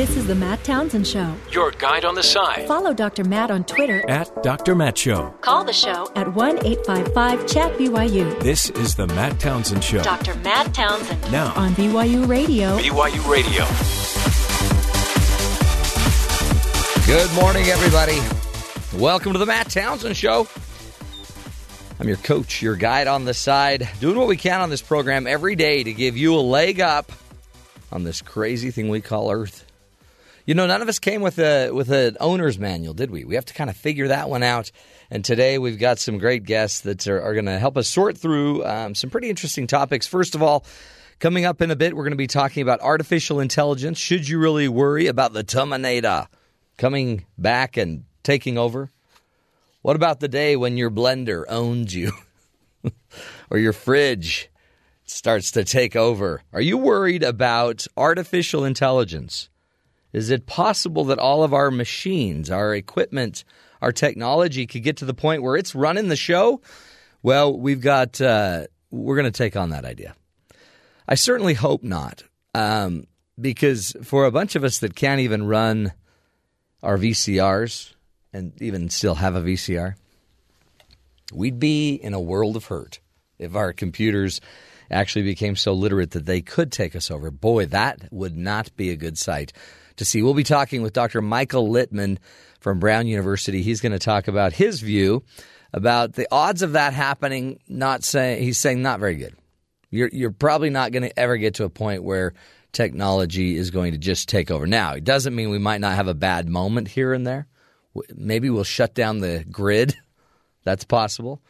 This is the Matt Townsend Show. Your guide on the side. Follow Dr. Matt on Twitter at Dr. Matt Show. Call the show at 1 855 Chat BYU. This is the Matt Townsend Show. Dr. Matt Townsend. Now on BYU Radio. BYU Radio. Good morning, everybody. Welcome to the Matt Townsend Show. I'm your coach, your guide on the side, doing what we can on this program every day to give you a leg up on this crazy thing we call Earth. You know, none of us came with a with an owner's manual, did we? We have to kind of figure that one out. And today we've got some great guests that are, are going to help us sort through um, some pretty interesting topics. First of all, coming up in a bit, we're going to be talking about artificial intelligence. Should you really worry about the Terminator coming back and taking over? What about the day when your blender owns you or your fridge starts to take over? Are you worried about artificial intelligence? Is it possible that all of our machines, our equipment, our technology could get to the point where it's running the show? Well, we've got, uh, we're going to take on that idea. I certainly hope not, um, because for a bunch of us that can't even run our VCRs, and even still have a VCR, we'd be in a world of hurt if our computers actually became so literate that they could take us over. Boy, that would not be a good sight to see. We'll be talking with Dr. Michael Littman from Brown University. He's going to talk about his view about the odds of that happening. Not saying he's saying not very good. You're you're probably not going to ever get to a point where technology is going to just take over. Now, it doesn't mean we might not have a bad moment here and there. Maybe we'll shut down the grid. That's possible.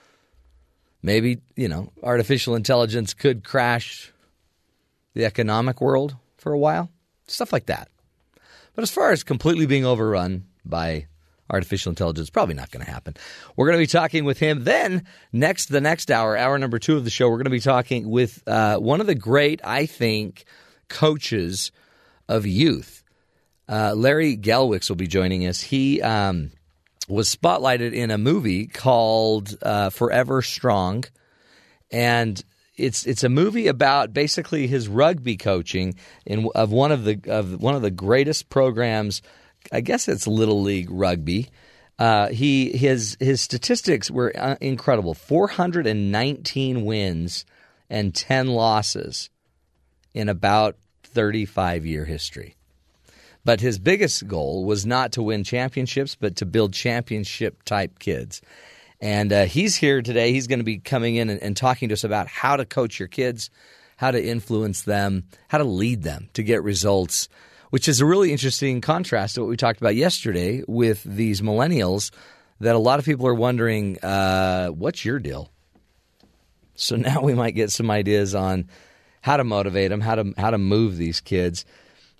Maybe, you know, artificial intelligence could crash the economic world for a while. Stuff like that. But as far as completely being overrun by artificial intelligence, probably not going to happen. We're going to be talking with him. Then, next, the next hour, hour number two of the show, we're going to be talking with uh, one of the great, I think, coaches of youth. Uh, Larry Gelwix will be joining us. He um, was spotlighted in a movie called uh, Forever Strong, and it's it's a movie about basically his rugby coaching in of one of the of one of the greatest programs. I guess it's Little League Rugby. Uh, he his his statistics were uh, incredible: four hundred and nineteen wins and ten losses in about thirty five year history. But his biggest goal was not to win championships, but to build championship type kids. And uh, he's here today. He's going to be coming in and, and, talking to us about how to coach your kids, how to influence them, how to lead them to get results, which is a really interesting contrast to what we talked about yesterday with these millennials that a lot of people are wondering, uh, what's your deal? So now we might get some ideas on how to motivate them, how to how to move these kids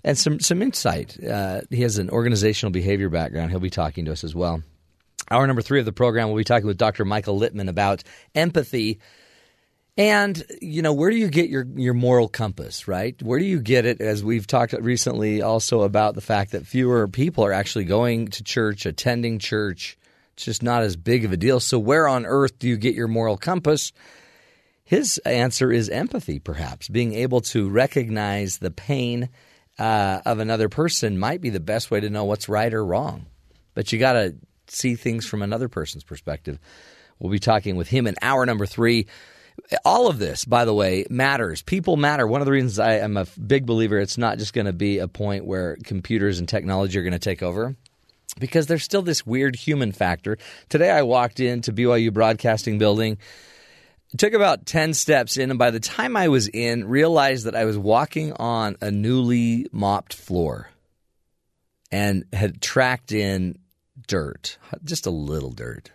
and some some insight. Uh, he has an organizational behavior background. He'll be talking to us as well. Hour number three of the program, we'll be talking with Dr. Michael Littman about empathy. And you know, where do you get your your moral compass, right? Where do you get it? As we've talked recently, also about the fact that fewer people are actually going to church, attending church. It's just not as big of a deal. So, where on earth do you get your moral compass? His answer is empathy, perhaps being able to recognize the pain uh, of another person might be the best way to know what's right or wrong. But you got to see things from another person's perspective. We'll be talking with him in hour number three. All of this, by the way, matters. People matter. One of the reasons I am a big believer it's not just going to be a point where computers and technology are going to take over because there's still this weird human factor. Today I walked into BYU Broadcasting Building took about 10 steps in, and by the time I was in, realized that I was walking on a newly mopped floor and had tracked in dirt, just a little dirt.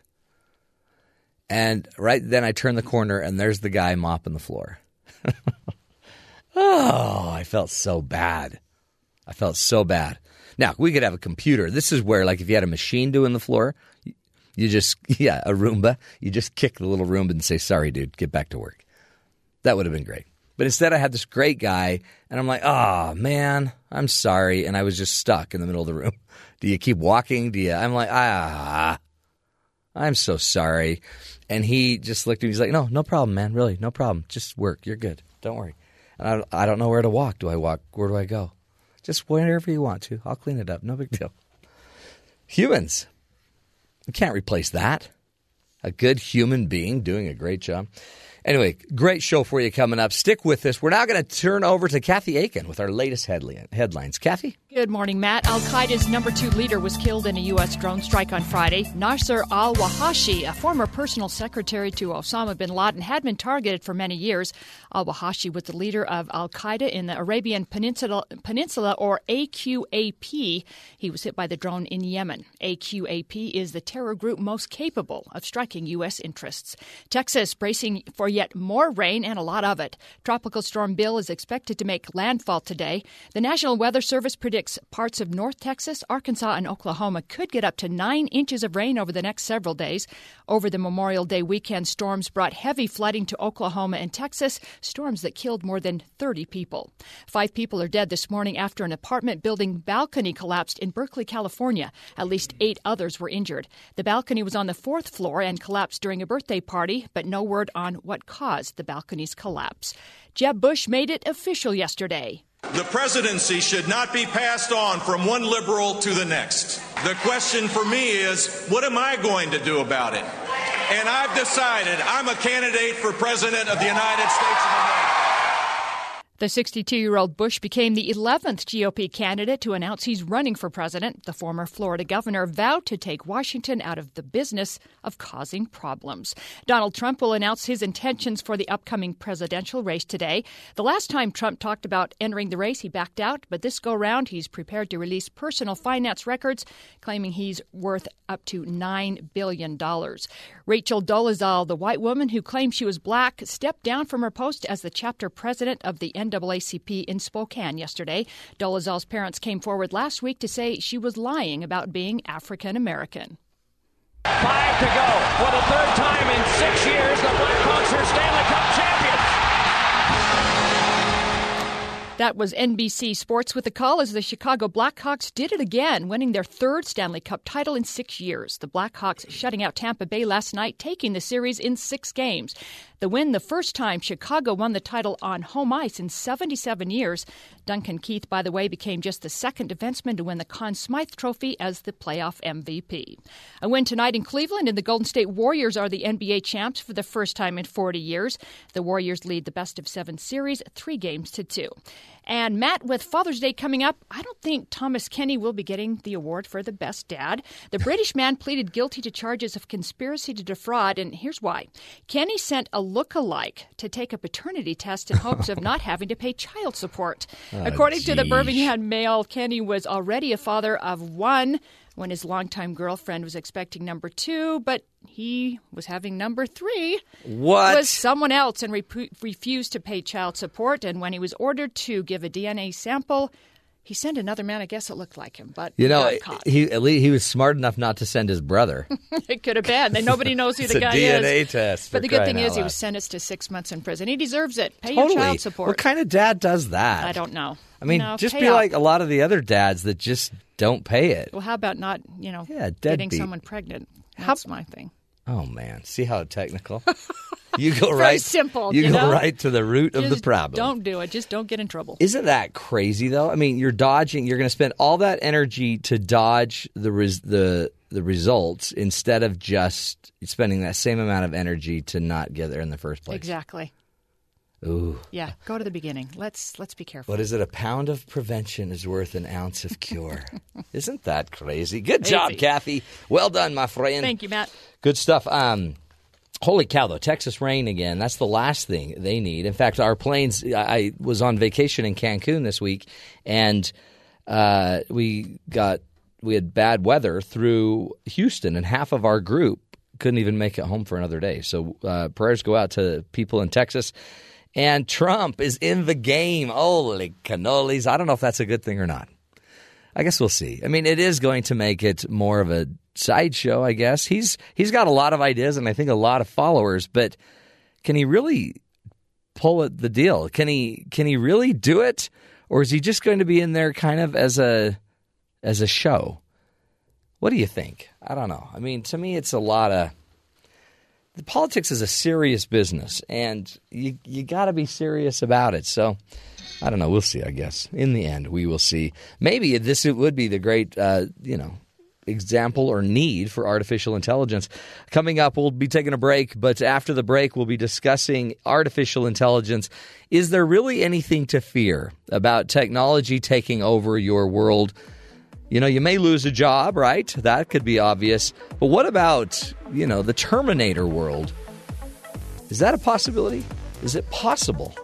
And right then I turn the corner, and there's the guy mopping the floor. oh, I felt so bad. I felt so bad. Now, we could have a computer. This is where, like, if you had a machine doing the floor, you just, yeah, a Roomba. You just kick the little Roomba and say, sorry, dude, get back to work. That would have been great. But instead, I had this great guy, and I'm like, oh, man, I'm sorry. And I was just stuck in the middle of the room. Do you keep walking? Do you? I'm like, ah, I'm so sorry. And he just looked at me. He's like, no, no problem, man. Really, no problem. Just work. You're good. Don't worry. And I, I don't know where to walk. Do I walk? Where do I go? Just wherever you want to. I'll clean it up. No big deal. Humans. You can't replace that. A good human being doing a great job. Anyway, great show for you coming up. Stick with us. We're now going to turn over to Kathy Aiken with our latest headline, headlines. Kathy? Good morning, Matt. Al Qaeda's number two leader was killed in a U.S. drone strike on Friday. Nasser al Wuhayshi, a former personal secretary to Osama bin Laden, had been targeted for many years. Al Wuhayshi was the leader of Al Qaeda in the Arabian Peninsula, Peninsula, or AQAP. He was hit by the drone in Yemen. AQAP is the terror group most capable of striking U.S. interests. Texas bracing for yet more rain and a lot of it. Tropical Storm Bill is expected to make landfall today. The National Weather Service predicts parts of North Texas, Arkansas, and Oklahoma could get up to nine inches of rain over the next several days. Over the Memorial Day weekend, storms brought heavy flooding to Oklahoma and Texas, storms that killed more than 30 people. Five people are dead this morning after an apartment building balcony collapsed in Berkeley, California. At least eight others were injured. The balcony was on the fourth floor and collapsed during a birthday party, but no word on what caused the balcony's collapse. Jeb Bush made it official yesterday. The presidency should not be passed on from one liberal to the next. The question for me is what am I going to do about it? And I've decided I'm a candidate for president of the United States of America. The 62 year old Bush became the 11th GOP candidate to announce he's running for president. The former Florida governor vowed to take Washington out of the business of causing problems. Donald Trump will announce his intentions for the upcoming presidential race today. The last time Trump talked about entering the race, he backed out, but this go round, he's prepared to release personal finance records, claiming he's worth up to $9 billion. Rachel Dolezal, the white woman who claimed she was black, stepped down from her post as the chapter president of the NAACP in Spokane yesterday. Dolezal's parents came forward last week to say she was lying about being African American. Five to go. For the third time in six years, the Blackhawks are Stanley Cup champions. That was NBC Sports with the call as the Chicago Blackhawks did it again, winning their third Stanley Cup title in six years. The Blackhawks shutting out Tampa Bay last night, taking the series in six games. The win the first time Chicago won the title on home ice in 77 years. Duncan Keith, by the way, became just the second defenseman to win the Conn Smythe Trophy as the playoff MVP. A win tonight in Cleveland, and the Golden State Warriors are the NBA champs for the first time in 40 years. The Warriors lead the best of seven series, three games to two. And Matt, with Father's Day coming up, I don't think Thomas Kenny will be getting the award for the best dad. The British man pleaded guilty to charges of conspiracy to defraud, and here's why. Kenny sent a look-alike to take a paternity test in hopes of not having to pay child support. According to the. Birmingham Mail, Kenny was already a father of one when his longtime girlfriend was expecting number two, but he was having number three What? was someone else and repu- refused to pay child support. And when he was ordered to give a DNA sample, he sent another man. I guess it looked like him, but You know, he at least he was smart enough not to send his brother. it could have been. Nobody knows who the guy DNA is. DNA test, But the good thing is, he was sentenced to six months in prison. He deserves it. Pay totally. your child support. What kind of dad does that? I don't know. I mean, No, just be like a lot of the other dads that just don't pay it. Well, how about not? You know, Yeah, getting someone pregnant. How- That's my thing. Oh man, see how technical. You go Very right. simple, You, you go right to the root of the problem. Don't do it. Just don't get in trouble. Isn't that crazy though? I mean, you're dodging. You're going to spend all that energy to dodge the res, the the results instead of just spending that same amount of energy to not get there in the first place. Exactly. Ooh. Yeah. Go to the beginning. Let's let's be careful. What is it? A pound of prevention is worth an ounce of cure. Isn't that crazy? Good job, Kathy. Well done, my friend. Thank you, Matt. Good stuff. Um, holy cow, though. Texas rain again. That's the last thing they need. In fact, our planes, I was on vacation in Cancun this week, and uh, we got, we had bad weather through Houston, and half of our group couldn't even make it home for another day. So uh, prayers go out to people in Texas. And Trump is in the game. Holy cannolis. I don't know if that's a good thing or not. I guess we'll see. I mean, it is going to make it more of a sideshow, I guess. He's he's got a lot of ideas and I think a lot of followers, but can he really pull it the deal? Can he can he really do it or is he just going to be in there kind of as a as a show? What do you think? I don't know. I mean, to me it's a lot of the politics is a serious business and you you got to be serious about it. So I don't know. We'll see. I guess in the end, we will see. Maybe this would be the great, uh, you know, example or need for artificial intelligence. Coming up, we'll be taking a break, but after the break, we'll be discussing artificial intelligence. Is there really anything to fear about technology taking over your world? You know, you may lose a job, right? That could be obvious. But what about, you know, the Terminator world? Is that a possibility? Is it possible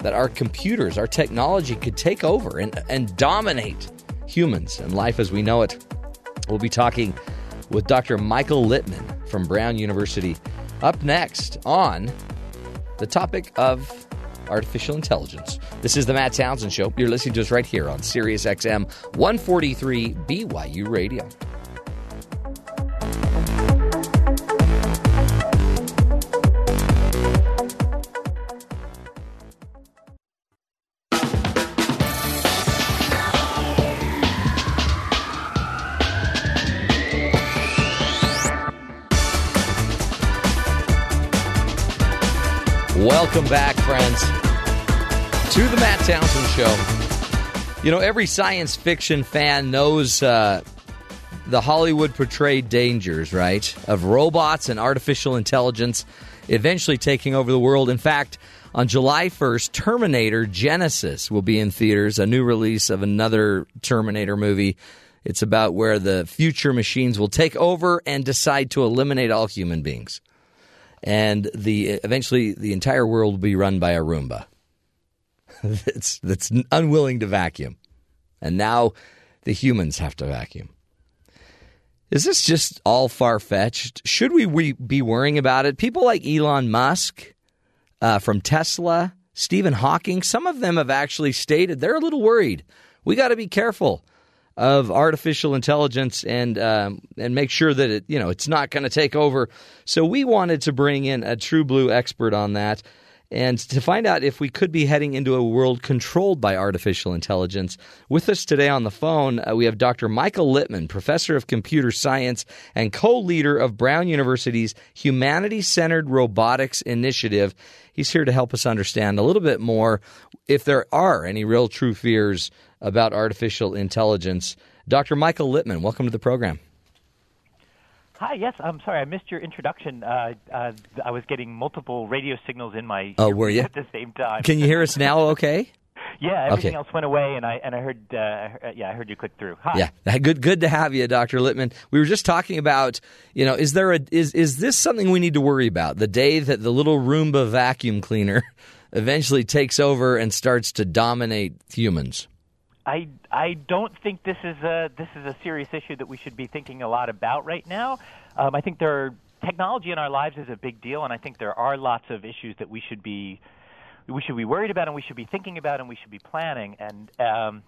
that our computers, our technology could take over and, and dominate humans and life as we know it? We'll be talking with Dr. Michael Littman from Brown University up next on the topic of artificial intelligence. This is the Matt Townsend Show. You're listening to us right here on Sirius XM 143 BYU Radio. Welcome back, friends, to the Matt Townsend Show. You know, every science fiction fan knows uh, the Hollywood portrayed dangers, right? Of robots and artificial intelligence eventually taking over the world. In fact, on July 1st, Terminator Genisys will be in theaters, a new release of another Terminator movie. It's about where the future machines will take over and decide to eliminate all human beings and the eventually the entire world will be run by a Roomba that's that's unwilling to vacuum, and now the humans have to vacuum. Is this just all far fetched? Should we be worrying about it? People like Elon Musk uh, from Tesla, Stephen Hawking, some of them have actually stated they're a little worried. We got to be careful of artificial intelligence and um, and make sure that it you know it's not going to take over. So we wanted to bring in a true blue expert on that. And to find out if we could be heading into a world controlled by artificial intelligence, with us today on the phone, uh, we have Dr. Michael Littman, professor of computer science and co leader of Brown University's Humanity Centered Robotics Initiative. He's here to help us understand a little bit more if there are any real true fears about artificial intelligence. Dr. Michael Littman, welcome to the program. Hi, yes, I'm sorry, I missed your introduction. Uh, uh, I was getting multiple radio signals in my oh, were you? at the same time. Can you hear us now? Okay. yeah, everything okay. else went away, and I and I heard, uh, yeah, I heard you click through. Hi. Yeah, good, good to have you, Dr. Littman. We were just talking about, you know, is there a is is this something we need to worry about? The day that the little Roomba vacuum cleaner eventually takes over and starts to dominate humans. I I don't think this is a this is a serious issue that we should be thinking a lot about right now. Um, I think there are, technology in our lives is a big deal, and I think there are lots of issues that we should be we should be worried about, and we should be thinking about, and we should be planning. And um,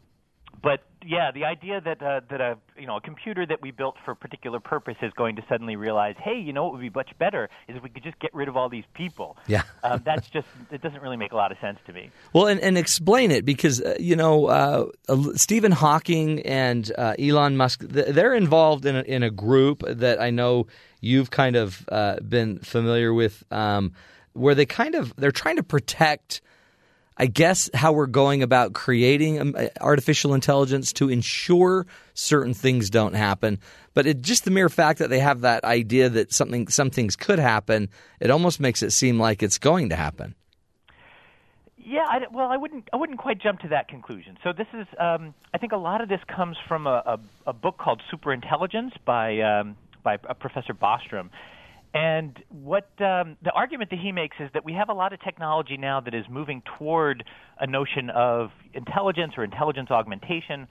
but yeah, the idea that uh, that a you know a computer that we built for a particular purpose is going to suddenly realize, hey, you know what would be much better is if we could just get rid of all these people. Yeah, um, that's just it doesn't really make a lot of sense to me. Well, and, and explain it because uh, you know uh, Stephen Hawking and uh, Elon Musk they're involved in a, in a group that I know you've kind of uh, been familiar with, um, where they kind of they're trying to protect I guess, how we're going about creating um, artificial intelligence to ensure certain things don't happen. But it, just the mere fact that they have that idea that something, some things could happen, it almost makes it seem like it's going to happen. Yeah, I, well, I wouldn't. I wouldn't quite jump to that conclusion. So this is. Um, I think a lot of this comes from a, a, a book called Superintelligence by um, by Professor Bostrom, and what um, the argument that he makes is that we have a lot of technology now that is moving toward a notion of intelligence or intelligence augmentation,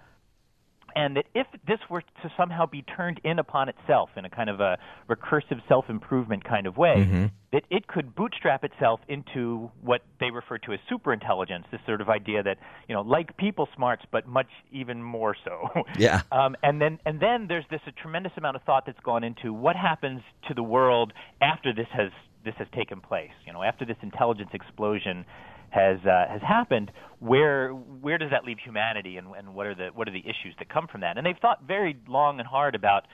and that if this were to somehow be turned in upon itself in a kind of a recursive self-improvement kind of way, mm-hmm. that it could bootstrap itself into what they refer to as superintelligence. This sort of idea that you know, like people smarts, but much even more so. Yeah. Um, and then and then there's this a tremendous amount of thought that's gone into what happens to the world after this has this has taken place. You know, after this intelligence explosion has uh, has happened, where where does that leave humanity, and, and what are the what are the issues that come from that? And they've thought very long and hard about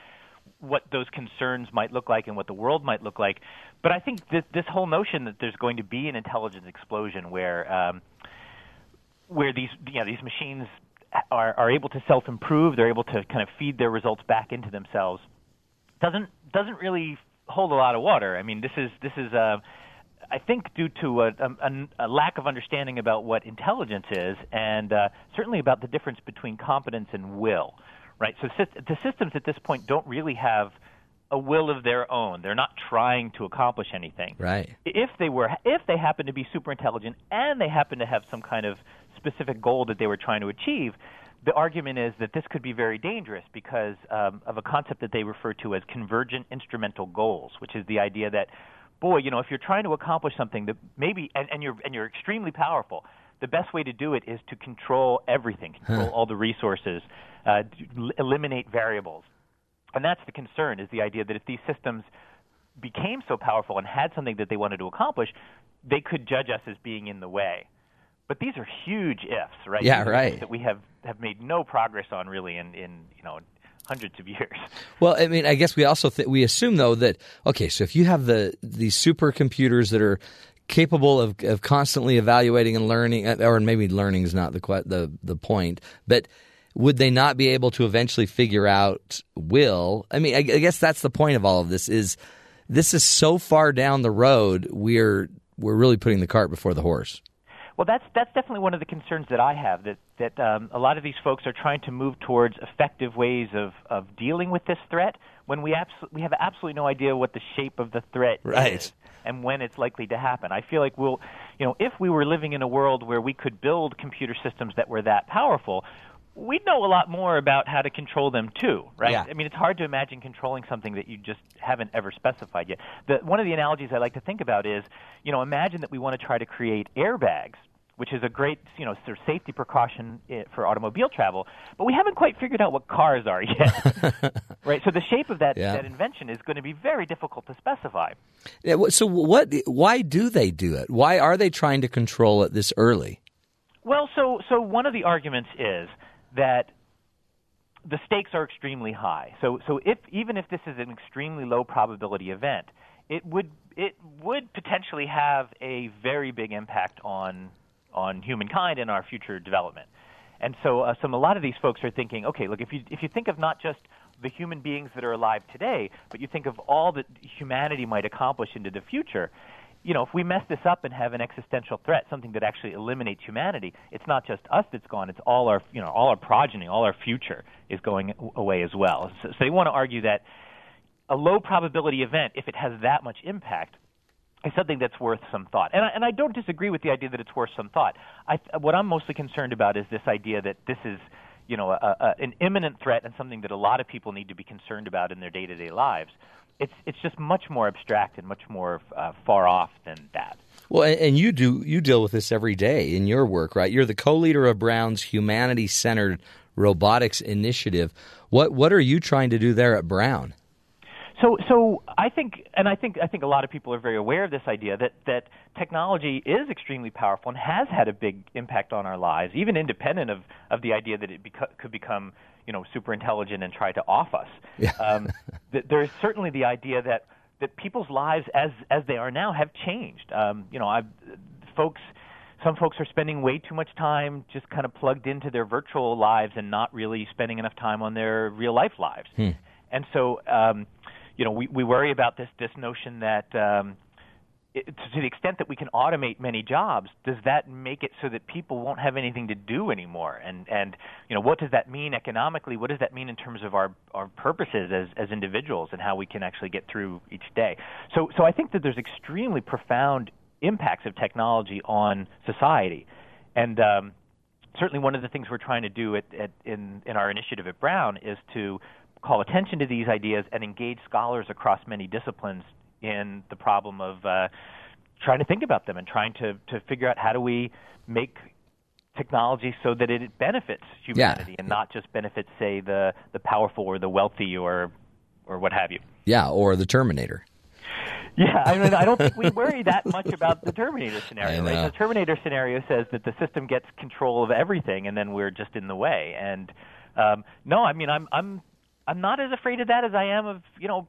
what those concerns might look like and what the world might look like. But I think that this whole notion that there's going to be an intelligence explosion where um, where these you know these machines are are able to self improve, they're able to kind of feed their results back into themselves, doesn't doesn't really hold a lot of water. I mean, this is this is uh, I think due to a, a, a lack of understanding about what intelligence is, and uh, certainly about the difference between competence and will. Right. So the systems at this point don't really have a will of their own. They're not trying to accomplish anything. Right. If they were, if they happen to be super intelligent and they happen to have some kind of specific goal that they were trying to achieve, the argument is that this could be very dangerous because um, of a concept that they refer to as convergent instrumental goals, which is the idea that, boy, you know, if you're trying to accomplish something that maybe, and, and you're and you're extremely powerful, the best way to do it is to control everything, control all the resources, uh, eliminate variables, and that's the concern: is the idea that if these systems became so powerful and had something that they wanted to accomplish, they could judge us as being in the way. But these are huge ifs, right? Yeah, these right. That we have have made no progress on really in in you know hundreds of years. Well, I mean, I guess we also th- we assume though that okay, so if you have the these supercomputers that are capable of, of constantly evaluating and learning, uh, or maybe learning is not the the the point, but would they not be able to eventually figure out will? I mean, I, I guess that's the point of all of this is this is so far down the road. We're we're really putting the cart before the horse. Well, that's that's definitely one of the concerns that I have. That that um, a lot of these folks are trying to move towards effective ways of of dealing with this threat when we abso- we have absolutely no idea what the shape of the threat right. is and when it's likely to happen. I feel like we'll, you know, if we were living in a world where we could build computer systems that were that powerful, we'd know a lot more about how to control them too, right? Yeah. I mean, it's hard to imagine controlling something that you just haven't ever specified yet. The, one of the analogies I like to think about is, you know, imagine that we want to try to create airbags which is a great you know sort of safety precaution eh, for automobile travel. But we haven't quite figured out what cars are yet, right? So the shape of that Yeah. that invention is going to be very difficult to specify. Yeah, so what? Why do they do it? Why are they trying to control it this early? Well, so so one of the arguments is that the stakes are extremely high. So so if even if this is an extremely low probability event, it would it would potentially have a very big impact on on humankind and our future development. And so uh, some a lot of these folks are thinking, okay, look, if you if you think of not just the human beings that are alive today, but you think of all that humanity might accomplish into the future, you know, if we mess this up and have an existential threat, something that actually eliminates humanity, it's not just us that's gone; it's all our, you know, all our progeny, all our future is going away as well. So, so they want to argue that a low probability event, if it has that much impact, is something that's worth some thought. And I, and I don't disagree with the idea that it's worth some thought. I, what I'm mostly concerned about is this idea that this is, you know, a, a, an imminent threat and something that a lot of people need to be concerned about in their day-to-day lives. It's it's just much more abstract and much more uh, far off than that. Well, and- you do you deal with this every day in your work, right? You're the co-leader of Brown's humanity-centered robotics initiative. What what are you trying to do there at Brown? So, so I think, and I think, I think a lot of people are very aware of this idea that that technology is extremely powerful and has had a big impact on our lives, even independent of of the idea that it beco- could become, you know, super intelligent and try to off us. Yeah. Um, th- there is certainly the idea that that people's lives, as as they are now, have changed. Um, you know, I've, folks. Some folks are spending way too much time just kind of plugged into their virtual lives and not really spending enough time on their real life lives. And so, um, you know, we, we worry about this this notion that um, it, to the extent that we can automate many jobs, does that make it so that people won't have anything to do anymore? And and you know, what does that mean economically? What does that mean in terms of our our purposes as as individuals and how we can actually get through each day? So so I think that there's extremely profound impacts of technology on society, and um, certainly one of the things we're trying to do at, at in in our initiative at Brown is to call attention to these ideas and engage scholars across many disciplines in the problem of uh, trying to think about them and trying to to figure out how do we make technology so that it benefits humanity and not just benefits say the the powerful or the wealthy or or what have you. Yeah, or the Terminator. Yeah, I mean, I don't think we worry that much about the Terminator scenario. Right? The Terminator scenario says that the system gets control of everything, and then we're just in the way. And um, no, I mean, I'm I'm I'm not as afraid of that as I am of you know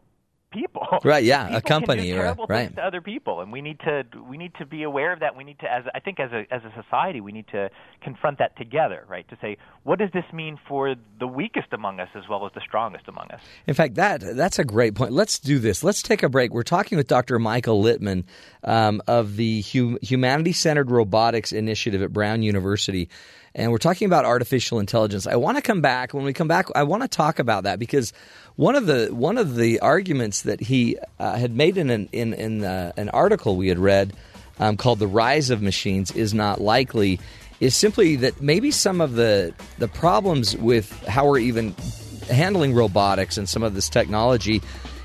people. Right, yeah, a company, can terrible right. things to other people, and we need to we need to be aware of that. We need to, as I think, as a as a society, we need to confront that together, right? To say, what does this mean for the weakest among us as well as the strongest among us? In fact, that that's a great point. Let's do this. Let's take a break. We're talking with Dr. Michael Littman um, of the Hum- Humanity Centered Robotics Initiative at Brown University. And we're talking about artificial intelligence. I want to come back. When we come back, I want to talk about that because one of the one of the arguments that he uh, had made in an in, in uh, an article we had read um, called "The Rise of Machines is Not Likely" is simply that maybe some of the the problems with how we're even handling robotics and some of this technology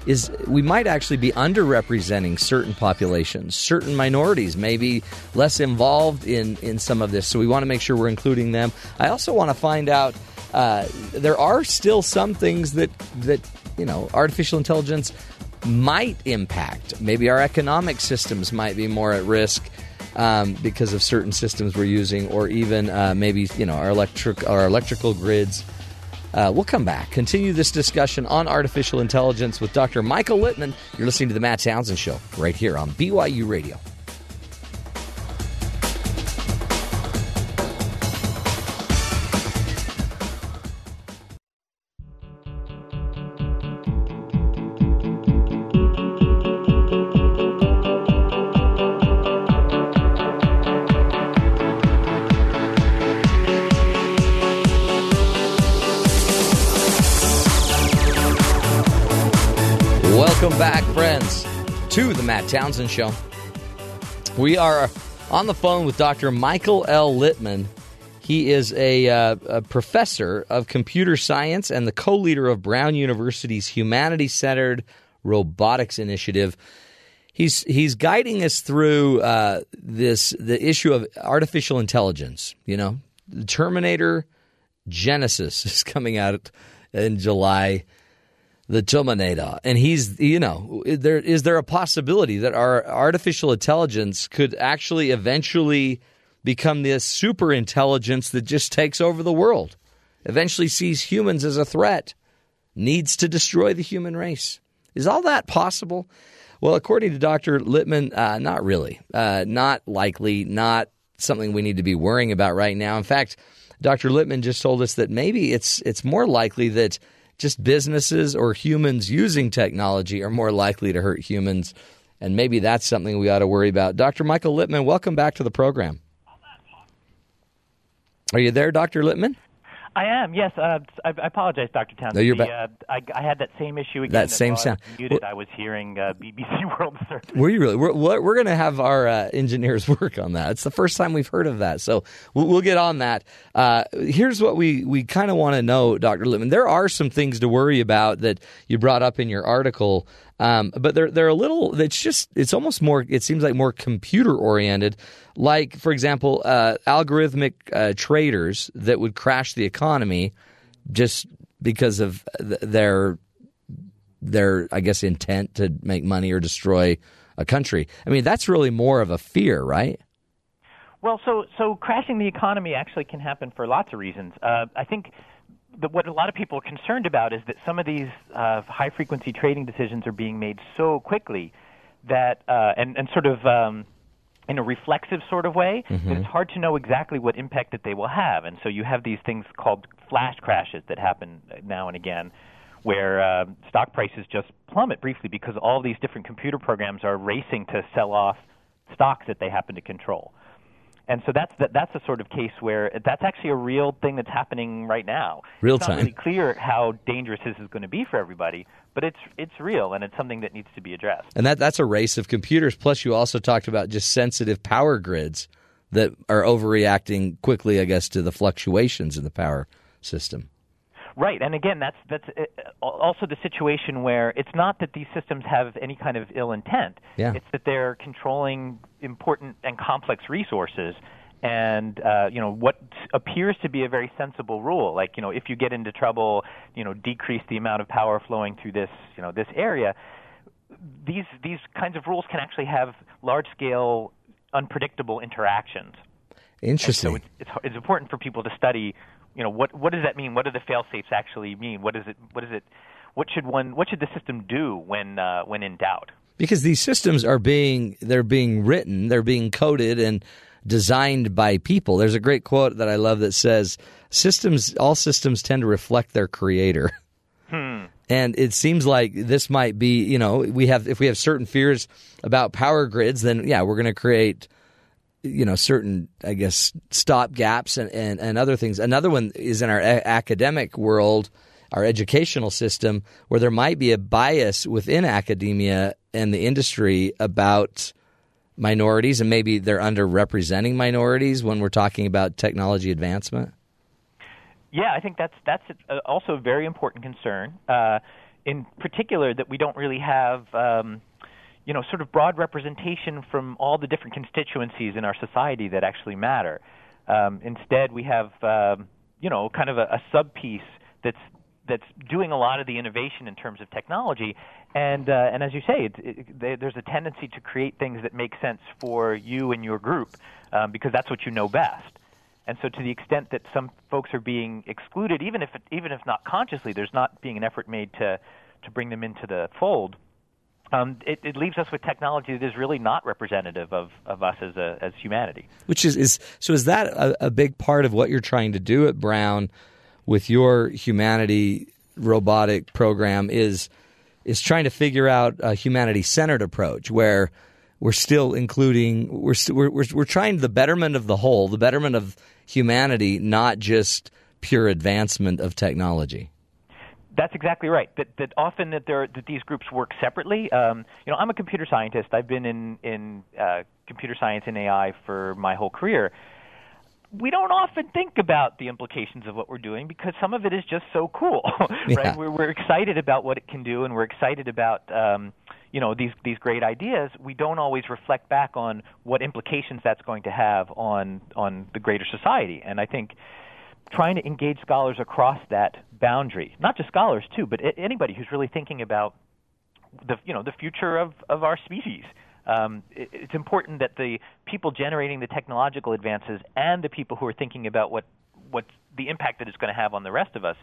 is we might actually be underrepresenting certain populations, certain minorities, maybe less involved in, in some of this. So we want to make sure we're including them. I also want to find out uh, there are still some things that that you know artificial intelligence might impact. Maybe our economic systems might be more at risk. Um, because of certain systems we're using, or even uh, maybe you know our electric our electrical grids. Uh, we'll come back, continue this discussion on artificial intelligence with Dr. Michael Littman. You're listening to the Matt Townsend Show right here on BYU Radio. Back, friends, to the Matt Townsend Show. We are on the phone with Dr. Michael L. Littman. He is a, uh, a professor of computer science and the co leader of Brown University's Humanity Centered Robotics Initiative. He's, he's guiding us through uh, this the issue of artificial intelligence. You know, the Terminator Genisys is coming out in July the Terminator, and he's you know there is there a possibility that our artificial intelligence could actually eventually become this super intelligence that just takes over the world, eventually sees humans as a threat, needs to destroy the human race. Is all that possible? Well, according to Dr. Littman, uh, not really, uh, not likely, not something we need to be worrying about right now. In fact, Dr. Littman just told us that maybe it's it's more likely that just businesses or humans using technology are more likely to hurt humans. And maybe that's something we ought to worry about. Dr. Michael Littman, welcome back to the program. Are you there, Dr. Littman? I am. Yes. Uh, I, I apologize, Dr. Townsend. No, you're The, back. Uh, I, I had that same issue again. That same while I was sound. Muted. Well- I was hearing uh, BBC World Service. Were you really? We're, we're going to have our uh, engineers work on that. It's the first time we've heard of that, so we'll, we'll get on that. Uh, here's what we we kind of want to know, Dr. Littman. There are some things to worry about that you brought up in your article, um, but they're they're a little. It's just it's almost more. It seems like more computer oriented. Like for example, uh, algorithmic uh, traders that would crash the economy just because of th- their their I guess intent to make money or destroy a country. I mean, that's really more of a fear, right? Well, so so crashing the economy actually can happen for lots of reasons. Uh, I think the, what a lot of people are concerned about is that some of these uh, high frequency trading decisions are being made so quickly that uh, and and sort of um, in a reflexive sort of way that it's hard to know exactly what impact that they will have. And so you have these things called flash crashes that happen now and again. Where uh, stock prices just plummet briefly because all these different computer programs are racing to sell off stocks that they happen to control. And so that's that, that's a sort of case where that's actually a real thing that's happening right now. Real it's not time. really clear how dangerous this is going to be for everybody, but it's it's real and it's something that needs to be addressed. And that that's a race of computers. Plus, you also talked about just sensitive power grids that are overreacting quickly, I guess, to the fluctuations in the power system. Right, and again, that's that's uh, also the situation where it's not that these systems have any kind of ill intent. Yeah. It's that they're controlling important and complex resources, and uh, you know what appears to be a very sensible rule, like you know if you get into trouble, you know decrease the amount of power flowing through this you know this area. These these kinds of rules can actually have large scale, unpredictable interactions. Interesting. So it's, it's it's important for people to study. You know, what what does that mean? What do the fail safes actually mean? What is it? What is it? what should one what should the system do when uh, when in doubt? Because these systems are being they're being written, they're being coded and designed by people. There's a great quote that I love that says systems all systems tend to reflect their creator. Hmm. And it seems like this might be, you know, we have if we have certain fears about power grids, then yeah, we're going to create you know certain i guess stop gaps and, and, and other things another one is in our a- academic world our educational system where there might be a bias within academia and the industry about minorities and maybe they're underrepresenting minorities when we're talking about technology advancement Yeah, I think that's that's also a very important concern. Uh, in particular, that we don't really have, um, you know, sort of broad representation from all the different constituencies in our society that actually matter. Um, instead, we have, um, you know, kind of a, a sub piece that's that's doing a lot of the innovation in terms of technology. And uh, and as you say, it, it, there- there's a tendency to create things that make sense for you and your group um, because that's what you know best. And so, to the extent that some folks are being excluded, even if even if not consciously, there's not being an effort made to to bring them into the fold. Um, it, it leaves us with technology that is really not representative of, of us as a, as humanity. which is, is so is that a, a big part of what you're trying to do at brown with your humanity robotic program is is trying to figure out a humanity centered approach where we're still including we're, st- we're we're we're trying the betterment of the whole the betterment of humanity not just pure advancement of technology That's exactly right. That that often that there that these groups work separately. Um, you know, I'm a computer scientist. I've been in in uh, computer science and AI for my whole career. We don't often think about the implications of what we're doing because some of it is just so cool, Yeah. right? We're, we're excited about what it can do, and we're excited about um, you know these these great ideas. We don't always reflect back on what implications that's going to have on on the greater society. And I think trying to engage scholars across that boundary, not just scholars too, but anybody who's really thinking about the you know the future of of our species. Um, it, it's important that the people generating the technological advances and the people who are thinking about what what the impact that it's going to have on the rest of us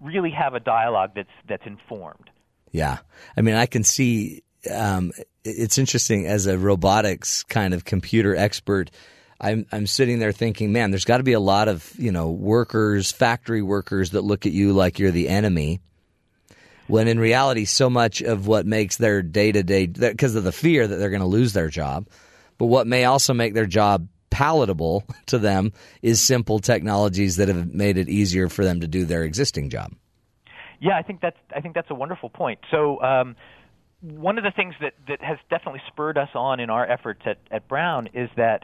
really have a dialogue that's that's informed. Yeah, I mean, I can see. Um, it's interesting as a robotics kind of computer expert. I'm I'm sitting there thinking, man, there's got to be a lot of you know workers, factory workers that look at you like you're the enemy. When in reality, so much of what makes their day to day because of the fear that they're going to lose their job, but what may also make their job palatable to them is simple technologies that have made it easier for them to do their existing job. Yeah, I think that's I think that's a wonderful point. So um, one of the things that, that has definitely spurred us on in our efforts at, at Brown is that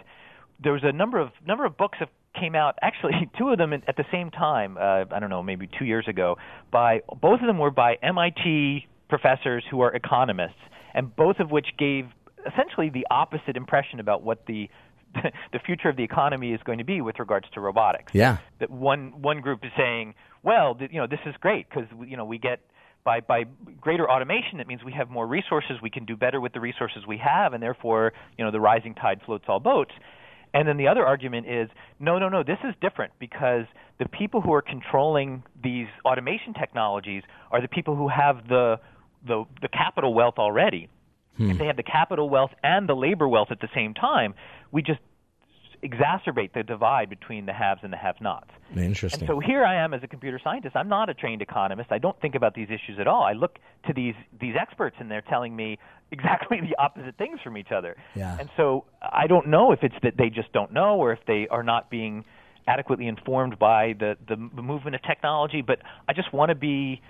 there was a number of number of books that came out. Actually, two of them at the same time. Uh, I don't know, maybe two years ago. By both of them were by MIT professors who are economists, and both of which gave essentially the opposite impression about what the the future of the economy is going to be with regards to robotics Yeah. that one one group is saying, well, th- you know, this is great because you know we get by by greater automation, it means we have more resources, we can do better with the resources we have, and therefore, you know, the rising tide floats all boats. And then the other argument is, no, no, no, this is different because the people who are controlling these automation technologies are the people who have the the, the capital wealth already. Hmm. If they have the capital wealth and the labor wealth at the same time, we just exacerbate the divide between the haves and the have-nots. Interesting. And so here I am as a computer scientist. I'm not a trained economist. I don't think about these issues at all. I look to these these experts and they're telling me exactly the opposite things from each other. Yeah. And so I don't know if it's that they just don't know or if they are not being adequately informed by the the, the movement of technology, but I just want to be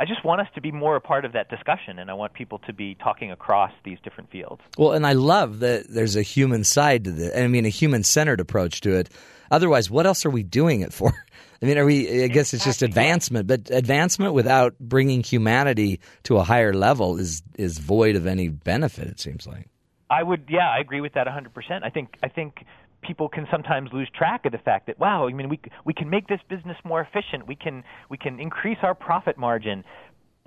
I just want us to be more a part of that discussion and I want people to be talking across these different fields. Well, and I love that there's a human side to this. I mean, a human centered approach to it. Otherwise, what else are we doing it for? I mean, are we? I guess it's just advancement, but advancement without bringing humanity to a higher level is is void of any benefit. It seems like. I would, yeah, I agree with that 100%. I think, I think people can sometimes lose track of the fact that, wow, I mean, we we can make this business more efficient. We can we can increase our profit margin,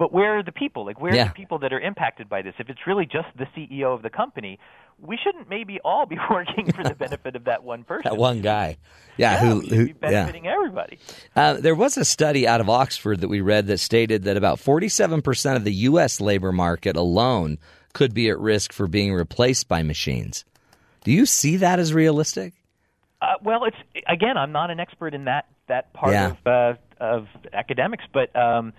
but where are the people? Like, where Yeah. are the people that are impacted by this? If it's really just the CEO of the company, we shouldn't maybe all be working for the benefit of that one person. That one guy. Yeah, Yeah, who, who be benefiting everybody. Uh, there was a study out of Oxford that we read that stated that about 47% of the U.S. labor market alone could be at risk for being replaced by machines. Do you see that as realistic? Uh, well, it's again, I'm not an expert in that that part Yeah. of uh, of academics, but um,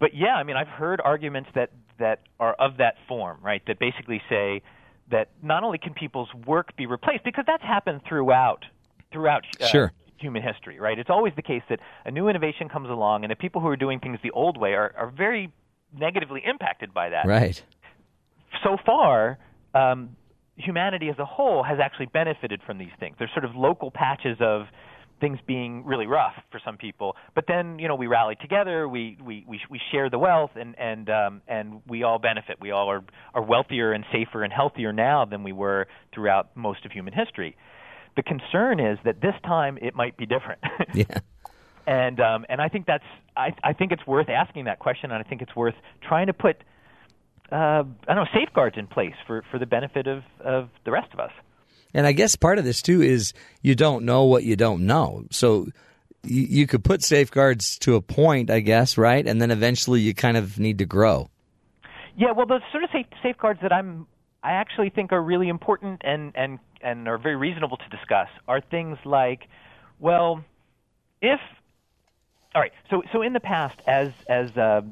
but yeah, I mean, I've heard arguments that that are of that form, right? That basically say that not only can people's work be replaced because that's happened throughout throughout uh, Sure. human history, right? It's always the case that a new innovation comes along, and the people who are doing things the old way are, are very negatively impacted by that Right. so far, um, humanity as a whole has actually benefited from these things. There's sort of local patches of things being really rough for some people, but then you know we rally together, we we we, we share the wealth, and and um, and we all benefit. We all are are wealthier and safer and healthier now than we were throughout most of human history. The concern is that this time it might be different. Yeah. and um, and I think that's I, I think it's worth asking that question, and I think it's worth trying to put uh, I don't know safeguards in place for, for the benefit of, of the rest of us. And I guess part of this too is you don't know what you don't know. So you, you could put safeguards to a point, I guess, right? And then eventually you kind of need to grow. Yeah, well, the sort of safe, safeguards that I'm I actually think are really important and and and are very reasonable to discuss are things like, well, if all right, so so in the past, as as uh,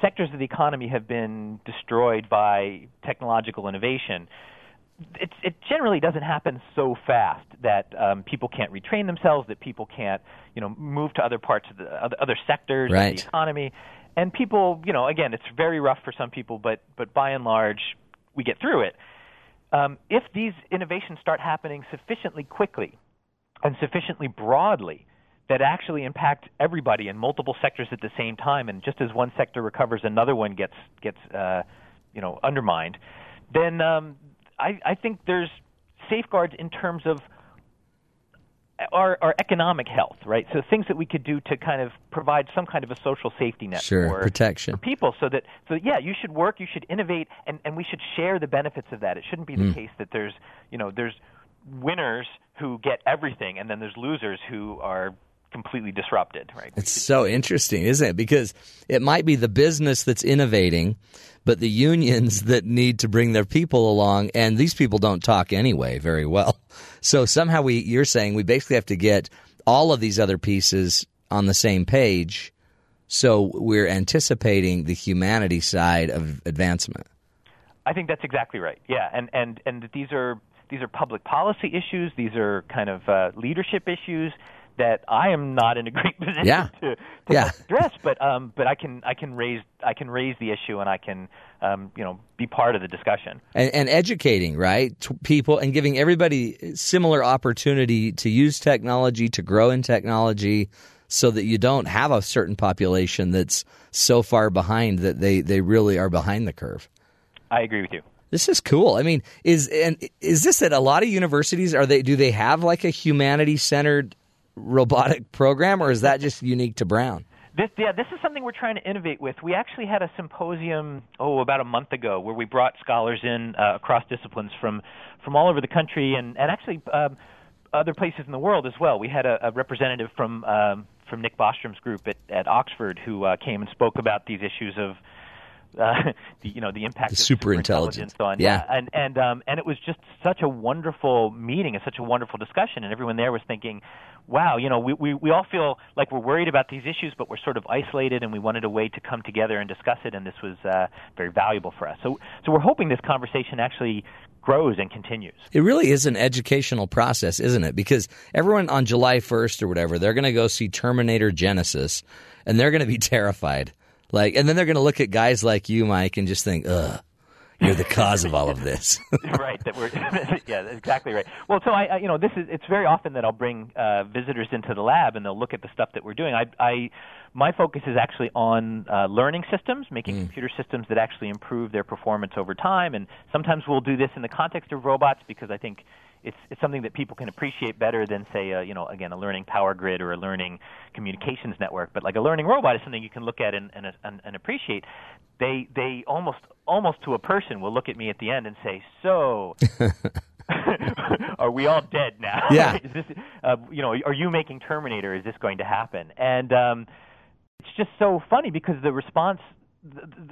sectors of the economy have been destroyed by technological innovation, it, it generally doesn't happen so fast that um, people can't retrain themselves, that people can't, you know, move to other parts of the other, other sectors Right. of the economy, and people, you know, again, it's very rough for some people, but but by and large, we get through it. Um, if these innovations start happening sufficiently quickly and sufficiently broadly that actually impact everybody in multiple sectors at the same time, and just as one sector recovers, another one gets gets uh, you know undermined, then um, I, I think there's safeguards in terms of our, our economic health, right? So things that we could do to kind of provide some kind of a social safety net Sure, for, protection. for people, so that so that, yeah, you should work, you should innovate, and, and we should share the benefits of that. It shouldn't be the hmm. case that there's you know there's winners who get everything, and then there's losers who are completely disrupted, right? It's so interesting, isn't it? Because it might be the business that's innovating, but the unions that need to bring their people along, and these people don't talk anyway very well. So somehow we, you're saying we basically have to get all of these other pieces on the same page, so we're anticipating the humanity side of advancement. I think that's exactly right. Yeah, and and and these are these are public policy issues. These are kind of uh, leadership issues that I am not in a great position Yeah. to, to Yeah. address. But um, but I can I can raise I can raise the issue and I can um, you know be part of the discussion. and, and educating right people and giving everybody similar opportunity to use technology to grow in technology so that you don't have a certain population that's so far behind that they, they really are behind the curve I agree with you. this is cool i mean is and is this at a lot of universities are they do they have like a humanity centered robotic program or is that just unique to brown This, yeah, this is something we're trying to innovate with. We actually had a symposium, oh, about a month ago, where we brought scholars in uh, across disciplines from from all over the country and and actually um, other places in the world as well. We had a, a representative from um, from Nick Bostrom's group at, at Oxford who uh, came and spoke about these issues of. Uh, the, you know the impact The of superintelligence. superintelligence on Yeah. and and um, and it was just such a wonderful meeting and such a wonderful discussion, and everyone there was thinking, "Wow, you know, we we we all feel like we're worried about these issues, but we're sort of isolated, and we wanted a way to come together and discuss it, and this was uh, very valuable for us." So so we're hoping this conversation actually grows and continues. It really is an educational process, isn't it? Because everyone on July 1st or whatever, they're going to go see Terminator Genisys and they're going to be terrified. Like, and then they're going to look at guys like you, Mike, and just think, ugh, you're the cause of all of this. right. That we're yeah, exactly right. Well, so I, I you know this is it's very often that I'll bring uh, visitors into the lab and they'll look at the stuff that we're doing. I, I my focus is actually on uh, learning systems, making computer systems that actually improve their performance over time. And sometimes we'll do this in the context of robots because I think it's it's something that people can appreciate better than say uh, you know again a learning power grid or a learning communications network. But like a learning robot is something you can look at and and, and, and appreciate. They they almost almost to a person will look at me at the end and say so are we all dead now? Yeah. is this uh, you know are you making terminator? Is this going to happen? And um it's just so funny because the response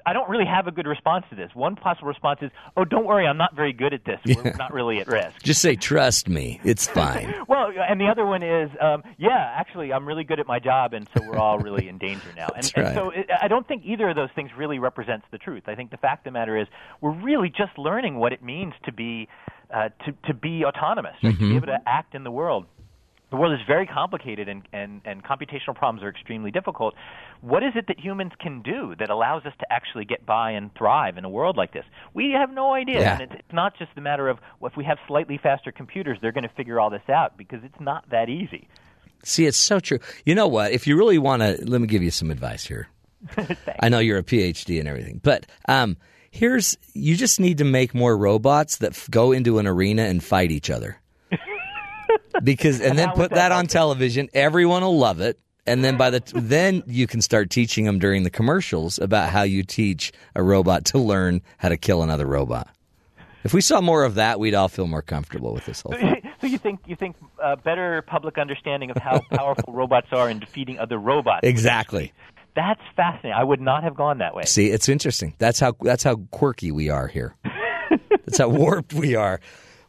I don't really have a good response to this. One possible response is, "Oh, don't worry, I'm not very good at this. We're not really at risk." Just say, trust me, it's fine. Well, and the other one is, um, yeah, actually, I'm really good at my job, and so we're all really in danger now. And, That's and right. so it, I don't think either of those things really represents the truth. I think the fact of the matter is, we're really just learning what it means to be uh, to to be autonomous. Mm-hmm. to be able to act in the world. The world is very complicated, and, and, and computational problems are extremely difficult. What is it that humans can do that allows us to actually get by and thrive in a world like this? We have no idea. Yeah. And it's, it's not just a matter of well, if we have slightly faster computers, they're going to figure all this out because it's not that easy. See, it's so true. You know what? If you really want to, let me give you some advice here. I know you're a PhD and everything, but um, here's you just need to make more robots that f- go into an arena and fight each other. Because and then put that that on television, everyone will love it. And then by the t- then you can start teaching them during the commercials about how you teach a robot to learn how to kill another robot. If we saw more of that, we'd all feel more comfortable with this whole thing. so you think you think uh, better public understanding of how powerful robots are in defeating other robots? Exactly. That's fascinating. I would not have gone that way. See, it's interesting. That's how that's how quirky we are here. that's how warped we are.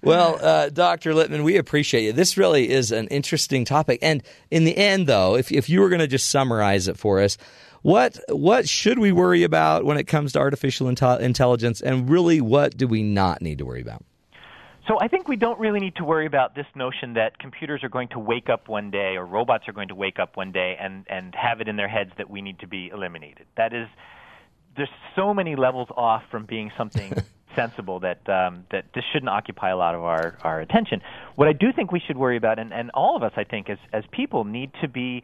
Well, uh, Dr. Littman, we appreciate you. This really is an interesting topic. And in the end, though, if if you were going to just summarize it for us, what what should we worry about when it comes to artificial inte- intelligence, and really, what do we not need to worry about? So I think we don't really need to worry about this notion that computers are going to wake up one day or robots are going to wake up one day and, and have it in their heads that we need to be eliminated. That is, there's so many levels off from being something sensible that um, that this shouldn't occupy a lot of our, our attention. What I do think we should worry about, and, and all of us, I think, as, as people, need to be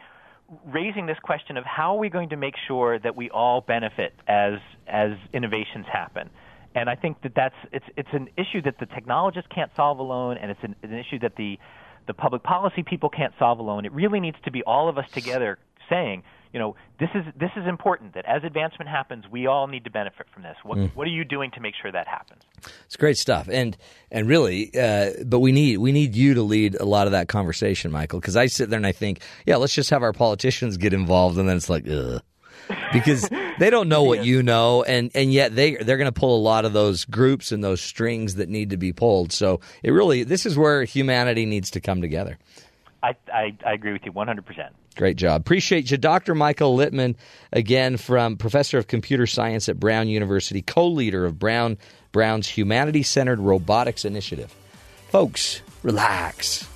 raising this question of how are we going to make sure that we all benefit as as innovations happen. And I think that that's it's it's an issue that the technologists can't solve alone, and it's an, an issue that the the public policy people can't solve alone. It really needs to be all of us together saying, you know, this is this is important. That as advancement happens, we all need to benefit from this. What what are you doing to make sure that happens? It's great stuff, and and really, uh, but we need we need you to lead a lot of that conversation, Michael. Because I sit there and I think, yeah, let's just have our politicians get involved, and then it's like, ugh, because they don't know what you know, and and yet they they're going to pull a lot of those groups and those strings that need to be pulled. So it really, this is where humanity needs to come together. I I, I agree with you 100 percent. Great job. Appreciate you. Dr. Michael Littman, again, from Professor of Computer Science at Brown University, co leader of Brown Brown's Humanity Centered Robotics Initiative. Folks, relax.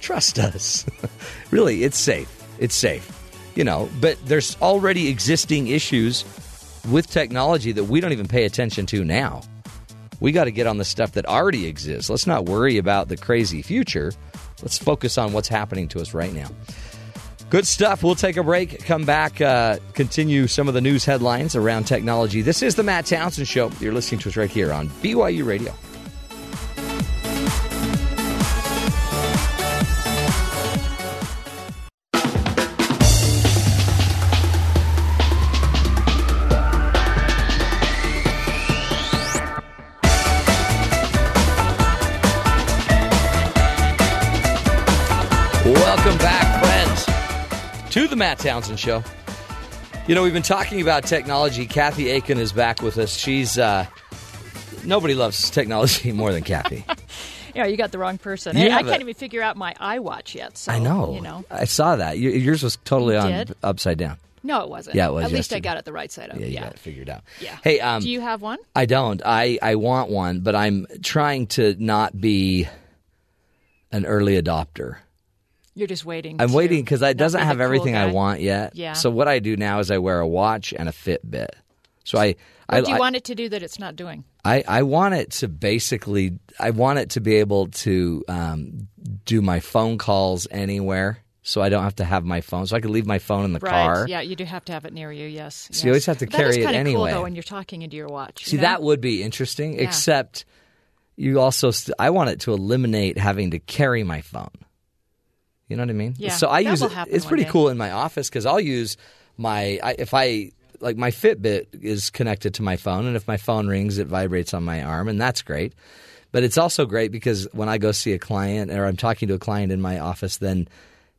Trust us. really, it's safe. It's safe. You know, but there's already existing issues with technology that we don't even pay attention to now. We got to get on the stuff that already exists. Let's not worry about the crazy future. Let's focus on what's happening to us right now. Good stuff. We'll take a break, come back, uh, continue some of the news headlines around technology. This is the Matt Townsend Show. You're listening to us right here on BYU Radio. Welcome back, to the Matt Townsend Show. You know, we've been talking about technology. Kathy Aiken is back with us. She's, uh, nobody loves technology more than Kathy. Yeah, you got the wrong person. You Hey, I can't even figure out my iWatch yet. So, I know. You know. I saw that. Yours was totally on did? upside down. No, it wasn't. Yeah, it was At least I got it the right side up. Yeah, you yeah. got it figured out. Yeah. Hey, um, Do you have one? I don't. I, I want one, but I'm trying to not be an early adopter. You're just waiting. I'm waiting because it doesn't have cool everything I want yet. Yeah. So what I do now is I wear a watch and a Fitbit. So I, I, do you I, want it to do that it's not doing? I, I want it to basically, I want it to be able to um, do my phone calls anywhere. So I don't have to have my phone. So I could leave my phone in the Right. car. Yeah, you do have to have it near you. Yes. So you always have to But carry it anyway. Cool though when you're talking into your watch. See, you know? that would be interesting, except you also st- I want it to eliminate having to carry my phone. You know what I mean? Yeah, So I use it. It's pretty day. cool in my office because I'll use my I, if I like my Fitbit is connected to my phone, and if my phone rings, it vibrates on my arm, and that's great. But it's also great because when I go see a client or I'm talking to a client in my office, then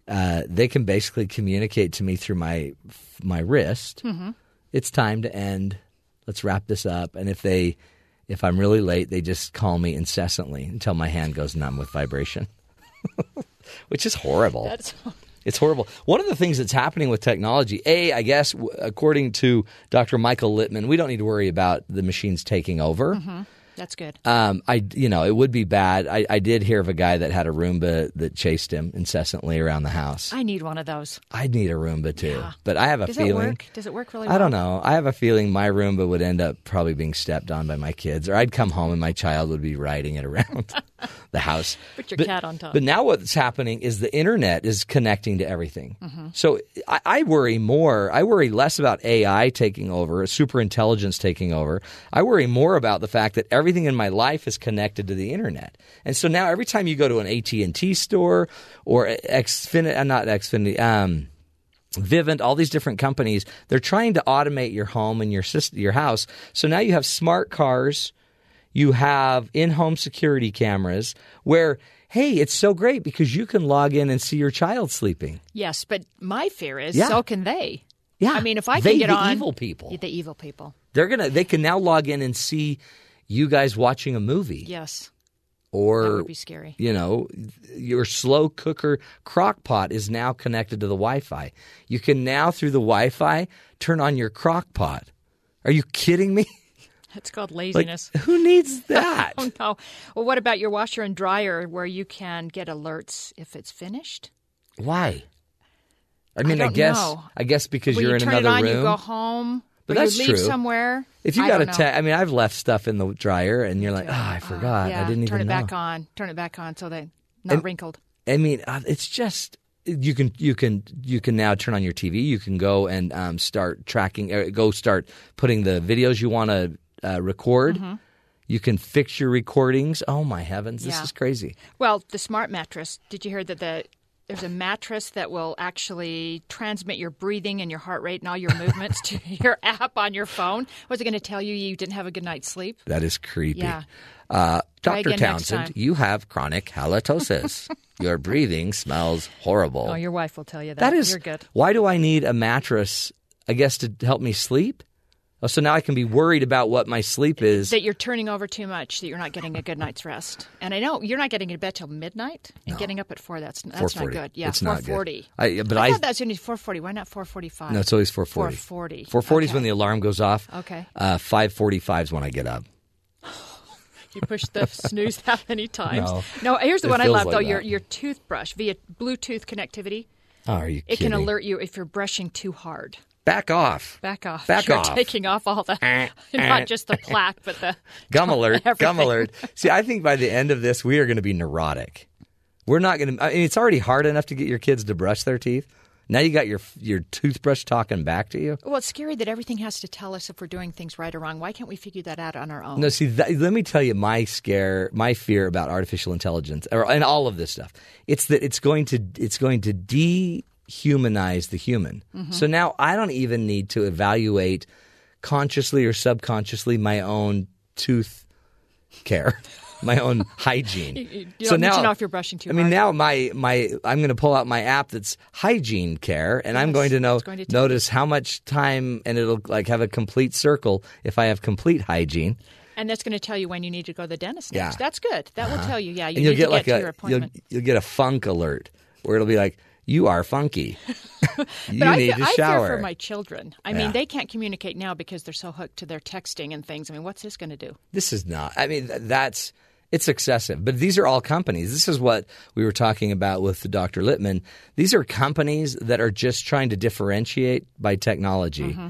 uh, they can basically communicate to me through my my wrist. Mm-hmm. It's time to end. Let's wrap this up. And if they if I'm really late, they just call me incessantly until my hand goes numb with vibration, which is horrible. That's It's horrible. One of the things that's happening with technology, A, I guess, according to Dr. Michael Littman, we don't need to worry about the machines taking over. Mm-hmm. That's good. Um, I, you know, it would be bad. I, I did hear of a guy that had a Roomba that chased him incessantly around the house. I need one of those. I'd need a Roomba too, but I have a Does feeling. it work? Does it work really I don't know. I have a feeling my Roomba would end up probably being stepped on by my kids, or I'd come home and my child would be riding it around the house. Put your But- cat on top. But now what's happening is the internet is connecting to everything. Mm-hmm. So I, I worry more. I worry less about AI taking over, super intelligence taking over. I worry more about the fact that everything in my life is connected to the internet. And so now every time you go to an AT and T store or Xfinity, uh, not Xfinity. Um, Vivint, all these different companies, they're trying to automate your home and your system, your house. So now you have smart cars, you have in-home security cameras where hey, it's so great because you can log in and see your child sleeping. Yes, but my fear is Yeah. so can they. Yeah. I mean, if I They, can get the on evil people. the evil people. They're going to they can now log in and see you guys watching a movie Yes, or that would be scary. you know, your slow cooker crock pot is now connected to the Wi-Fi. You can now through the Wi-Fi turn on your crock pot. Are you kidding me? It's called Like laziness. who needs that? Oh no. Well, what about your washer and dryer where you can get alerts if it's finished? Why? I mean, I, don't guess know. I guess because you're you in turn another it on, room. you go home, But or that's you leave true. somewhere. if you I got a know. I mean, I've left stuff in the dryer, and you're like, oh, I forgot. yeah, I didn't turn even it know. back on. Turn it back on so they not And- wrinkled. I mean, uh, it's just you can you can you can now turn on your TV. You can go and um, start tracking. Uh, go start putting the videos you want to uh, record. You can fix your recordings. Oh my heavens, this Mm-hmm. Yeah. is crazy. Well, the smart mattress. Did you hear that the there's a mattress that will actually transmit your breathing and your heart rate and all your movements to your app on your phone? Was it going to tell you you didn't have a good night's sleep? That is creepy. Yeah. Uh, Dr. Townsend, you have chronic halitosis. your breathing smells horrible. Oh, your wife will tell you that. That is You're good. Why do I need a mattress? I guess to help me sleep. Oh, so now I can be worried about what my sleep is. That you're turning over too much, that you're not getting a good night's rest. And I know you're not getting to bed till midnight and getting up at four. That's not that's not good. Yeah, It's four not good. I- but I I- thought that's only four forty. Why not four forty five? no, it's always four forty. 4:40. Four forty is when the alarm goes off. Okay. Uh, Five forty five is when I get up. You push the snooze that many times. No. here's the It one I love like though. that. Your your toothbrush via Bluetooth connectivity. Oh, are you It kidding? can alert you if you're brushing too hard. Back off. Back off. Back you're off. taking off all the Eh, not just the plaque, but the Gum alert. Gum alert. See, I think by the end of this, we are going to be neurotic. We're not going to. I mean, it's already hard enough to get your kids to brush their teeth. Now you got your your toothbrush talking back to you. Well, it's scary that everything has to tell us if we're doing things right or wrong. Why can't we figure that out on our own? No, see, that, let me tell you my scare, my fear about artificial intelligence, or, and all of this stuff. It's that it's going to it's going to dehumanize the human. Mm-hmm. So now I don't even need to evaluate consciously or subconsciously my own tooth care, my own hygiene. you need to know if you're brushing too I mean, hard. now my my I'm going to pull out my app that's hygiene care, and I'm going to know going to notice how much time, and it'll like have a complete circle if I have complete hygiene. And that's going to tell you when you need to go to the dentist next. Yeah. Uh-huh. That's good. That will tell you. Yeah, you need get to like to a your you'll, you'll get a funk alert where it'll be like you are funky. you but I, need fe- to I shower. fear for my children. I Yeah. mean, they can't communicate now because they're so hooked to their texting and things. I mean, what's this going to do? this is not. I mean, that's it's excessive. But these are all companies. This is what we were talking about with Dr. Littman. These are companies that are just trying to differentiate by technology, Mm-hmm.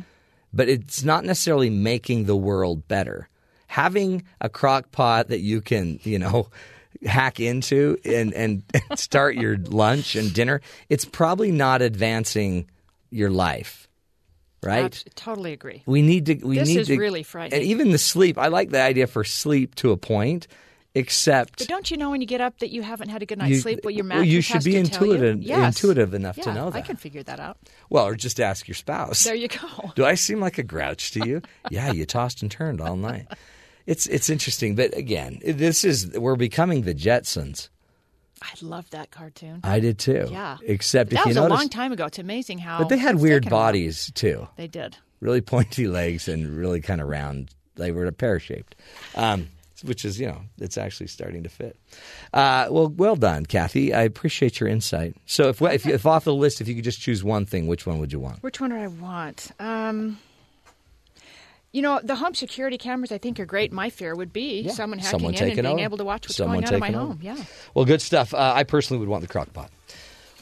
but it's not necessarily making the world better. Having a crock pot that you can, you know, hack into and, and start your lunch and dinner, it's probably not advancing your life. Right? Abs- totally agree. We need to. We This need is to, really frightening. And even the sleep. I like the idea for sleep to a point. except But don't you know when you get up that you haven't had a good night's You- sleep? What your well, mattress you should be intuitive- Yes. intuitive enough to know that. I can figure that out. well, or just ask your spouse. There you go. Do I seem like a grouch to you? yeah, you tossed and turned all night. It's it's interesting, but again, this is we're becoming the Jetsons. I love that cartoon. I did too. Yeah. Except if that you was notice, a long time ago. It's amazing how. but they had weird taken a while. bodies too. They did. Really pointy legs and really kind of round. They were pear shaped, um, which is you know it's actually starting to fit. Uh, well, well done, Kathy. I appreciate your insight. So if if, if off the list, if you could just choose one thing, which one would you want? Which one do I want? Um, you know, the home security cameras I think are great. My fear would be someone hacking Someone in and being over. able to watch what's Someone going on in my taking over. home. Yeah. Well, good stuff. Uh, I personally would want the crock pot.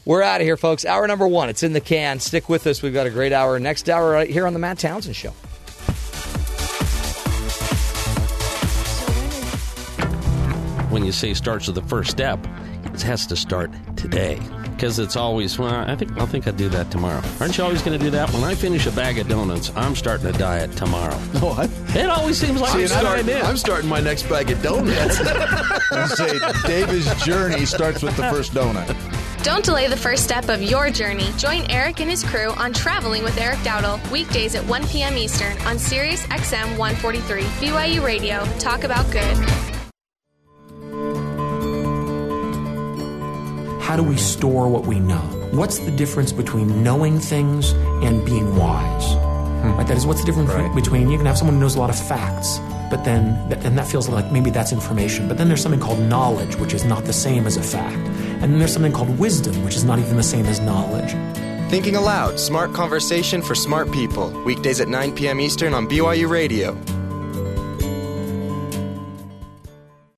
We're out of here, folks. Hour number one. It's in the can. Stick with us. We've got a great hour. Next hour right here on the Matt Townsend Show. when you say starts with the first step, it has to start today. Because it's always, well, I think I'll think I'd do that tomorrow. Aren't you always going to do that? When I finish a bag of donuts, I'm starting a diet tomorrow. No, I, It always seems like see, I'm and I'm, starting. I'm starting my next bag of donuts. I say David's journey starts with the first donut. Don't delay the first step of your journey. Join Eric and his crew on Traveling with Eric Dowdle, weekdays at 1 p.m. Eastern on Sirius XM 143, BYU Radio. Talk about good. How do we store what we know? What's the difference between knowing things and being wise? Hmm. Right? That is, what's the difference between you can have someone who knows a lot of facts, but then and that feels like maybe that's information. But then there's something called knowledge, which is not the same as a fact, and then there's something called wisdom, which is not even the same as knowledge. Thinking Aloud, smart conversation for smart people. Weekdays at 9 p.m. Eastern on BYU Radio.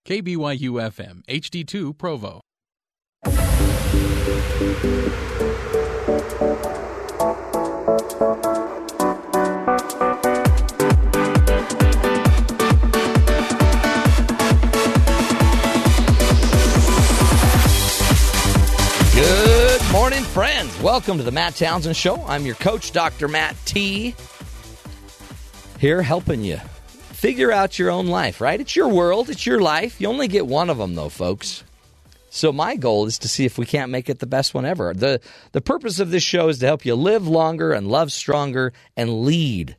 KBYU FM, HD2 Provo. Good morning, friends. Welcome to the Matt Townsend Show. I'm your coach, Dr. Matt T. Here helping you figure out your own life, right? It's your world, it's your life. You only get one of them, though, folks. So my goal is to see if we can't make it the best one ever. The the purpose of this show is to help you live longer and love stronger and lead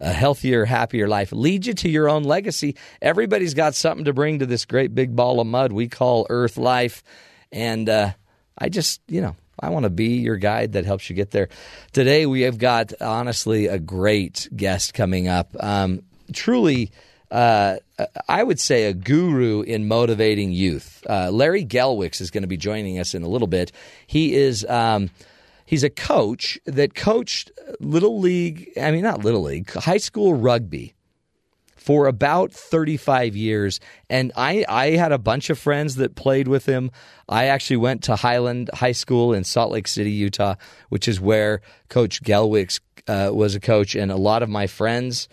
a healthier, happier life. Lead you to your own legacy. Everybody's got something to bring to this great big ball of mud we call Earth life. And uh, I just, you know, I want to be your guide that helps you get there. Today we have got honestly a great guest coming up. Um, truly uh, I would say a guru in motivating youth. Uh, Larry Gelwix is going to be joining us in a little bit. He is um, he's a coach that coached little league. I mean, not little league, high school rugby for about 35 years. And I, I had a bunch of friends that played with him. I actually went to Highland High School in Salt Lake City, Utah, which is where Coach Gelwix uh, was a coach. And a lot of my friends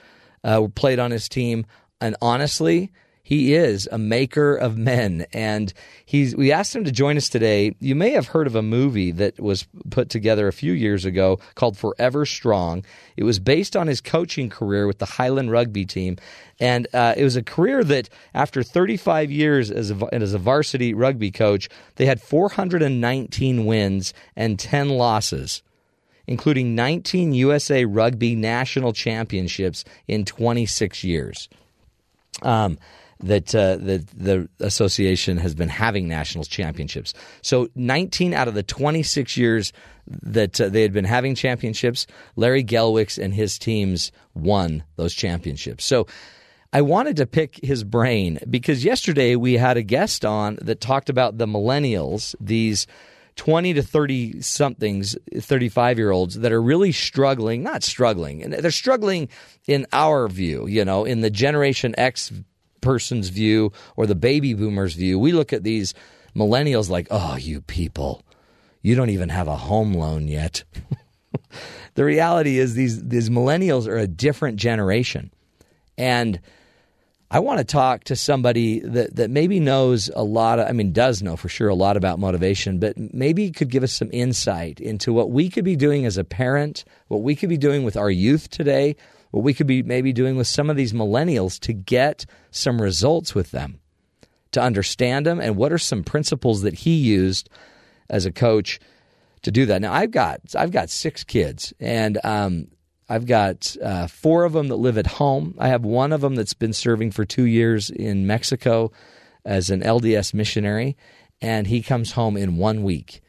uh, played on his team. And honestly, he is a maker of men. And he's we asked him to join us today. You may have heard of a movie that was put together a few years ago called Forever Strong. It was based on his coaching career with the Highland rugby team. And uh, it was a career that, after 35 years as a, as a varsity rugby coach, they had 419 wins and 10 losses including 19 USA Rugby National Championships in 26 years. Um, that uh, the the association has been having national championships. So 19 out of the 26 years that uh, they had been having championships, Larry Gelwix and his teams won those championships. So I wanted to pick his brain because yesterday we had a guest on that talked about the millennials, these 20 to 30 somethings, 35 year olds that are really struggling, not struggling, and they're struggling in our view, you know, in the Generation X person's view or the baby boomers view. We look at these millennials like, oh, you people, you don't even have a home loan yet. the reality is these these millennials are a different generation. And I want to talk to somebody that, that maybe knows a lot of, I mean, does know for sure a lot about motivation, but maybe could give us some insight into what we could be doing as a parent, what we could be doing with our youth today, what we could be maybe doing with some of these millennials to get some results with them, to understand them, and what are some principles that he used as a coach to do that. Now I've got I've got six kids, and um, I've got uh, four of them that live at home. I have one of them that's been serving for two years in Mexico as an LDS missionary, and he comes home in one week.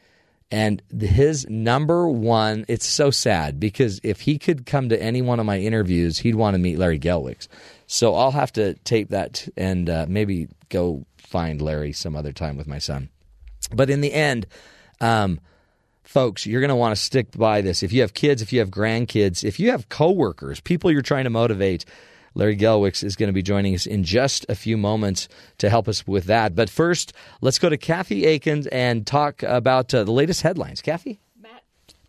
And his number one, it's so sad because if he could come to any one of my interviews, he'd want to meet Larry Gelwix. So I'll have to tape that and uh, maybe go find Larry some other time with my son. But in the end, um, folks, you're going to want to stick by this. If you have kids, if you have grandkids, if you have coworkers, people you're trying to motivate, Larry Gelwix is going to be joining us in just a few moments to help us with that. But first, let's go to Kathy Akins and talk about uh, the latest headlines. Kathy?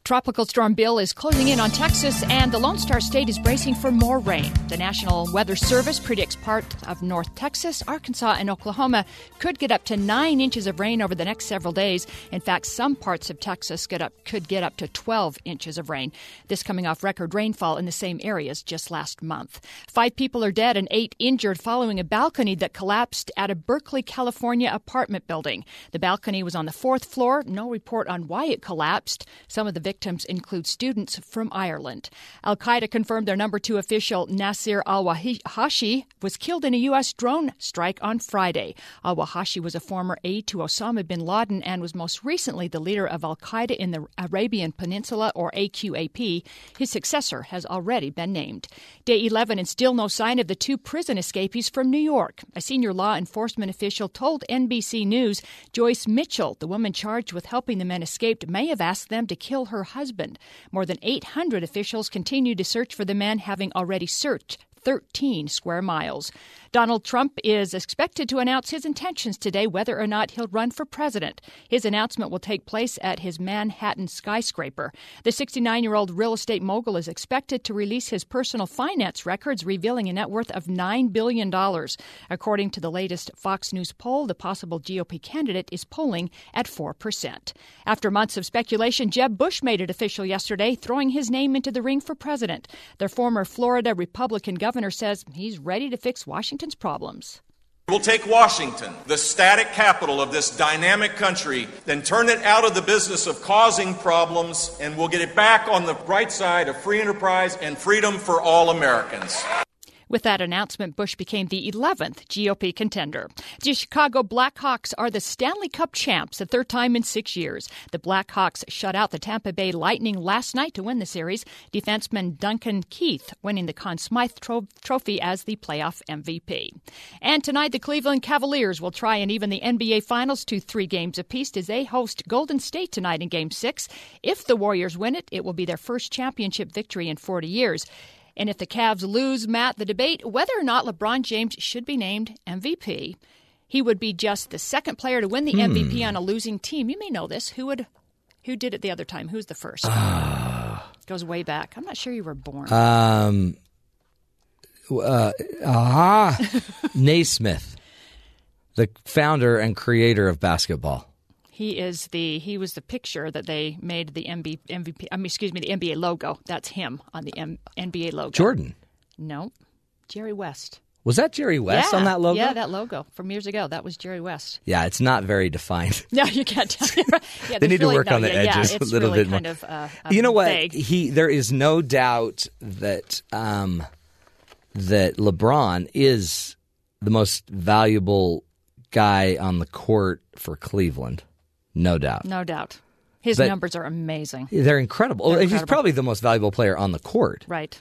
Tropical Storm Bill is closing in on Texas, and the Lone Star State is bracing for more rain. The National Weather Service predicts part of North Texas, Arkansas, and Oklahoma could get up to nine inches of rain over the next several days. In fact, some parts of Texas get up, could get up to 12 inches of rain. This coming off record rainfall in the same areas just last month. Five people are dead and eight injured following a balcony that collapsed at a Berkeley, California apartment building. The balcony was on the fourth floor. No report on why it collapsed. Some of the victims include students from Ireland. Al Qaeda confirmed their number two official, Nasir al Wuhayshi, was killed in a U.S. drone strike on Friday. Al Wuhayshi was a former aide to Osama bin Laden and was most recently the leader of Al Qaeda in the Arabian Peninsula, or AQAP. His successor has already been named. Day 11, and still no sign of the two prison escapees from New York. A senior law enforcement official told NBC News Joyce Mitchell, the woman charged with helping the men escape, may have asked them to kill her husband. More than 800 officials continue to search for the men, having already searched 13 square miles. Donald Trump is expected to announce his intentions today whether or not he'll run for president. His announcement will take place at his Manhattan skyscraper. The 69 year old real estate mogul is expected to release his personal finance records, revealing a net worth of $9 billion. According to the latest Fox News poll, the possible GOP candidate is polling at 4%. After months of speculation, Jeb Bush made it official yesterday, throwing his name into the ring for president. The former Florida Republican governor says he's ready to fix Washington's problems. We'll take Washington, the static capital of this dynamic country, then turn it out of the business of causing problems, and we'll get it back on the right side of free enterprise and freedom for all Americans. With that announcement, Bush became the 11th GOP contender. The Chicago Blackhawks are the Stanley Cup champs, the third time in six years. The Blackhawks shut out the Tampa Bay Lightning last night to win the series. Defenseman Duncan Keith winning the Conn Smythe tro- Trophy as the playoff MVP. And tonight, the Cleveland Cavaliers will try and even the NBA Finals to three games apiece as they host Golden State tonight in Game Six. If the Warriors win it, it will be their first championship victory in 40 years. And if the Cavs lose, Matt, the debate whether or not LeBron James should be named MVP, he would be just the second player to win the Hmm. MVP on a losing team. You may know this. Who would who did it the other time? Who's the first? Goes way back. I'm not sure you were born. Um, uh, ah, Naismith, the founder and creator of basketball. He is the he was the picture that they made the MB, MVP. I mean, excuse me, the NBA logo. That's him on the M, NBA logo. Jordan. No, Jerry West. Was that Jerry West yeah, on that logo? Yeah, that logo from years ago. That was Jerry West. Yeah, it's not very defined. No, you can't tell. yeah, they need really- to work no, on the yeah, yeah, edges it's a little really bit more. kind Of, uh, you know what? vague. He there is no doubt that um, that LeBron is the most valuable guy on the court for Cleveland. No doubt. No doubt. His But- numbers are amazing. They're incredible. They're He's probably the most valuable player on the court. Right.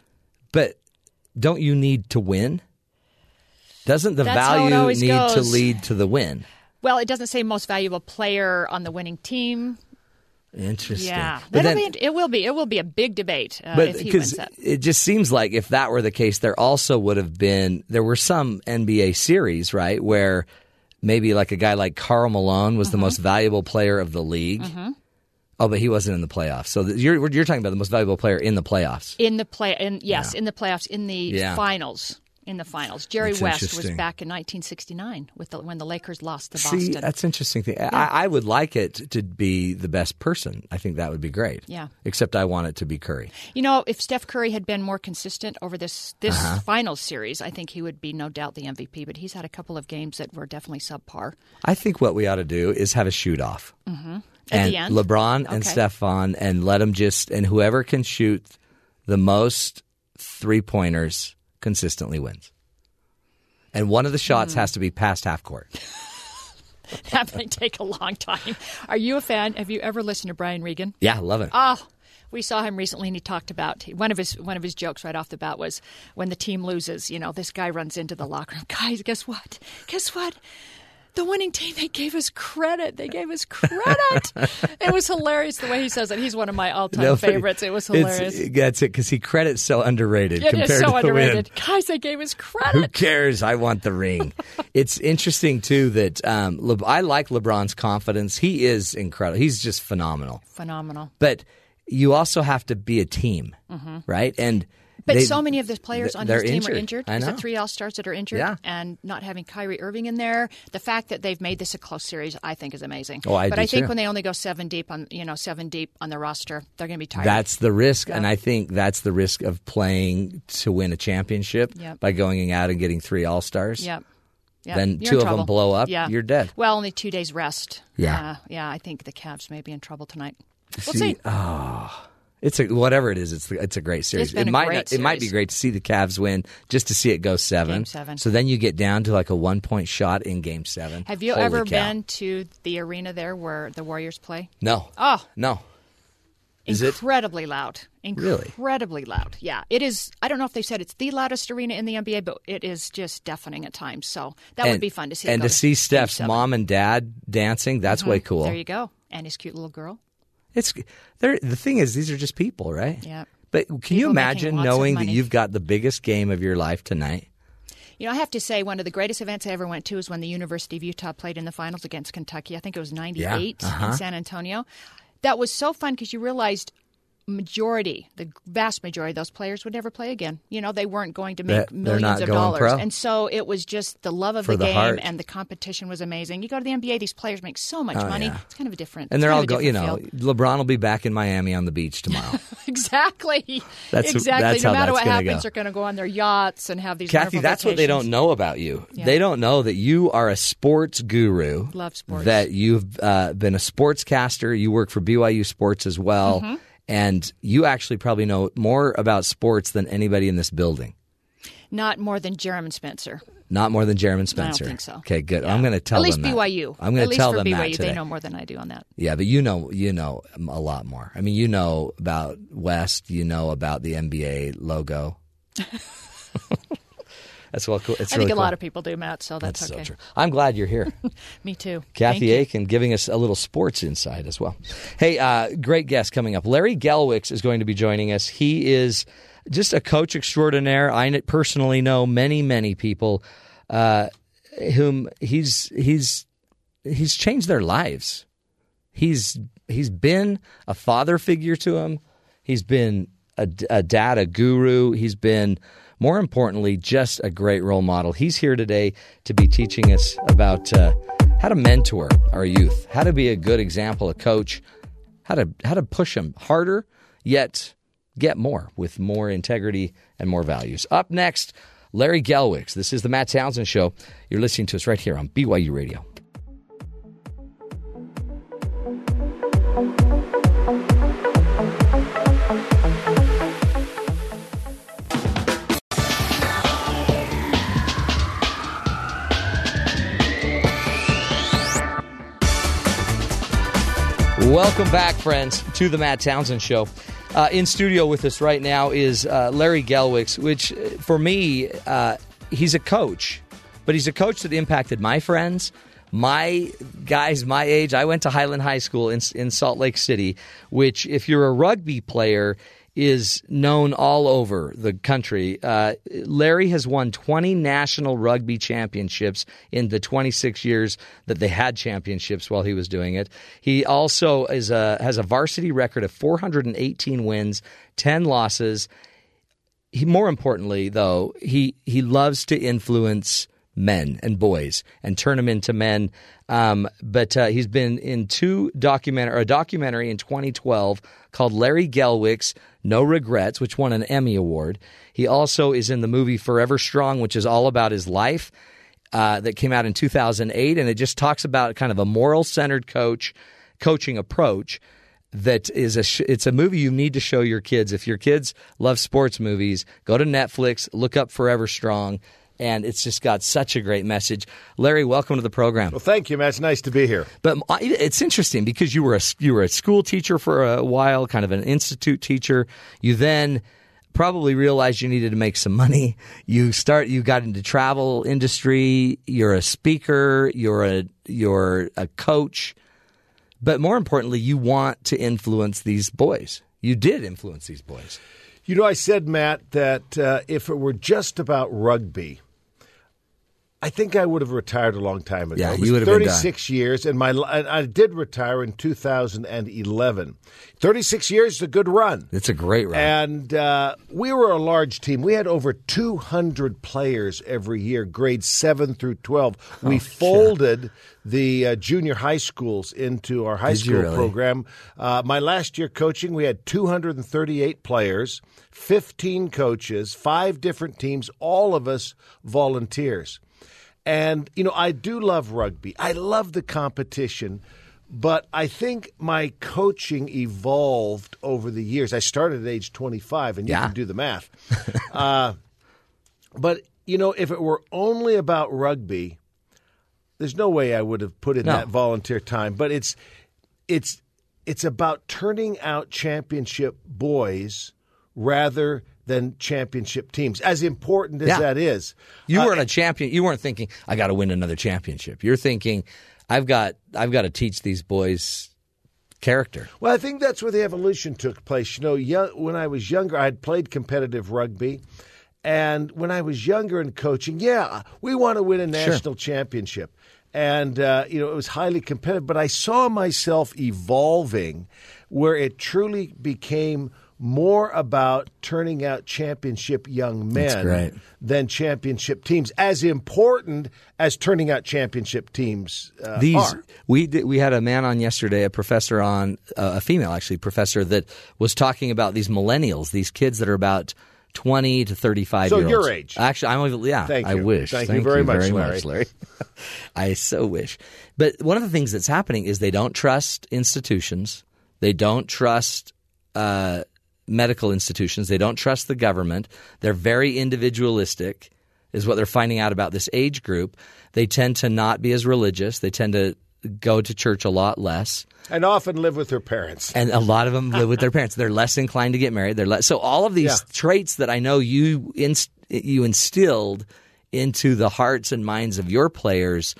But don't you need to win? Doesn't the That's value need to lead to the win? Well, it doesn't say most valuable player on the winning team. Interesting. Yeah, But That'll then- be, it will be. It will be a big debate uh, but if he because wins that. it just seems like if that were the case, there also would have been there were some NBA series right where maybe like a guy like Karl Malone was Mm-hmm. the most valuable player of the league. Oh, but he wasn't in the playoffs. So th- you're you're talking about the most valuable player in the playoffs. In the play, in yes, in the playoffs, in the Yeah. finals, in the finals. Jerry That's West was back in 1969 with the, when the Lakers lost to See, Boston. that's interesting thing. I, I would like it to be the best person. I think that would be great. Yeah. Except I want it to be Curry. You know, if Steph Curry had been more consistent over this this Uh-huh. finals series, I think he would be no doubt the MVP. But he's had a couple of games that were definitely subpar. I think what we ought to do is have a shoot off. Mm-hmm. And LeBron and Okay. Stephon, and let them just and whoever can shoot the most three pointers consistently wins. And one of the shots Hmm. has to be past half court. that might take a long time. Are you a fan? Have you ever listened to Brian Regan? Yeah, I love it. Oh, we saw him recently, and he talked about one of his one of his jokes right off the bat was when the team loses. You know, this guy runs into the locker room. Guys, guess what? Guess what? The winning team, they gave us credit. They gave us credit. it was hilarious the way he says it. He's one of my all time favorites. It was hilarious. That's it because he credits so underrated It compared is to so the underrated. win. Guys, they gave us credit. Who cares? I want the ring. it's interesting too that um, Le- I like LeBron's confidence. He is incredible. He's just phenomenal. Phenomenal. But you also have to be a team, Mhm. right? And But they- so many of the players on his team injured. are injured. I know. three All Stars that are injured? Yeah. And not having Kyrie Irving in there, the fact that they've made this a close series, I think, is amazing. Oh, I but I think too. when they only go seven deep on, you know, seven deep on the roster, they're going to be tired. That's the risk, and I think that's the risk of playing to win a championship Yep. by going out and getting three All Stars. Yep. Yep. Then You're two of them blow up, Yeah. you're dead. Well, only two days rest. Yeah. Uh, yeah, I think the Cavs may be in trouble tonight. We'll see, see. Oh, it's a whatever it is. It's it's a great series. It might not, it might be great to see the Cavs win, just to see it go seven. Game seven. So then you get down to like a one point shot in Game Seven. Have you Holy ever cow. been to the arena there where the Warriors play? No. Oh, No. Is it? incredibly loud. Really? Incredibly loud. Yeah, it is. I don't know if they said it's the loudest arena in the NBA, but it is just deafening at times. So that would be fun to see. And to see Steph's mom and dad dancing, that's way Mhm. cool. There you go. And his cute little girl. It's the thing is these are just people, right? Yeah. But can you People making imagine knowing that you've got the biggest game of your life tonight? You know, I have to say, one of the greatest events I ever went to was when the University of Utah played in the finals against Kentucky. I think it was 98 uh-huh. in San Antonio. That was so fun because you realized majority, the vast majority of those players would never play again. You know, they weren't going to make they're millions of dollars. pro. And so it was just the love of For the game and the competition was amazing. You go to the NBA, these players make so much Oh, money. yeah. It's kind of a different And they're all going, you know, field. LeBron will be back in Miami on the beach tomorrow. exactly. That's- exactly. that's no matter what happens, go. they're going to go on their yachts and have these Kathy, that's what they don't know about you. Yeah. They don't know that you are a sports guru. Love sports. That you've uh, been a sportscaster. You work for BYU Sports as well. Mhm. And you actually probably know more about sports than anybody in this building. Not more than Jeremy Spencer. Not more than Jeremy Spencer. i think so. Okay, good. I'm going to tell them. At least them that. BYU. I'm going to tell them BYU, that today. they know more than I do on that. Yeah, but you know, you know a lot more. I mean, you know about West. You know about the NBA logo. that's well cool. It's I really think a cool. lot of people do, Matt. So that's, That's okay. so true. I'm glad you're here. Me too. Kathy Thank you. Aiken giving us a little sports insight as well. Hey, uh, great guest coming up. Larry Gelwix is going to be joining us. He is just a coach extraordinaire. I personally know many, many people uh, whom he's he's he's changed their lives. He's he's been a father figure to him. He's been a, a dad, a guru. He's been more importantly just a great role model. He's here today to be teaching us about uh, how to mentor our youth, how to be a good example, a coach, how to how to push them harder yet get more with more integrity and more values. Up next, Larry Gelwix. This is the Matt Townsend Show. You're listening to us right here on BYU Radio. Welcome back, friends, to the Matt Townsend Show. Uh, in studio with us right now is uh, Larry Gelwix, which uh, for me, uh, he's a coach, but he's a coach that impacted my friends, my guys my age. I went to Highland High School in, in Salt Lake City, which, if you're a rugby player, is known all over the country. Uh, Larry has won 20 national rugby championships in the 26 years that they had championships while he was doing it. He also is a, has a varsity record of 418 wins, 10 losses. he more importantly though he he loves to influence men and boys and turn them into men. Um, but uh, he's been in two documentary, a documentary in 2012 called Larry Gelwix No Regrets, which won an Emmy award. He also is in the movie Forever Strong, which is all about his life. Uh, that came out in 2008, and it just talks about kind of a moral centered coach coaching approach that is a sh- it's a movie you need to show your kids if your kids love sports movies go to netflix look up forever strong and it's just got such a great message. Larry welcome to the program. Well thank you man it's nice to be here. But it's interesting because you were a you were a school teacher for a while kind of an institute teacher. You then probably realized you needed to make some money. You start you got into travel industry. You're a speaker. You're a you're a coach. But more importantly, you want to influence these boys. You did influence these boys. You know, I said, Matt, that uh, if it were just about rugby, I think I would have retired a long time ago. Yeah, you would have 36 years, and my I did retire in 2011. 36 years is a good run. It's a great run. And uh, we were a large team. We had over 200 players every year, grade 7 through 12. Oh, we folded yeah. the uh, junior high schools into our high did school really? program. Uh, my last year coaching, we had 238 players, 15 coaches, five different teams, all of us volunteers. And, you know, I do love rugby. I love the competition. But I think my coaching evolved over the years. I started at age 25, and you Yeah. can do the math. uh, but, you know, if it were only about rugby, there's no way I would have put in No. that volunteer time. But it's it's it's about turning out championship boys rather than championship teams. As important as Yeah. that is, You Uh, weren't a champion. You weren't thinking, I got to win another championship. You're thinking, I've got, I've got to teach these boys character. Well, I think that's where the evolution took place. You know, young, when I was younger, I had played competitive rugby. And when I was younger and coaching, yeah, we want to win a national championship. And, uh, you know, it was highly competitive. But I saw myself evolving where it truly became more about turning out championship young men than championship teams, as important as turning out championship teams uh, These are. we did, we had a man on yesterday, a professor on uh, a female actually professor that was talking about these millennials, these kids that are about twenty to thirty five. So year your age. Actually, I'm over- yeah. Thank I you. wish. Thank you very much, Larry. Larry. I so wish. But one of the things that's happening is they don't trust institutions. They don't trust uh, medical institutions. They don't trust the government. They're very individualistic, is what they're finding out about this age group. They tend to not be as religious. They tend to go to church a lot less. And often live with their parents. And a lot of them live with their parents. They're less inclined to get married. They're less, so all of these Yeah. traits that I know you inst, you instilled into the hearts and minds of your players.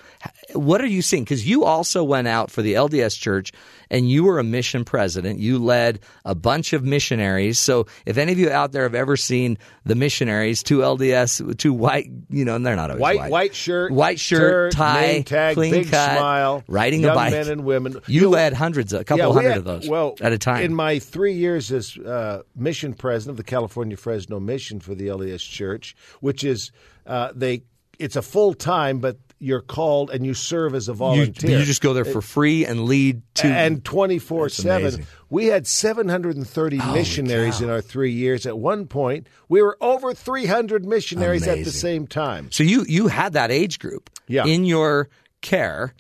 What are you seeing? Because you also went out for the LDS Church and you were a mission president. You led a bunch of missionaries. So if any of you out there have ever seen the missionaries, two LDS, two white, you know, and they're not always White, white. white shirt, white shirt, tie, name tag, clean big cut, smile, riding a bike. men and women. You led hundreds, a couple Yeah, hundred had- of those well, at a time. In my three years as uh, mission president of the California Fresno Mission for the LDS Church, which is uh, they, it's a full time, but you're called and you serve as a volunteer. you just go there for free and lead to and twenty four seven. We had 730 missionaries in our three years. At one point, we were over 300 missionaries at the same time. So you you had that age group Yeah. in your care.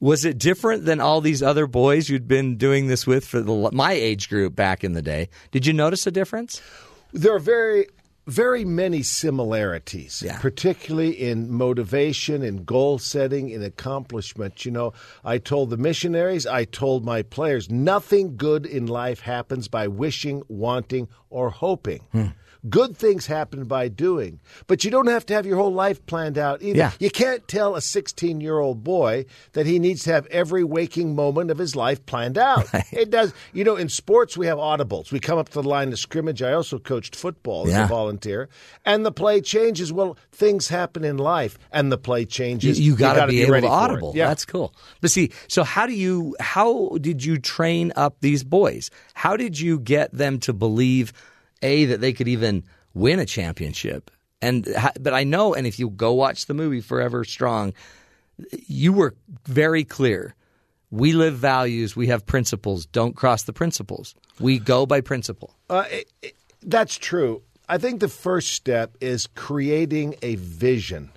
Was it different than all these other boys you'd been doing this with for the my age group back in the day? Did you notice a difference? There are very, very many similarities, Yeah. particularly in motivation, in goal setting, in accomplishment. You know, I told the missionaries, I told my players, nothing good in life happens by wishing, wanting, or hoping. Hmm. Good things happen by doing, but you don't have to have your whole life planned out either. Yeah. You can't tell a 16 year old boy that he needs to have every waking moment of his life planned out. It does. You know, in sports, we have audibles. We come up to the line of scrimmage. I also coached football as Yeah. a volunteer, and the play changes. Well, things happen in life, and the play changes. you got to gotta be able ready to audible. Yeah. That's cool. But see, so how do you how did you train up these boys? How did you get them to believe a that they could even win a championship. And but I know, and if you go watch the movie Forever Strong, you were very clear. We live values. We have principles. Don't cross the principles. We go by principle. Uh, it, it, that's true. I think the first step is creating a vision.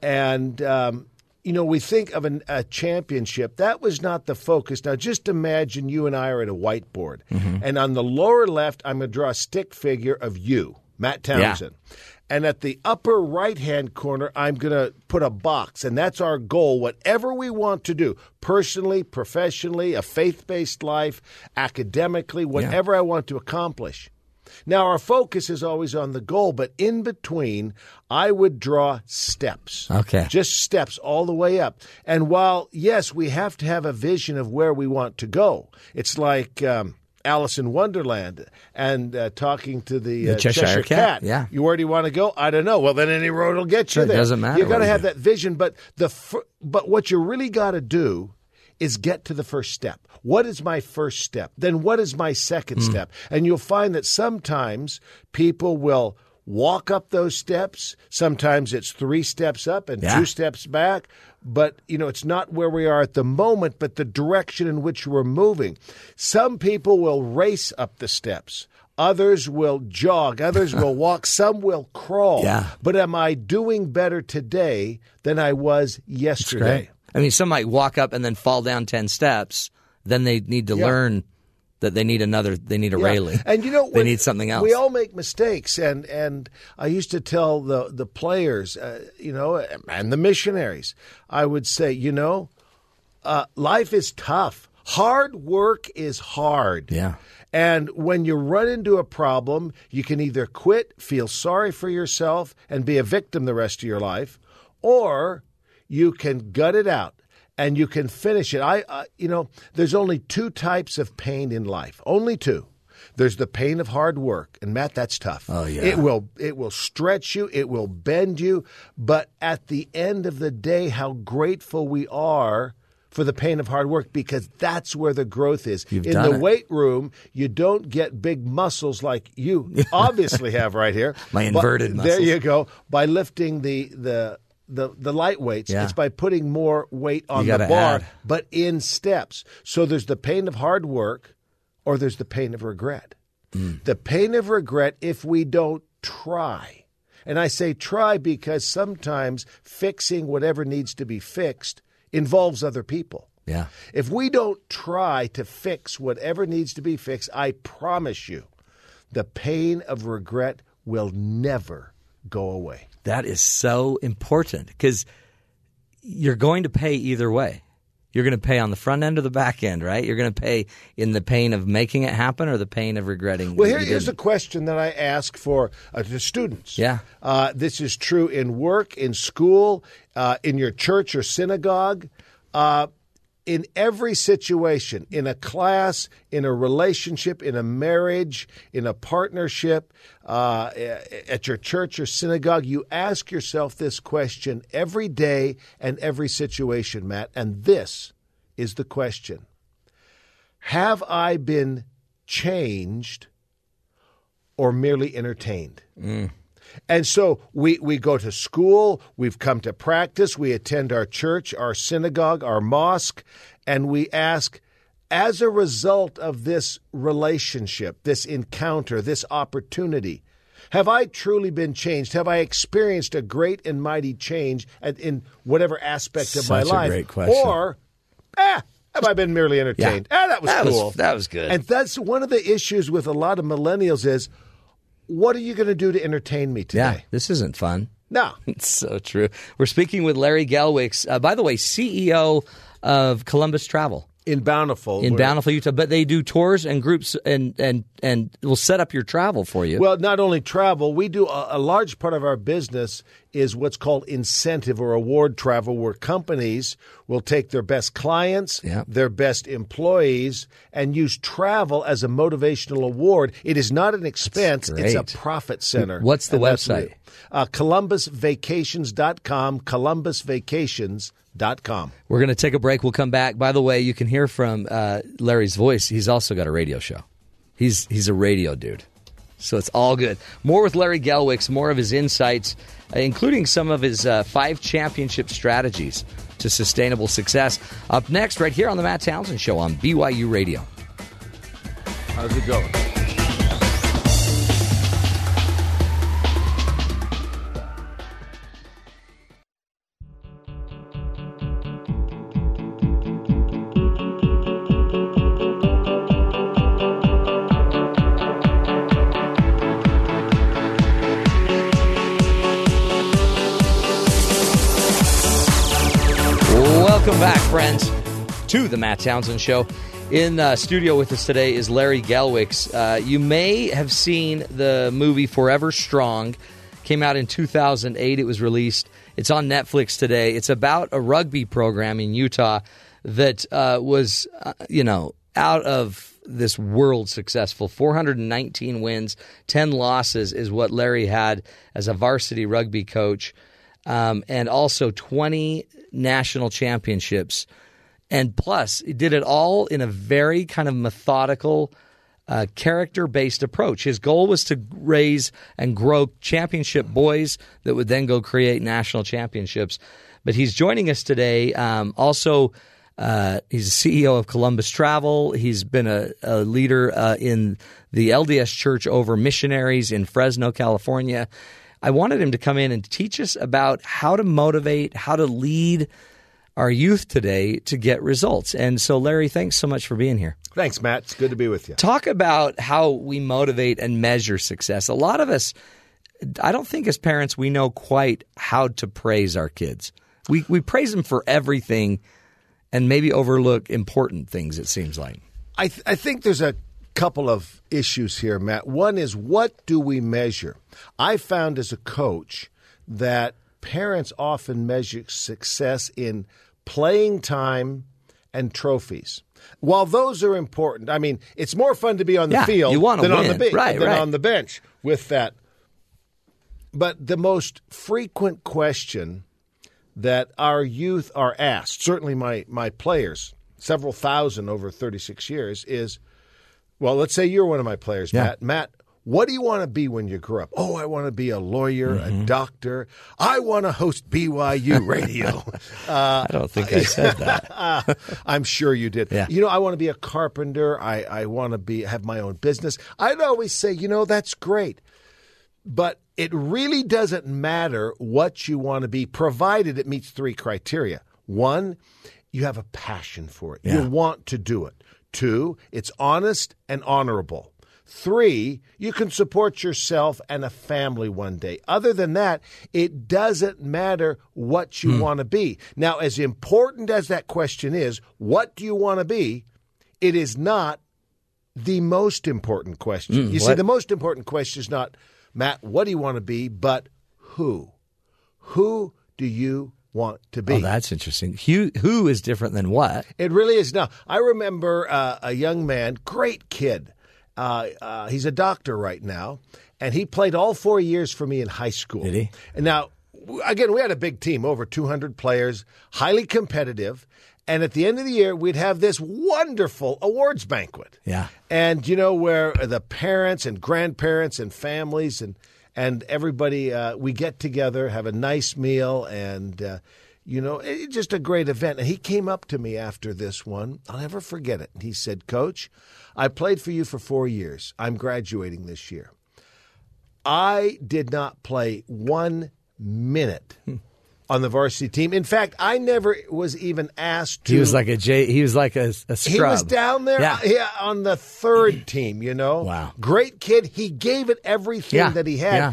And, um, you know, we think of an, a championship. That was not the focus. Now, just imagine you and I are at a whiteboard. Mm-hmm. And on the lower left, I'm going to draw a stick figure of you, Matt Townsend. Yeah. And at the upper right hand corner, I'm going to put a box. And that's our goal. Whatever we want to do, personally, professionally, a faith based life, academically, whatever I want to accomplish. Now, our focus is always on the goal, but in between, I would draw steps. Okay. Just steps all the way up. And while, yes, we have to have a vision of where we want to go, it's like. Um, Alice in Wonderland and uh, talking to the, The uh, Cheshire Cheshire, Cat, Cat. yeah. You where do you want to go? I don't know. Well, then any road will get you It there. doesn't matter You got to have that vision, but the but what you really got to do is get to the first step. What is my first step? Then what is my second Hmm. step? And you'll find that sometimes people will walk up those steps. Sometimes it's three steps up and Yeah. two steps back. But you know, it's not where we are at the moment, but the direction in which we're moving. Some people will race up the steps. Others will jog. Others will walk. Some will crawl. Yeah. But am I doing better today than I was yesterday? I mean, some might walk up and then fall down 10 steps. Then they need to Yeah. learn that they need another, they need a Yeah. railing. And you know, they need something else. We all make mistakes, and and I used to tell the the players, uh, you know, and the missionaries, I would say, you know, uh, life is tough. Hard work is hard. Yeah. And when you run into a problem, you can either quit, feel sorry for yourself, and be a victim the rest of your life, or you can gut it out and you can finish it. I, uh, you know, there's only two types of pain in life. Only two. There's the pain of hard work, and Matt, that's tough. Oh, yeah. It will it will stretch you, it will bend you, but at the end of the day, how grateful we are for the pain of hard work because that's where the growth is. You've in the it. weight room, you don't get big muscles like you obviously have right here. My inverted There muscles. you go. By lifting the the the, the light weights, Yeah. it's by putting more weight on the bar, add. but in steps. So there's the pain of hard work, or there's the pain of regret. Mm. The pain of regret if we don't try. And I say try because sometimes fixing whatever needs to be fixed involves other people. Yeah. If we don't try to fix whatever needs to be fixed, I promise you, the pain of regret will never go away. That is so important because you're going to pay either way. You're going to pay on the front end or the back end, right? You're going to pay in the pain of making it happen or the pain of regretting. Well, here, here's a question that I ask for uh, to students. Yeah. Uh, this is true in work, in school, uh, in your church or synagogue. In every situation, in a class, in a relationship, in a marriage, in a partnership, uh, at your church or synagogue, you ask yourself this question every day and every situation, Matt. And this is the question Have I been changed or merely entertained? And so we, we go to school, we've come to practice, we attend our church, our synagogue, our mosque, and we ask, as a result of this relationship, this encounter, this opportunity, have I truly been changed? Have I experienced a great and mighty change in whatever aspect of my Such life? great question. Or, ah, have I been merely entertained? Yeah. Ah, that was That was- cool. that was good. And that's one of the issues with a lot of millennials is, what are you going to do to entertain me today? Yeah, this isn't fun. No. It's so true. We're speaking with Larry Gelwix, uh, by the way, CEO of Columbus Travel. In Bountiful. in where- Bountiful, Utah. But they do tours and groups and and and will set up your travel for you. Well, not only travel, we do a, a large part of our business is what's called incentive or award travel, where companies will take their best clients, Yeah. their best employees, and use travel as a motivational award. It is not an expense; it's a profit center. What's the And website? Uh, ColumbusVacations.com. ColumbusVacations.com. We're going to take a break. We'll come back. By the way, you can hear from uh, Larry's voice. He's also got a radio show. He's he's a radio dude. So it's all good. More with Larry Gelwix, more of his insights, including some of his uh, five championship strategies to sustainable success. Up next, right here on the Matt Townsend Show on BYU Radio. How's it going? To the Matt Townsend Show. In uh, studio with us today is Larry Gelwix. Uh, you may have seen the movie Forever Strong. Came out in 2008. It was released. It's on Netflix today. It's about a rugby program in Utah that uh, was, uh, you know, out of this world successful. 419 wins, 10 losses is what Larry had as a varsity rugby coach, um, and also 20 national championships. And plus, he did it all in a very kind of methodical, uh, character based approach. His goal was to raise and grow championship boys that would then go create national championships. But he's joining us today. Um, also, uh, he's the CEO of Columbus Travel. He's been a, a leader uh, in the LDS Church over missionaries in Fresno, California. I wanted him to come in and teach us about how to motivate, how to lead our youth today to get results. And so, Larry, thanks so much for being here. Thanks, Matt. It's good to be with you. Talk about how we motivate and measure success. A lot of us, I don't think as parents we know quite how to praise our kids. We we praise them for everything, and maybe overlook important things. It seems like. I th- I think there's a couple of issues here, Matt. One is what do we measure? I found as a coach that parents often measure success in playing time and trophies. While those are important, I mean, it's more fun to be on the Yeah, field you than on the bench, Right, than right. on the bench with that. But the most frequent question that our youth are asked, certainly my my players, several thousand over 36 years, is, well, let's say you're one of my players, Yeah. Matt. Matt, what do you want to be when you grow up? Oh, I want to be a lawyer, Mm-hmm. a doctor. I want to host BYU radio. uh, I don't think I said that. I'm sure you did. Yeah. You know, I want to be a carpenter. I, I want to be have my own business. I'd always say, you know, that's great. But it really doesn't matter what you want to be, provided it meets three criteria. One, you have a passion for it. Yeah. You want to do it. Two, it's honest and honorable. Three, you can support yourself and a family one day. Other than that, it doesn't matter what you want to be. Now, as important as that question is, what do you want to be? It is not the most important question. Mm, you see, the most important question is not, Matt, what do you want to be, but who? Who do you want to be? Oh, that's interesting. Who, who is different than what? It really is. Now, I remember uh, a young man, great kid. Uh, uh, he's a doctor right now, and he played all four years for me in high school. Did he? And now, again, we had a big team, over 200 players, highly competitive. And at the end of the year, we'd have this wonderful awards banquet. Yeah. And you know where the parents and grandparents and families and and everybody uh, we get together, have a nice meal, and uh, you know it's just a great event. And he came up to me after this one. I'll never forget it. He said, "Coach, I played for you for four years. I'm graduating this year. I did not play one minute." Hmm. On the varsity team. In fact, I never was even asked to. He was like a J. He was like a, a scrub. He was down there Yeah. Uh, yeah, on the third team, you know. Wow. Great kid. He gave it everything Yeah, that he had. yeah.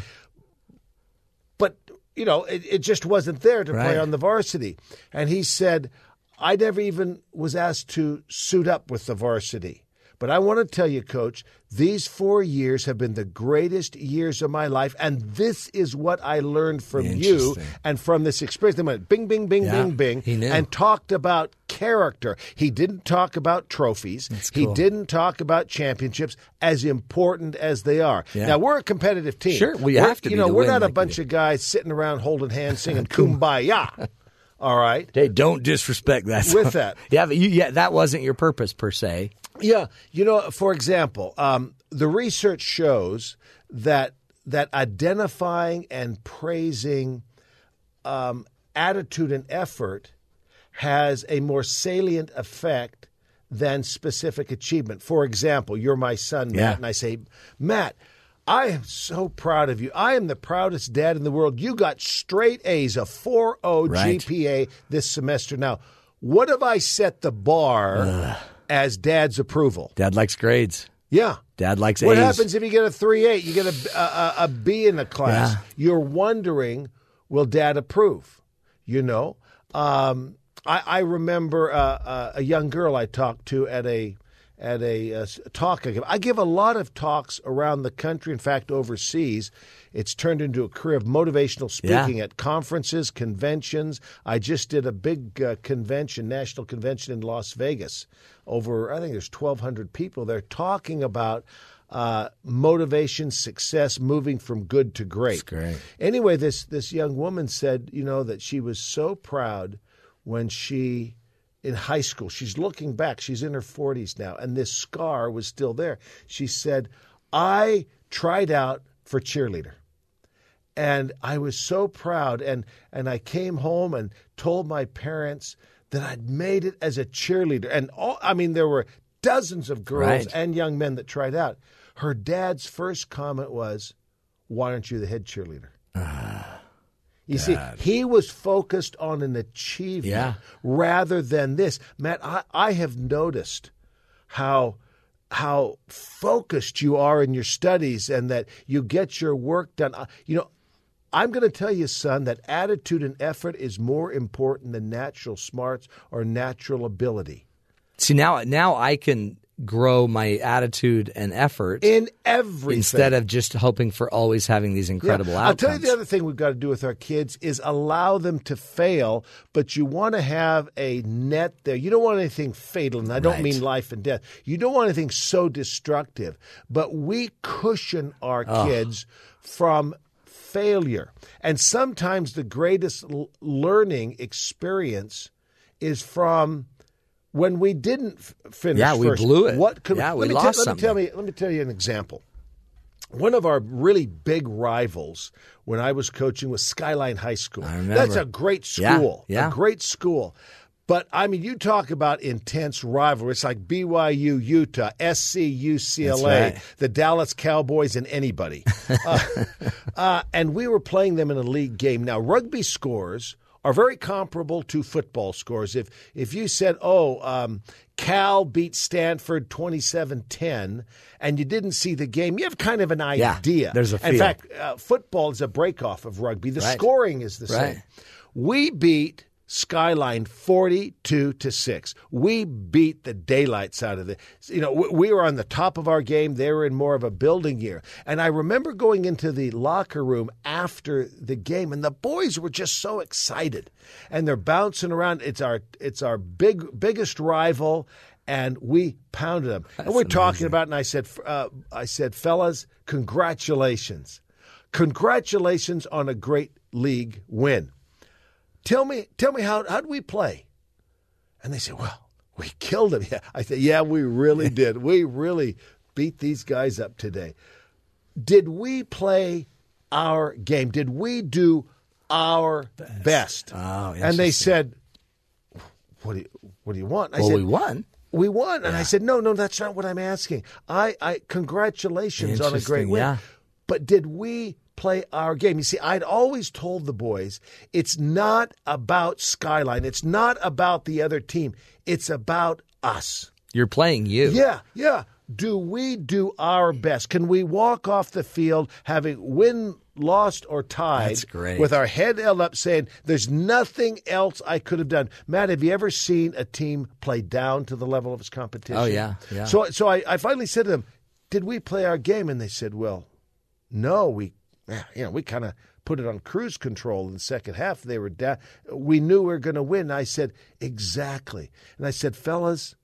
You know, it, it just wasn't there to play on the varsity. And he said, I never even was asked to suit up with the varsity. But I want to tell you, coach, these four years have been the greatest years of my life. And this is what I learned from you and from this experience. They went bing, bing, bing, Yeah, bing, bing. And talked about character. He didn't talk about trophies. He didn't talk about championships, as important as they are. Yeah. Now we're a competitive team. Sure, you We're- have to You know, we're not a like bunch of guys sitting around holding hands singing "Kumbaya." All right. Hey, don't disrespect that. With that. yeah, but you, yeah, that wasn't your purpose per se. Yeah, you know, for example, um, the research shows that that identifying and praising um, attitude and effort has a more salient effect than specific achievement. For example, you're my son, Matt, Yeah. and I say, Matt, I am so proud of you. I am the proudest dad in the world. You got straight A's, a 4.0 Right. GPA this semester. Now, what have I set the bar as dad's approval? Dad likes grades. Yeah. Dad likes What A's. happens if you get a three eight? You get a, a, a- a B in the class. Yeah. You're wondering, will Dad approve? You know, um, I, I remember uh, uh, a young girl I talked to at a at a s- talk I give. I give a lot of talks around the country. In fact, overseas, it's turned into a career of motivational Yeah. speaking at conferences, conventions. I just did a big uh, convention, national convention in Las Vegas. Over, I think there's 1,200 people there talking about uh, motivation, success, moving from good to great. great. Anyway, this this young woman said, you know, that she was so proud when she in high school. She's looking back. She's in her 40s now, and this scar was still there. She said, "I tried out for cheerleader." and I was so proud and and I came home and told my parents that I'd made it as a cheerleader and all I mean there were dozens of girls Right. and young men that tried out her dad's first comment was why aren't you the head cheerleader ah. You see he was focused on an achievement Yeah. rather than this Matt I, I have noticed how how focused you are in your studies and that you get your work done. You know, I'm going to tell you, son, that attitude and effort is more important than natural smarts or natural ability. See now, now I can grow my attitude and effort in everything instead of just hoping for always having these incredible Yeah. I'll tell you the other thing we've got to do with our kids is allow them to fail, but you want to have a net there. You don't want anything fatal, and I don't Right. mean life and death. You don't want anything so destructive, but we cushion our Oh. kids from failure. And sometimes the greatest l- learning experience is from when we didn't f- finish Yeah, we first. blew it. What could Yeah, we let me lost tell, let me tell me let me tell you an example. One of our really big rivals when I was coaching was Skyline High School. remember. That's a great school. yeah. A great school. But I mean, you talk about intense rivalry. It's like BYU, Utah, SC, UCLA, right. the Dallas Cowboys, and anybody. uh, uh, and we were playing them in a league game. Now, rugby scores are very comparable to football scores. If if you said, "Oh, um, Cal beat Stanford 27-10," and you didn't see the game, you have kind of an Yeah, idea. there's a In fact, uh, football is a breakoff of rugby. The Right. scoring is the Right. same. We beat Skyline 42 to 6. We beat the daylights out of the you know, we, we were on the top of our game. They were in more of a building year. And I remember going into the locker room after the game and the boys were just so excited. And they're bouncing around. It's our it's our big biggest rival and we pounded them. and we're talking about and I said uh, I said fellas, congratulations. Congratulations on a great league win. Tell me, tell me how how did we play? And they said, "Well, we killed them." Yeah, I said, "Yeah, we really did. We really beat these guys up today." Did we play our game? Did we do our best? Oh, and they said, "What do you What do you want?" I Well, said, we won. We won, and I said, "No, no, that's not what I'm asking. I, I congratulations on a great win." yeah. But did we play our game? You see, I'd always told the boys it's not about Skyline. It's not about the other team. It's about us. You're playing you. Yeah, yeah. Do we do our best? Can we walk off the field having win, lost, or tied That's great. with our head held up saying, there's nothing else I could have done? Matt, have you ever seen a team play down to the level of its competition? Oh, yeah, yeah. So, so I, I finally said to them, did we play our game? And they said, well, no, we, you know, we kind of put it on cruise control in the second half. They were down. We knew we were going to win. I said, exactly. And I said, fellas,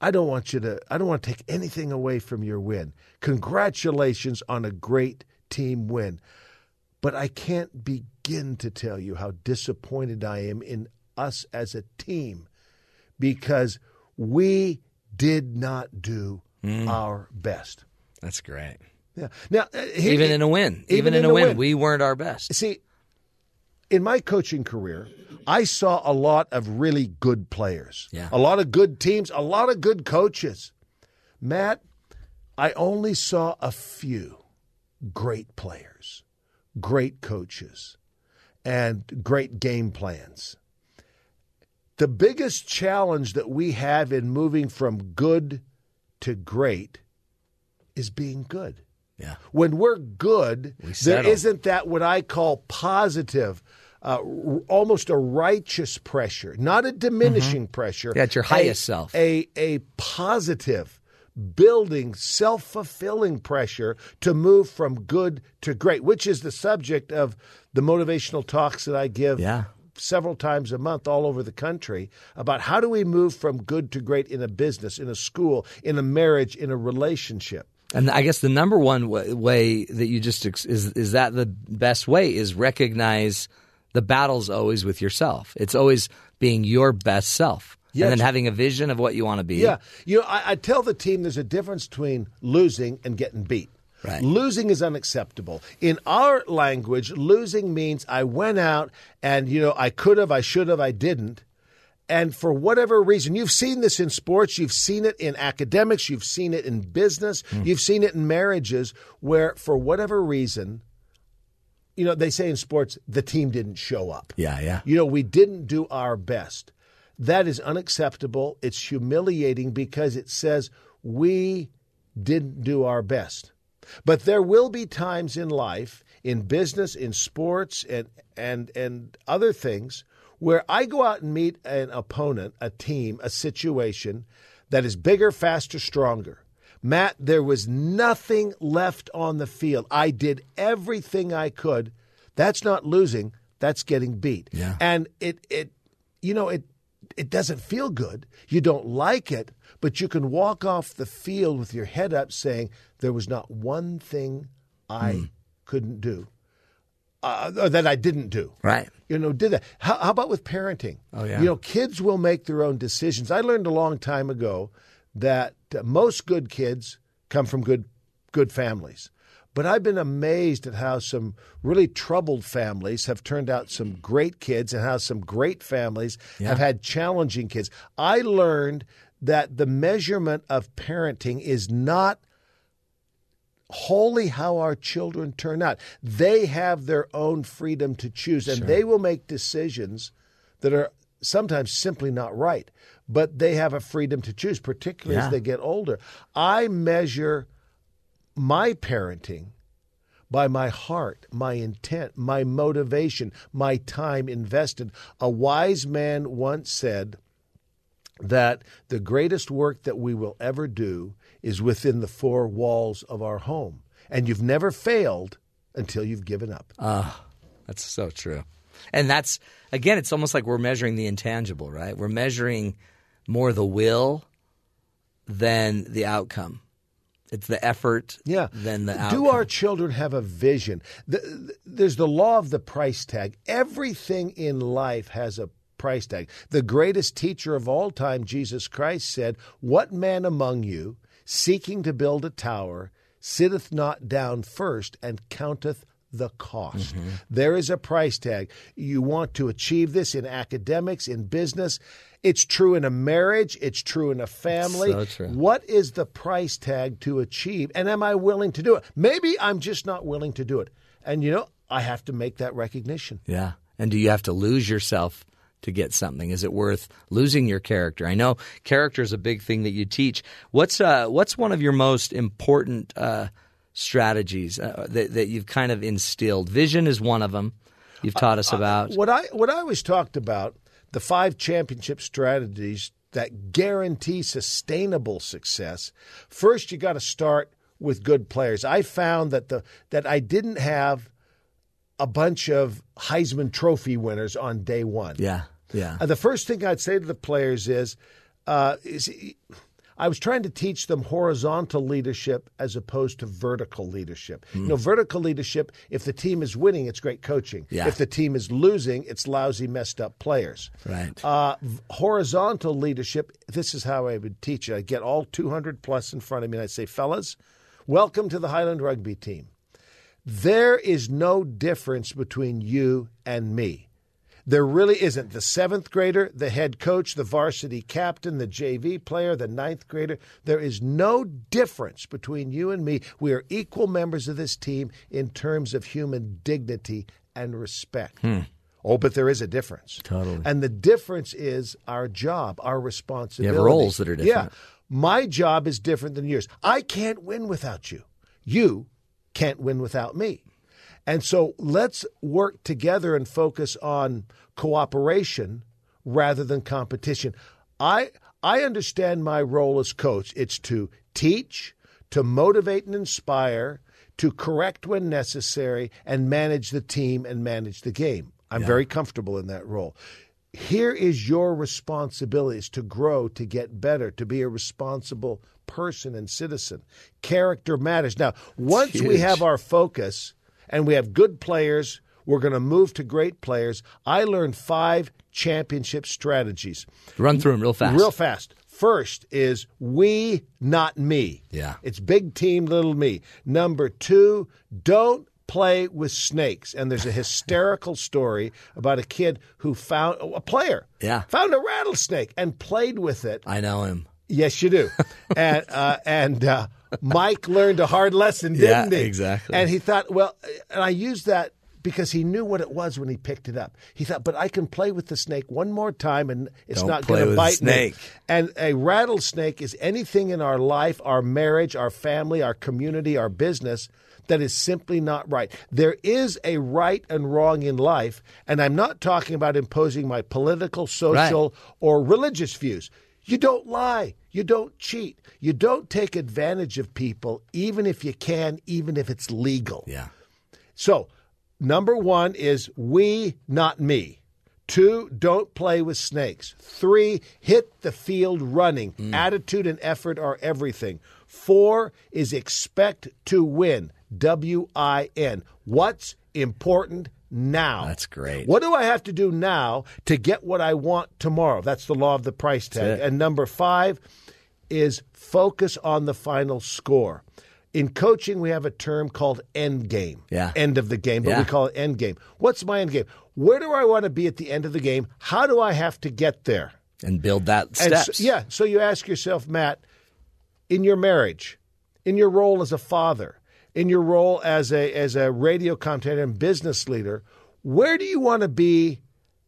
I don't want you to I don't want to take anything away from your win. Congratulations on a great team win. But I can't begin to tell you how disappointed I am in us as a team because we did not do Mm. our best. That's great. Yeah. Now, uh, here- even in a win, even, in, a win, we weren't our best. See, in my coaching career, I saw a lot of really good players. Yeah. A lot of good teams, a lot of good coaches. Matt, I only saw a few great players, great coaches, and great game plans. The biggest challenge that we have in moving from good to great is being good. Yeah. When we're good, there settle. isn't that what I call positive, uh, r- almost a righteous pressure, not a diminishing pressure. Mm-hmm. Yeah, it's your a- highest self. A a positive, building, self fulfilling pressure to move from good to great, which is the subject of the motivational talks that I give Yeah. several times a month all over the country about how do we move from good to great in a business, in a school, in a marriage, in a relationship. And I guess the number one way, way that you just ex- is is that the best way is recognize the battle's always with yourself. It's always being your best self, Yes. and then having a vision of what you want to be. Yeah. You know, I, I tell the team there's a difference between losing and getting beat. Right. Losing is unacceptable. In our language, losing means I went out and, you know, I could have, I should have, I didn't. And for whatever reason, you've seen this in sports, you've seen it in academics, you've seen it in business, hmm. you've seen it in marriages, where for whatever reason, you know, they say in sports, the team didn't show up. Yeah, yeah. You know, we didn't do our best. That is unacceptable. It's humiliating because it says we didn't do our best. But there will be times in life, in business, in sports, and and and other things where I go out and meet an opponent, a team, a situation that is bigger, faster, stronger. Matt, there was nothing left on the field. I did everything I could. That's not losing, that's getting beat. Yeah. And it it you know, it it doesn't feel good. You don't like it, but you can walk off the field with your head up saying there was not one thing I Hmm. couldn't do. Uh, or that I didn't do. Right. You know, did that. How, how about with parenting? Oh, yeah. You know, kids will make their own decisions. I learned a long time ago that uh, most good kids come from good good families. But I've been amazed at how some really troubled families have turned out some great kids and how some great families Yeah. have had challenging kids. I learned that the measurement of parenting is not wholly how our children turn out. They have their own freedom to choose, and they will make decisions that are sometimes simply not right, but they have a freedom to choose, particularly Yeah. as they get older. I measure my parenting by my heart, my intent, my motivation, my time invested. A wise man once said that the greatest work that we will ever do is within the four walls of our home. And you've never failed until you've given up. Ah, that's so true. And that's again, it's almost like we're measuring the intangible, right? We're measuring more the will than the outcome. It's the effort Yeah. than the outcome. Do our children have a vision? The, the- there's the law of the price tag. Everything in life has a price tag. The greatest teacher of all time, Jesus Christ, said, What man among you, seeking to build a tower, sitteth not down first and counteth the cost? Mm-hmm. There is a price tag. You want to achieve this in academics, in business. It's true in a marriage. It's true in a family. So. What is the price tag to achieve? And am I willing to do it? Maybe I'm just not willing to do it. And, you know, I have to make that recognition. Yeah. And do you have to lose yourself to get something? Is it worth losing your character? I know character is a big thing that you teach. What's uh, what's one of your most important uh, strategies uh, that, that you've kind of instilled? Vision is one of them. You've taught us about. What I what I always talked about the five championship strategies that guarantee sustainable success. First, you got to start with good players. I found that the that I didn't have a bunch of Heisman Trophy winners on day one. yeah. Yeah. Uh, the first thing I'd say to the players is, uh, is I was trying to teach them horizontal leadership as opposed to vertical leadership. You know, vertical leadership, if the team is winning, it's great coaching. Yeah. If the team is losing, it's lousy, messed up players. Right. Uh, horizontal leadership, this is how I would teach it. I'd get all 200 plus in front of me and I'd say, fellas, Welcome to the Highland Rugby team. There is no difference between you and me. There really isn't. The seventh grader, the head coach, the varsity captain, the JV player, the ninth grader, there is no difference between you and me. We are equal members of this team in terms of human dignity and respect. Hmm. Oh, but there is a difference. Totally. And the difference is our job, our responsibility. roles that are different. Yeah. My job is different than yours. I can't win without you. You can't win without me. And so let's work together and focus on cooperation rather than competition. I I understand my role as coach. It's to teach, to motivate and inspire, to correct when necessary, and manage the team and manage the game. I'm Yeah. very comfortable in that role. Here is your responsibility is to grow, to get better, to be a responsible person and citizen. Character matters. Now, once we have our focus and we have good players, we're going to move to great players. I learned five championship strategies. Run through them real fast. Real fast. First is we, not me. Yeah. It's big team, little me. Number two, don't play with snakes. And there's a hysterical story about a kid who found a player. Yeah. Found a rattlesnake and played with it. I know him. Yes, you do. and uh, and uh, Mike learned a hard lesson, didn't Yeah, he? exactly. And he thought, well, and I used that because he knew what it was when he picked it up. He thought, but I can play with the snake one more time, and it's Don't not going to bite snake. me. And a rattlesnake is anything in our life, our marriage, our family, our community, our business that is simply not right. There is a right and wrong in life, and I'm not talking about imposing my political, social, or religious views. You don't lie. You don't cheat. You don't take advantage of people, even if you can, even if it's legal. Yeah. So, number one is we, not me. Two, don't play with snakes. Three, hit the field running. Mm. Attitude and effort are everything. Four is expect to win. W I N. What's important now? That's great. What do I have to do now to get what I want tomorrow? That's the law of the price tag. And number five is focus on the final score. In coaching, we have a term called end game. Yeah. End of the game, but Yeah. we call it end game. What's my end game? Where do I want to be at the end of the game? How do I have to get there? And build that And steps. so- yeah. So you ask yourself, Matt, in your marriage, in your role as a father, in your role as a as a radio commentator and business leader, where do you want to be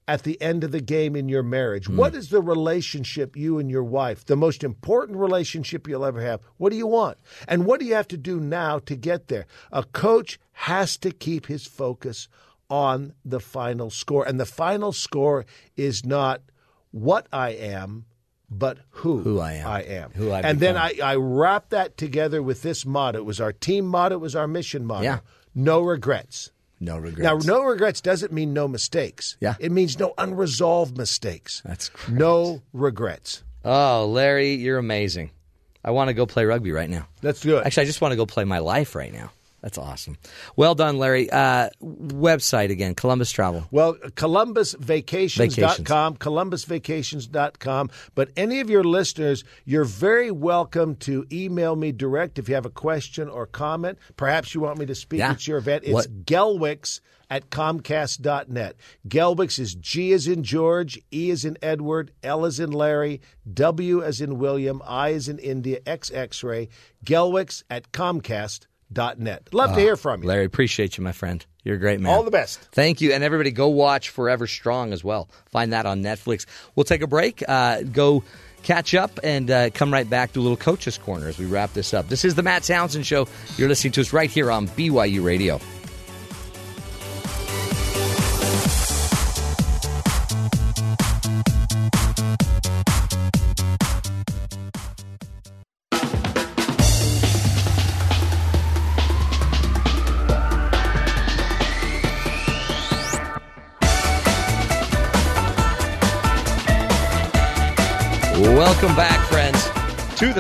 at the end of the game in your marriage? Hmm. What is the relationship you and your wife, the most important relationship you'll ever have? What do you want? And what do you have to do now to get there? A coach has to keep his focus on the final score. And the final score is not what I am, but who, Who I am. I am. Who I've and then. I, I wrap that together with this motto. It was our team motto, it was our mission motto. Yeah. No regrets. No regrets. Now, no regrets doesn't mean no mistakes. Yeah. It means no unresolved mistakes. That's great. No regrets. Oh, Larry, you're amazing. I want to go play rugby right now. Let's do it. Actually, I just want to go play my life right now. That's awesome. Well done, Larry. Uh, website again, Columbus Travel. Well, columbusvacations.com, columbusvacations.com. But any of your listeners, you're very welcome to email me direct if you have a question or comment. Perhaps you want me to speak Yeah. at your event. It's What- Gelwix at comcast.net. Gelwix is G as in George, E as in Edward, L as in Larry, W as in William, I as in India, X X-ray. Gelwix at comcast.net. Love to hear from you. Larry, appreciate you, my friend. You're a great man. All the best. Thank you. And everybody, go watch Forever Strong as well. Find that on Netflix. We'll take a break, uh, go catch up, and uh, come right back to a little Coach's Corner as we wrap this up. This is the Matt Townsend Show. You're listening to us right here on BYU Radio.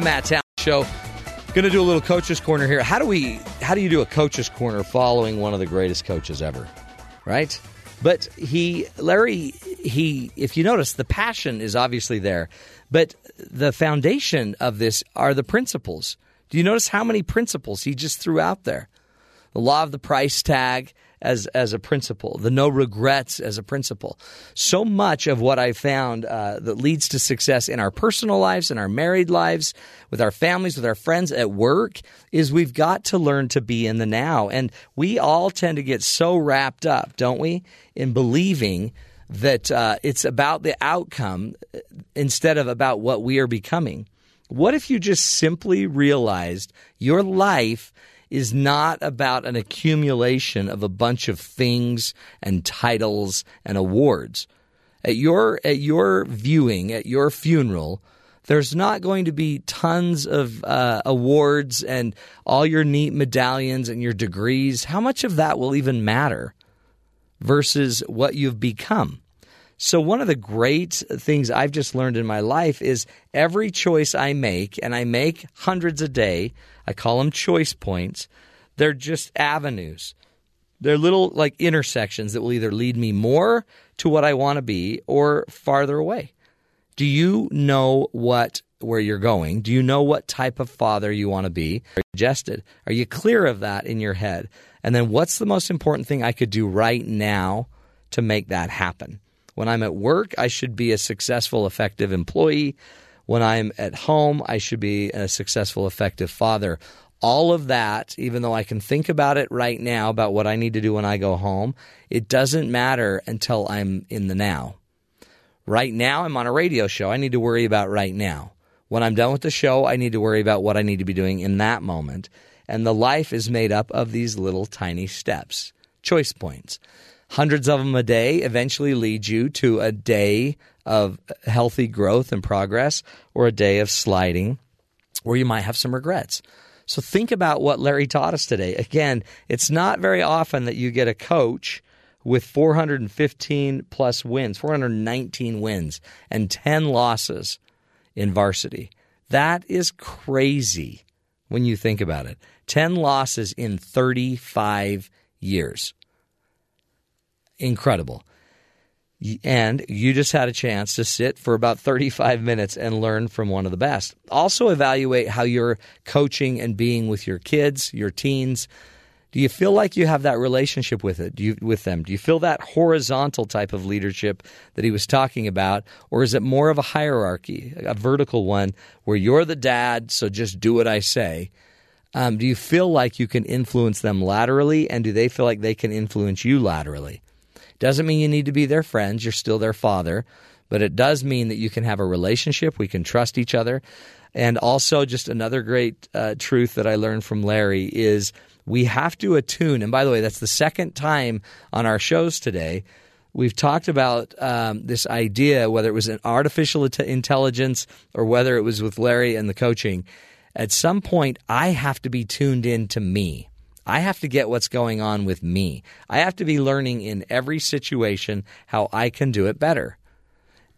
Matt Town Show. Going to do a little coaches corner here. How do we? How do you do a coaches corner following one of the greatest coaches ever? Right. But he, Larry, he. If you notice, the passion is obviously there, but the foundation of this are the principles. Do you notice how many principles he just threw out there? The law of the price tag as as a principle, the no regrets as a principle. So much of what I found uh, that leads to success in our personal lives, in our married lives, with our families, with our friends at work, is we've got to learn to be in the now. And we all tend to get so wrapped up, don't we, in believing that uh, it's about the outcome instead of about what we are becoming. What if you just simply realized your life is not about an accumulation of a bunch of things and titles and awards? At your at your viewing, at your funeral, there's not going to be tons of uh, awards and all your neat medallions and your degrees. How much of that will even matter versus what you've become? So, one of the great things I've just learned in my life is every choice I make, and I make hundreds a day, I call them choice points, they're just avenues. They're little like intersections that will either lead me more to what I want to be or farther away. Do you know what where you're going? Do you know what type of father you want to be? Suggested. Are you clear of that in your head? And then what's the most important thing I could do right now to make that happen? When I'm at work, I should be a successful, effective employee. When I'm at home, I should be a successful, effective father. All of that, even though I can think about it right now about what I need to do when I go home, it doesn't matter until I'm in the now. Right now, I'm on a radio show. I need to worry about right now. When I'm done with the show, I need to worry about what I need to be doing in that moment. And the life is made up of these little tiny steps, choice points. Hundreds of them a day eventually lead you to a day of healthy growth and progress or a day of sliding where you might have some regrets. So think about what Larry taught us today. Again, it's not very often that you get a coach with 415 plus wins, 419 wins, and 10 losses in varsity. That is crazy when you think about it. 10 losses in 35 years incredible. And you just had a chance to sit for about 35 minutes and learn from one of the best. Also, evaluate how you're coaching and being with your kids, your teens. Do you feel like you have that relationship with it? Do you, with them? Do you feel that horizontal type of leadership that he was talking about, or is it more of a hierarchy, a vertical one, where you're the dad, so just do what I say? Um, do you feel like you can influence them laterally, and do they feel like they can influence you laterally? Doesn't mean you need to be their friends, you're still their father, but it does mean that you can have a relationship, we can trust each other. And also, just another great uh, truth that I learned from Larry is we have to attune. And by the way, that's the second time on our shows today. We've talked about um, this idea, whether it was an artificial intelligence or whether it was with Larry and the coaching. At some point, I have to be tuned in to me. I have to get what's going on with me. I have to be learning in every situation how I can do it better.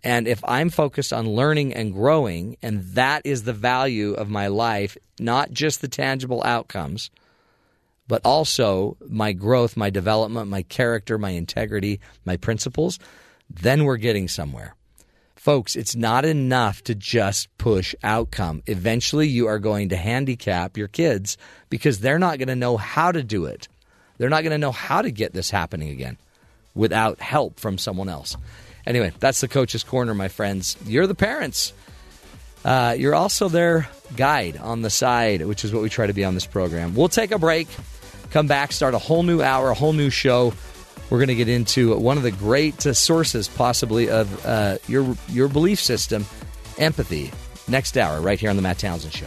And if I'm focused on learning and growing, and that is the value of my life, not just the tangible outcomes, but also my growth, my development, my character, my integrity, my principles, then we're getting somewhere. Folks, it's not enough to just push outcome. Eventually, you are going to handicap your kids because they're not going to know how to do it. They're not going to know how to get this happening again without help from someone else. Anyway, that's the coach's corner, my friends. You're the parents. Uh, you're also their guide on the side, which is what we try to be on this program. We'll take a break, come back, start a whole new hour, a whole new show. We're going to get into one of the great sources, possibly, of uh, your your belief system, empathy. Next hour, right here on the Matt Townsend Show.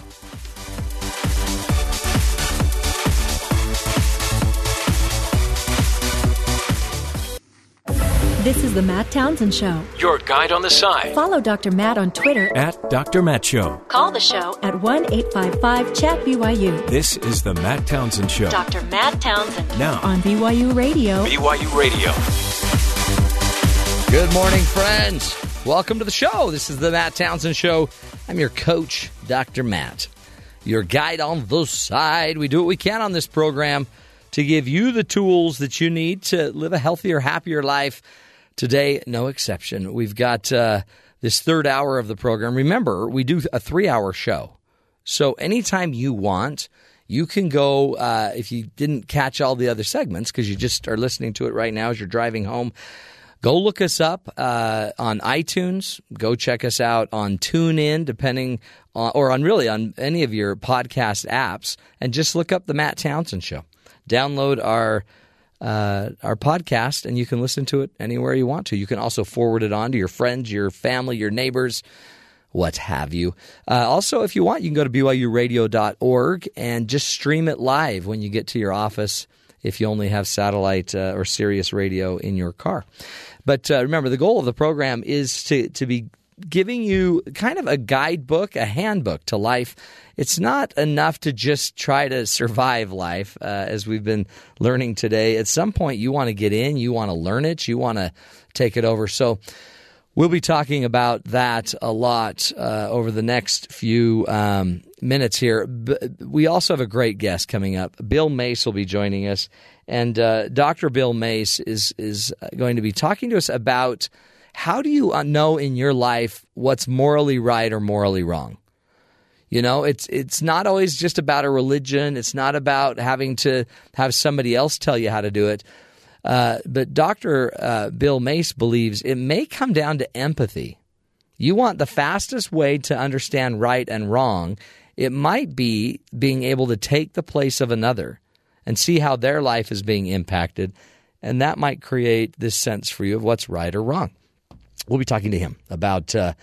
This is the Matt Townsend Show. Your guide on the side. Follow Dr. Matt on Twitter at Dr. Matt Show. Call the show at 1 855 Chat BYU. This is the Matt Townsend Show. Dr. Matt Townsend. Now on BYU Radio. BYU Radio. Good morning, friends. Welcome to the show. This is the Matt Townsend Show. I'm your coach, Dr. Matt, your guide on the side. We do what we can on this program to give you the tools that you need to live a healthier, happier life Today, no exception. We've got uh, this third hour of the program. Remember, we do a three hour show. So anytime you want, you can go, uh, if you didn't catch all the other segments, because you just are listening to it right now as you're driving home, go look us up uh, on iTunes. Go check us out on TuneIn, depending on, or on really on any of your podcast apps, and just look up the Matt Townsend Show. Download our uh, our podcast, and you can listen to it anywhere you want to. You can also forward it on to your friends, your family, your neighbors, what have you. Uh, also, if you want, you can go to BYURadio.org and just stream it live when you get to your office if you only have satellite uh, or Sirius radio in your car. But uh, remember, the goal of the program is to, to be giving you kind of a guidebook, a handbook to life. It's not enough to just try to survive life, uh, as we've been learning today. At some point, you want to get in, you want to learn it, you want to take it over. So, We'll be talking about that a lot uh, over the next few um, minutes here. We also have a great guest coming up. Bill Mace will be joining us, and uh, Dr. Bill Mace is is going to be talking to us about how do you uh, know in your life what's morally right or morally wrong. You know, it's it's not always just about a religion. It's not about having to have somebody else tell you how to do it uh, but Dr. Uh, Bill Mace believes it may come down to empathy. You want the fastest way to understand right and wrong. It might be being able to take the place of another and see how their life is being impacted. And that might create this sense for you of what's right or wrong. We'll be talking to him about uh,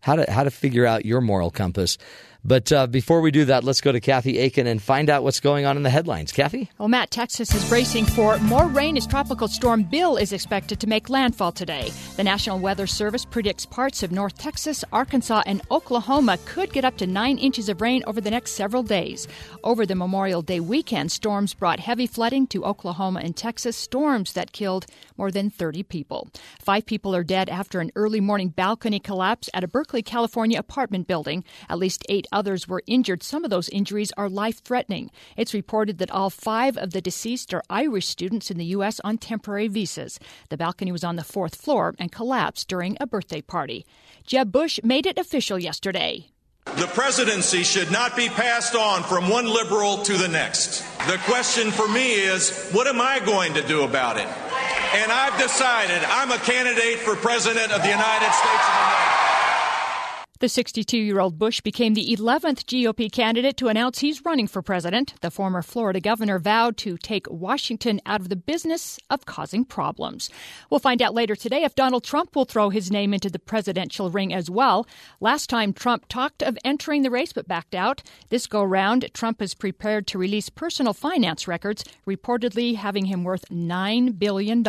how to how to figure out your moral compass. But uh, before we do that, let's go to Kathy Aiken and find out what's going on in the headlines. Kathy? Well, Matt, Texas is bracing for more rain as Tropical Storm Bill is expected to make landfall today. The National Weather Service predicts parts of North Texas, Arkansas, and Oklahoma could get up to nine inches of rain over the next several days. Over the Memorial Day weekend, storms brought heavy flooding to Oklahoma and Texas, storms that killed more than 30 people. Five people are dead after an early morning balcony collapse at a Berkeley, California apartment building. At least eight others were injured. Some of those injuries are life threatening. It's reported that all five of the deceased are Irish students in the U.S. on temporary visas. The balcony was on the fourth floor and collapsed during a birthday party. Jeb Bush made it official yesterday. The presidency should not be passed on from one liberal to the next. The question for me is what am I going to do about it? And I've decided I'm a candidate for president of the United States of America. The 62 year old Bush became the 11th GOP candidate to announce he's running for president. The former Florida governor vowed to take Washington out of the business of causing problems. We'll find out later today if Donald Trump will throw his name into the presidential ring as well. Last time, Trump talked of entering the race but backed out. This go round, Trump is prepared to release personal finance records, reportedly having him worth $9 billion.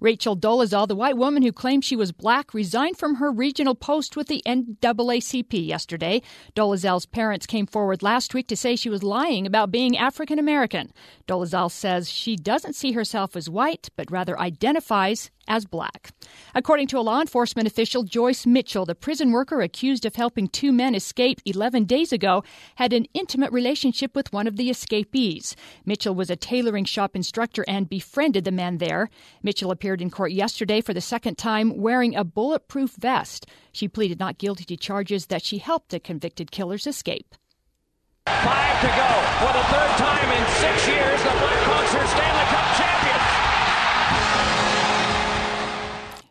Rachel Dolezal, the white woman who claimed she was black, resigned from her regional post with the NAACP yesterday. Dolezal's parents came forward last week to say she was lying about being African American. Dolezal says she doesn't see herself as white, but rather identifies as black. According to a law enforcement official, Joyce Mitchell, the prison worker accused of helping two men escape 11 days ago, had an intimate relationship with one of the escapees. Mitchell was a tailoring shop instructor and befriended the men there. Mitchell appeared in court yesterday for the second time wearing a bulletproof vest. She pleaded not guilty to charges that she helped the convicted killers escape. Five to go. For the third time in six years, the Blackhawks are Stanley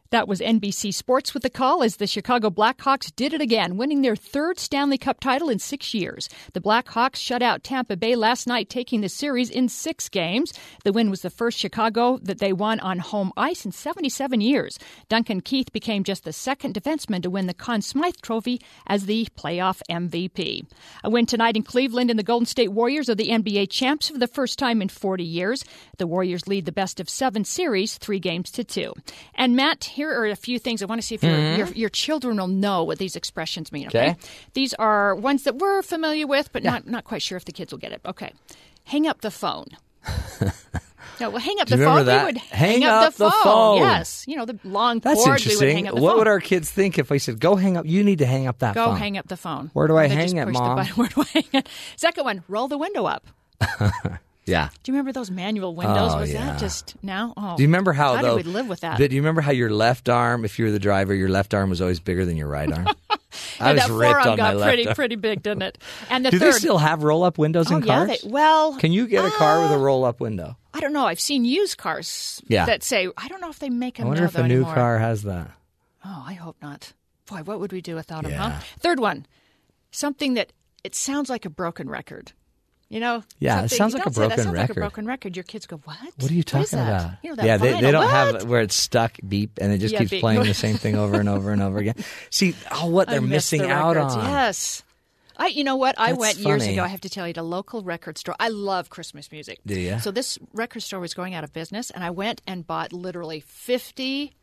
That was NBC Sports with the call as the Chicago Blackhawks did it again, winning their third Stanley Cup title in six years. The Blackhawks shut out Tampa Bay last night, taking the series in six games. The win was the first Chicago that they won on home ice in 77 years. Duncan Keith became just the second defenseman to win the Conn Smythe Trophy as the playoff MVP. A win tonight in Cleveland, and the Golden State Warriors are the NBA champs for the first time in 40 years. The Warriors lead the best of seven series, three games to two. And Matt, here are a few things I want to see if your, Mhm. your, your children will know what these expressions mean. Okay? Okay. These are ones that we're familiar with, but not not quite sure if the kids will get it. Okay, hang up the phone. no, well, hang up Do the phone. that? We would Hang up, up the, phone. phone. Yes, you know the long That's cord. We would interesting. hang up the phone. what phone. would our kids think if I said, "Go hang up"? You need to hang up that Go phone. hang up the phone. Where do I They hang it, Mom? Where do I hang it? Second one, roll the window up. Yeah. Do you remember those manual windows? Oh, Was yeah. that just now? Oh, Do you remember how God, though? we'd live with that? Do you remember how your left arm, if you were the driver, your left arm was always bigger than your right arm? I and was that ripped forearm on my got left pretty arm. pretty big, didn't it? And the Do third. they still have roll up windows oh in yeah, cars? they, well, Can you get a car with a uh, roll up window? I don't know. I've seen used cars Yeah. that say I don't know if they make I them wonder now, if a new anymore. car has that. Oh, I hope not. Boy, what would we do without them? Yeah. Huh? Third one, something that it sounds like a broken record. You know? Yeah, it sounds like a broken sounds Like a record. broken record. Your kids go, "What? What are you talking about? You know, yeah, they, they don't What? have where it's stuck beep and it just Yeah, keeps beep. playing the same thing over and over and over again. See, oh, what they're missing the out on. Yes. I, you know what? I That's went years ago. I have to tell you, to a local record store. I love Christmas music. Do ya? So this record store was going out of business, and I went and bought literally fifty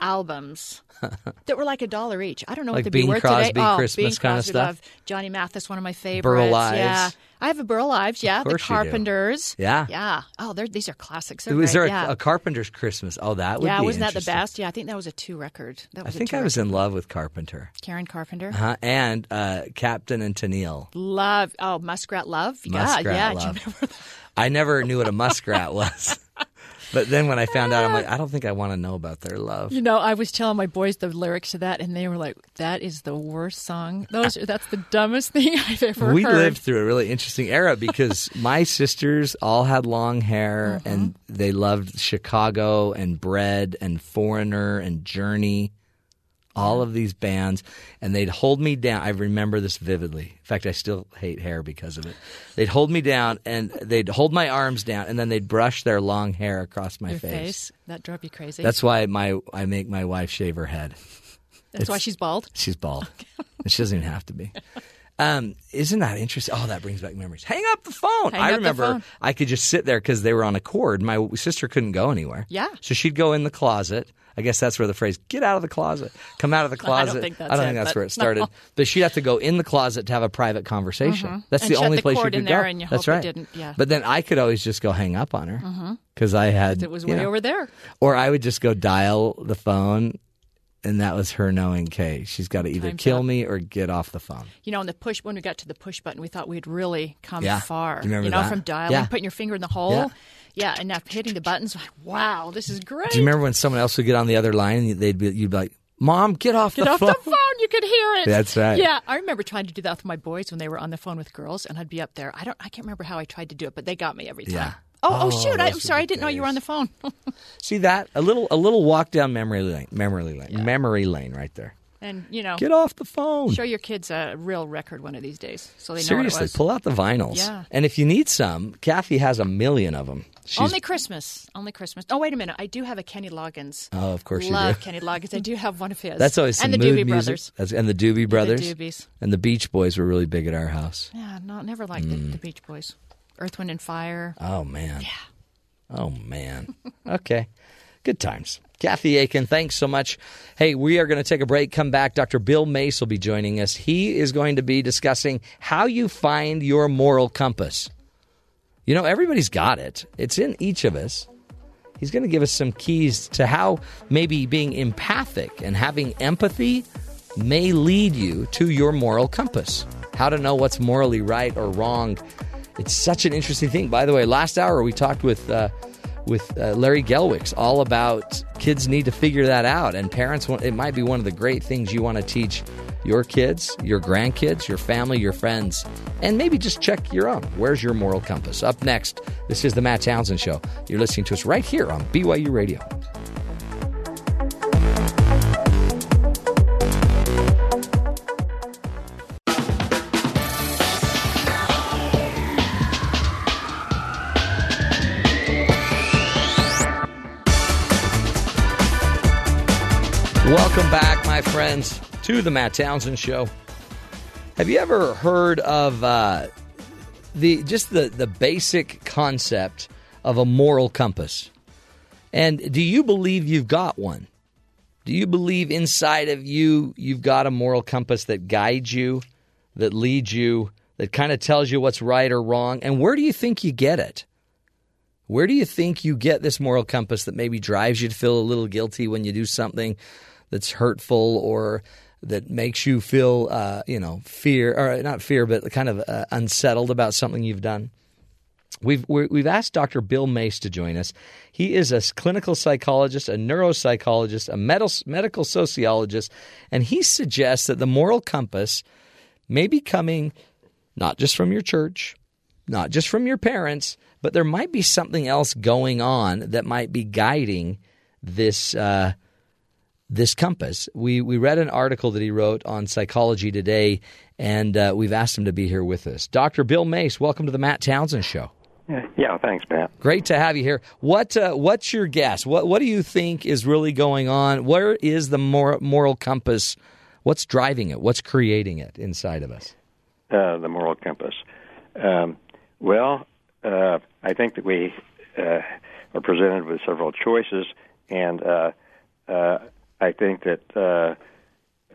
albums that were like a dollar each. I don't know Like what they'd be worth Crosby, today. Oh, Christmas Bing kinda stuff? Love. Johnny Mathis, one of my favorites. Burl Ives. Yeah, I have a Burl Ives. Yeah, the course you do. Carpenters. Yeah. yeah. Oh, they're, these are classics. They're Was great. there a, yeah. a Carpenter's Christmas? Oh, that would yeah, wasn't that the best? Yeah, I think that was a two record. That I was a think I was record. in love with Carpenter. Karen Carpenter. Uh-huh. And uh, Captain and Tennille. Love. Oh, Muskrat Love. Muskrat yeah, yeah. Love. Do you remember I never knew what a muskrat was. But then when I found out, I'm like, I don't think I want to know about their love. You know, I was telling my boys the lyrics to that, and they were like, "That is the worst song. Those, that's the dumbest thing I've ever we heard." lived through a really interesting era because my sisters all had long hair Mm-hmm. and they loved Chicago and Bread and Foreigner and Journey, all of these bands. And they'd hold me down. I remember this vividly. In fact, I still hate hair because of it. They'd hold me down and they'd hold my arms down and then they'd brush their long hair across my Your face. face. That drove you crazy. That's why my I make my wife shave her head. That's why she's bald. She's bald. and she doesn't even have to be. Um, isn't that interesting? Oh, that brings back memories. Hang up the phone. Hang I remember phone. I could just sit there because they were on a cord. My sister couldn't go anywhere. Yeah. So she'd go in the closet. I guess that's where the phrase "get out of the closet," come out of the I don't closet. think that's I don't it, think that's where it started. no. But she'd have to go in the closet to have a private conversation. Mhm. That's And the only the place you in could there go. and you that's right. didn't- yeah. But then I could always just go hang up on her because I had It was way know, over there. or I would just go dial the phone, and that was her knowing, okay, she's got to either Time's kill up. me or get off the phone. You know, on the push when we got to the push button, we thought we'd really come Yeah. far. You remember know, that? from dialing, Yeah. putting your finger in the hole. Yeah. Yeah, and now hitting the buttons. like, Wow, this is great. Do you remember when someone else would get on the other line and they'd be, you'd be like, "Mom, get off the phone. Get the off phone." the phone. You could hear it. That's right. Yeah, I remember trying to do that with my boys when they were on the phone with girls, and I'd be up there. I don't. I can't remember how I tried to do it, but they got me every time. Yeah. Oh, oh, Oh, shoot! I, I'm sorry. I didn't know you were on the phone. See that a little a little walk down memory lane, memory lane, memory lane right there. and you know, Get off the phone. Show your kids a real record one of these days, so they know Seriously, what it was. pull out the vinyls. Yeah. And if you need some, Kathy has a million of them. She's, Only Christmas. Only Christmas. Oh, wait a minute. I do have a Kenny Loggins. Oh, of course you Love. Kenny Loggins. I do have one of his. That's always some and the mood Doobie music. Brothers. That's- and the Doobie Brothers. The Doobies. And the Beach Boys were really big at our house. Yeah, no, never liked Mm. the, the Beach Boys. Earth, Wind, and Fire. Oh man. Yeah. Oh man. okay. Good times. Kathy Aiken, thanks so much. Hey, we are going to take a break. Come back. Dr. Bill Mace will be joining us. He is going to be discussing how you find your moral compass. You know, everybody's got it. It's in each of us. He's going to give us some keys to how maybe being empathic and having empathy may lead you to your moral compass. How to know what's morally right or wrong. It's such an interesting thing. By the way, last hour we talked with uh, with uh, Larry Gelwix all about kids need to figure that out, and parents. Want, it might be one of the great things you want to teach your kids, your grandkids, your family, your friends, and maybe just check your own. Where's your moral compass? Up next, this is the Matt Townsend Show. You're listening to us right here on BYU Radio. To the Matt Townsend Show. Have you ever heard of uh, the just the the basic concept of a moral compass? And do you believe you've got one? Do you believe inside of you you've got a moral compass that guides you, that leads you, that kind of tells you what's right or wrong? And where do you think you get it? Where do you think you get this moral compass that maybe drives you to feel a little guilty when you do something that's hurtful or that makes you feel, uh, you know, fear or not fear, but kind of uh, unsettled about something you've done? We've we we've asked Dr. Bill Mace to join us. He is a clinical psychologist, a neuropsychologist, a medical medical sociologist, and he suggests that the moral compass may be coming not just from your church, not just from your parents, but there might be something else going on that might be guiding this uh, this compass. We we read an article that he wrote on Psychology Today, and uh, we've asked him to be here with us. Dr. Bill Mace, welcome to the Matt Townsend Show. Yeah, thanks, Matt. Great to have you here. What uh, what's your guess? What what do you think is really going on? Where is the moral, moral compass? What's driving it? What's creating it inside of us? Uh, the moral compass. Um, well, uh, I think that we uh, are presented with several choices, and uh, uh, I think that uh,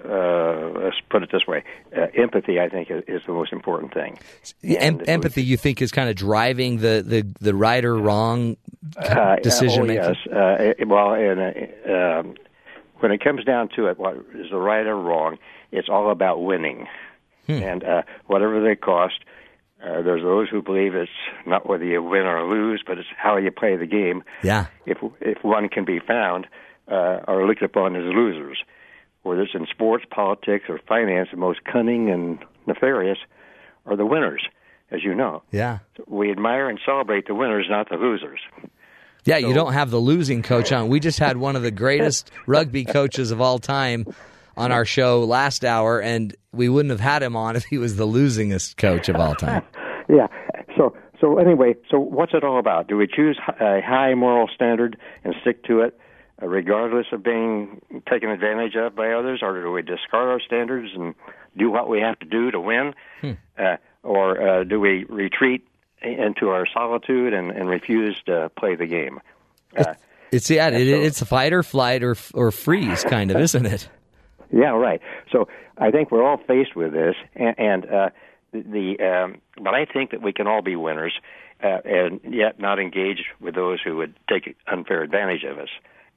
uh, let's put it this way: uh, empathy, I think, is, is the most important thing. Em- empathy, you think, is kind of driving the the, the right or wrong Uh, decision oh. Yes. Uh, it- well, and, uh, um, when it comes down to it, what is the right or wrong? It's all about winning, Hmm. and uh, whatever they cost. Uh, there's those who believe it's not whether you win or lose, but it's how you play the game. Yeah. If if one can be found, uh, are looked upon as losers, whether it's in sports, politics, or finance, the most cunning and nefarious are the winners, as you know. Yeah. We admire and celebrate the winners, not the losers. Yeah, you don't have the losing coach on. We just had one of the greatest rugby coaches of all time on our show last hour, and we wouldn't have had him on if he was the losingest coach of all time. Yeah. So so anyway, so what's it all about? Do we choose a high moral standard and stick to it, regardless of being taken advantage of by others, or do we discard our standards and do what we have to do to win, uh, or uh, do we retreat into our solitude and, and refuse to play the game? Uh, It's yeah, it, it's a fight or flight or or freeze kind of, isn't it? Yeah, right. So I think we're all faced with this, and, and uh, the um, but I think that we can all be winners, uh, and yet not engage with those who would take unfair advantage of us.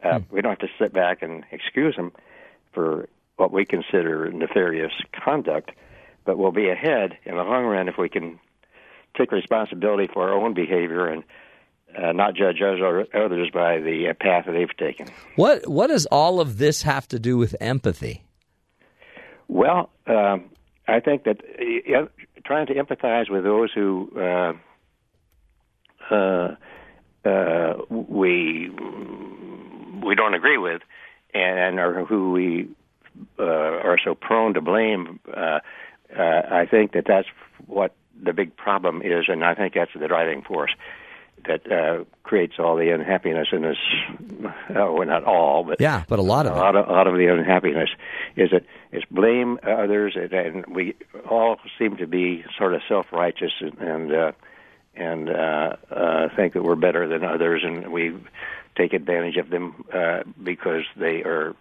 Uh, We don't have to sit back and excuse them for what we consider nefarious conduct, but we'll be ahead in the long run if we can take responsibility for our own behavior and uh, not judge others by the uh, path that they've taken. What what does all of this have to do with empathy? Well, um, I think that uh, trying to empathize with those who uh, uh, uh, we we don't agree with, and or who we uh, are so prone to blame, uh, uh, I think that that's what the big problem is, and I think that's the driving force that uh, creates all the unhappiness in this. Oh, well, not all, but Yeah, but a lot of a it. lot of, a lot of the unhappiness is that is blame others, and, and we all seem to be sort of self righteous and and, uh, and uh, uh, think that we're better than others, and we take advantage of them uh, because they are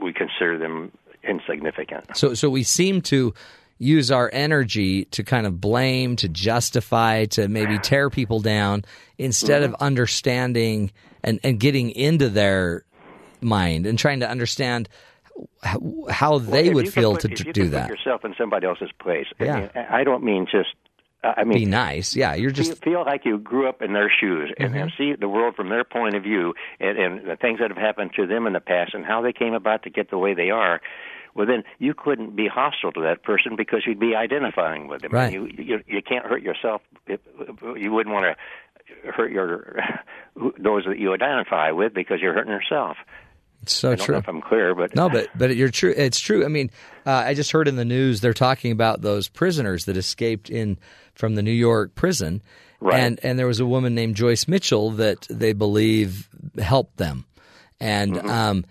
we consider them insignificant. So so we seem to use our energy to kind of blame, to justify, to maybe tear people down instead of understanding and, and getting into their mind and trying to understand how, how they Well, would feel put- to do that. Yourself in somebody else's place. I Yeah. I don't mean just. Uh, I mean, Be nice. Yeah, you're just feel, feel like you grew up in their shoes and, mm-hmm. and see the world from their point of view and, and the things that have happened to them in the past and how they came about to get the way they are. Well, then you couldn't be hostile to that person because you'd be identifying with them. Right. You you, you can't hurt yourself. If, you wouldn't want to hurt your those that you identify with because you're hurting yourself. It's so I don't true. know if I'm clear, but No, but but you're true. It's true. I mean, uh, I just heard in the news they're talking about those prisoners that escaped in from the New York prison, Right. and and there was a woman named Joyce Mitchell that they believe helped them, and Mm-hmm. um,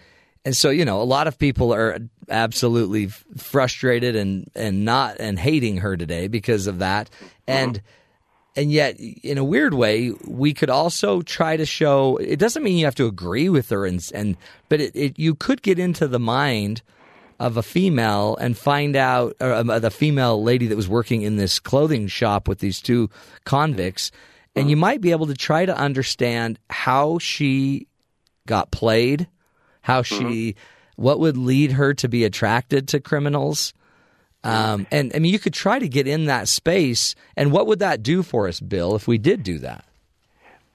and so you know a lot of people are absolutely frustrated and and not and hating her today because of that, and and yet in a weird way we could also try to show it doesn't mean you have to agree with her and and but it, it you could get into the mind of a female and find out or um, the female lady that was working in this clothing shop with these two convicts. And you might be able to try to understand how she got played how she what would lead her to be attracted to criminals Um, and I mean, you could try to get in that space. And what would that do for us, Bill, if we did do that?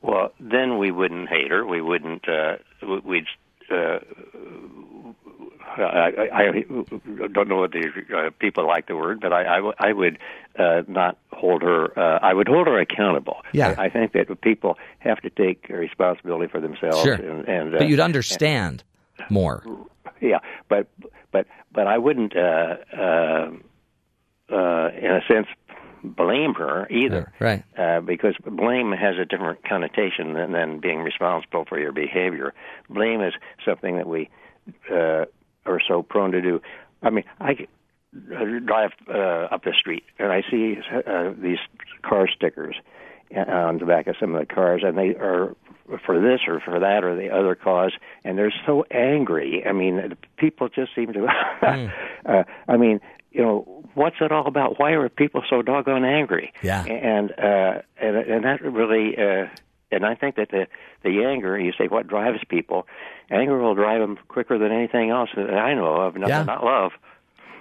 Well, then we wouldn't hate her. We wouldn't. Uh, we'd. Uh, I, I, I don't know what the uh, people like the word, but I, I, w- I would uh, not hold her. Uh, I would hold her accountable. Yeah. I, I think that people have to take responsibility for themselves. Sure. And, and uh, but you'd understand more. yeah, but but but I wouldn't, uh, uh, uh, in a sense, blame her either. Right. Uh, because blame has a different connotation than, than being responsible for your behavior. Blame is something that we uh, are so prone to do. I mean, I uh, drive uh, up the street and I see uh, these car stickers on the back of some of the cars, and they are for this or for that or the other cause, and they're so angry. I mean, people just seem to. Mm. uh, I mean, you know, what's it all about? Why are people so doggone angry? Yeah. And uh, and and that really. Uh, and I think that the the anger, you say, what drives people? Anger will drive them quicker than anything else that I know of. Not, Yeah. not love.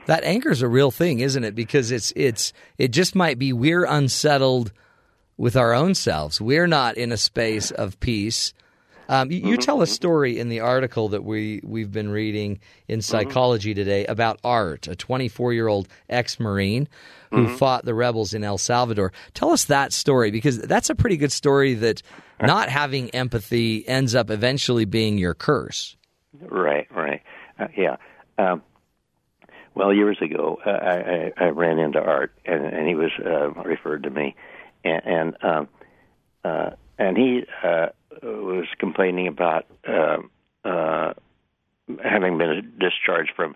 That anger is a real thing, isn't it? Because it's it's it just might be we're unsettled with our own selves. We're not in a space of peace. Um, you, you tell a story in the article that we we've been reading in Psychology Today about Art, a 24 year old ex Marine who fought the rebels in El Salvador. Tell us that story because that's a pretty good story. That not having empathy ends up eventually being your curse. Right, right. Uh, yeah. Um, well, years ago, uh, I, I, I ran into Art, and, and he was uh, referred to me, and and, um, uh, and he uh, was complaining about uh, uh, having been discharged from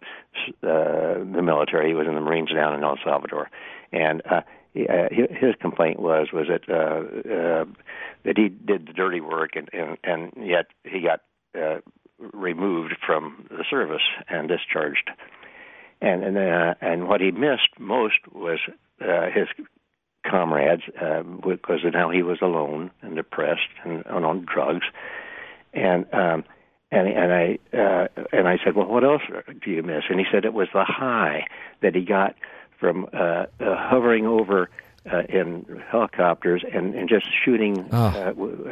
uh, the military. He was in the Marines down in El Salvador, and uh, he, uh, his complaint was was that uh, uh, that he did the dirty work, and and, and yet he got uh, removed from the service and discharged. And and uh, and what he missed most was uh, his comrades uh, because now he was alone and depressed and, and on drugs. And um, and and I uh, and I said, well, what else do you miss? And he said it was the high that he got from uh, uh, hovering over uh, in helicopters and, and just shooting Oh. uh, w-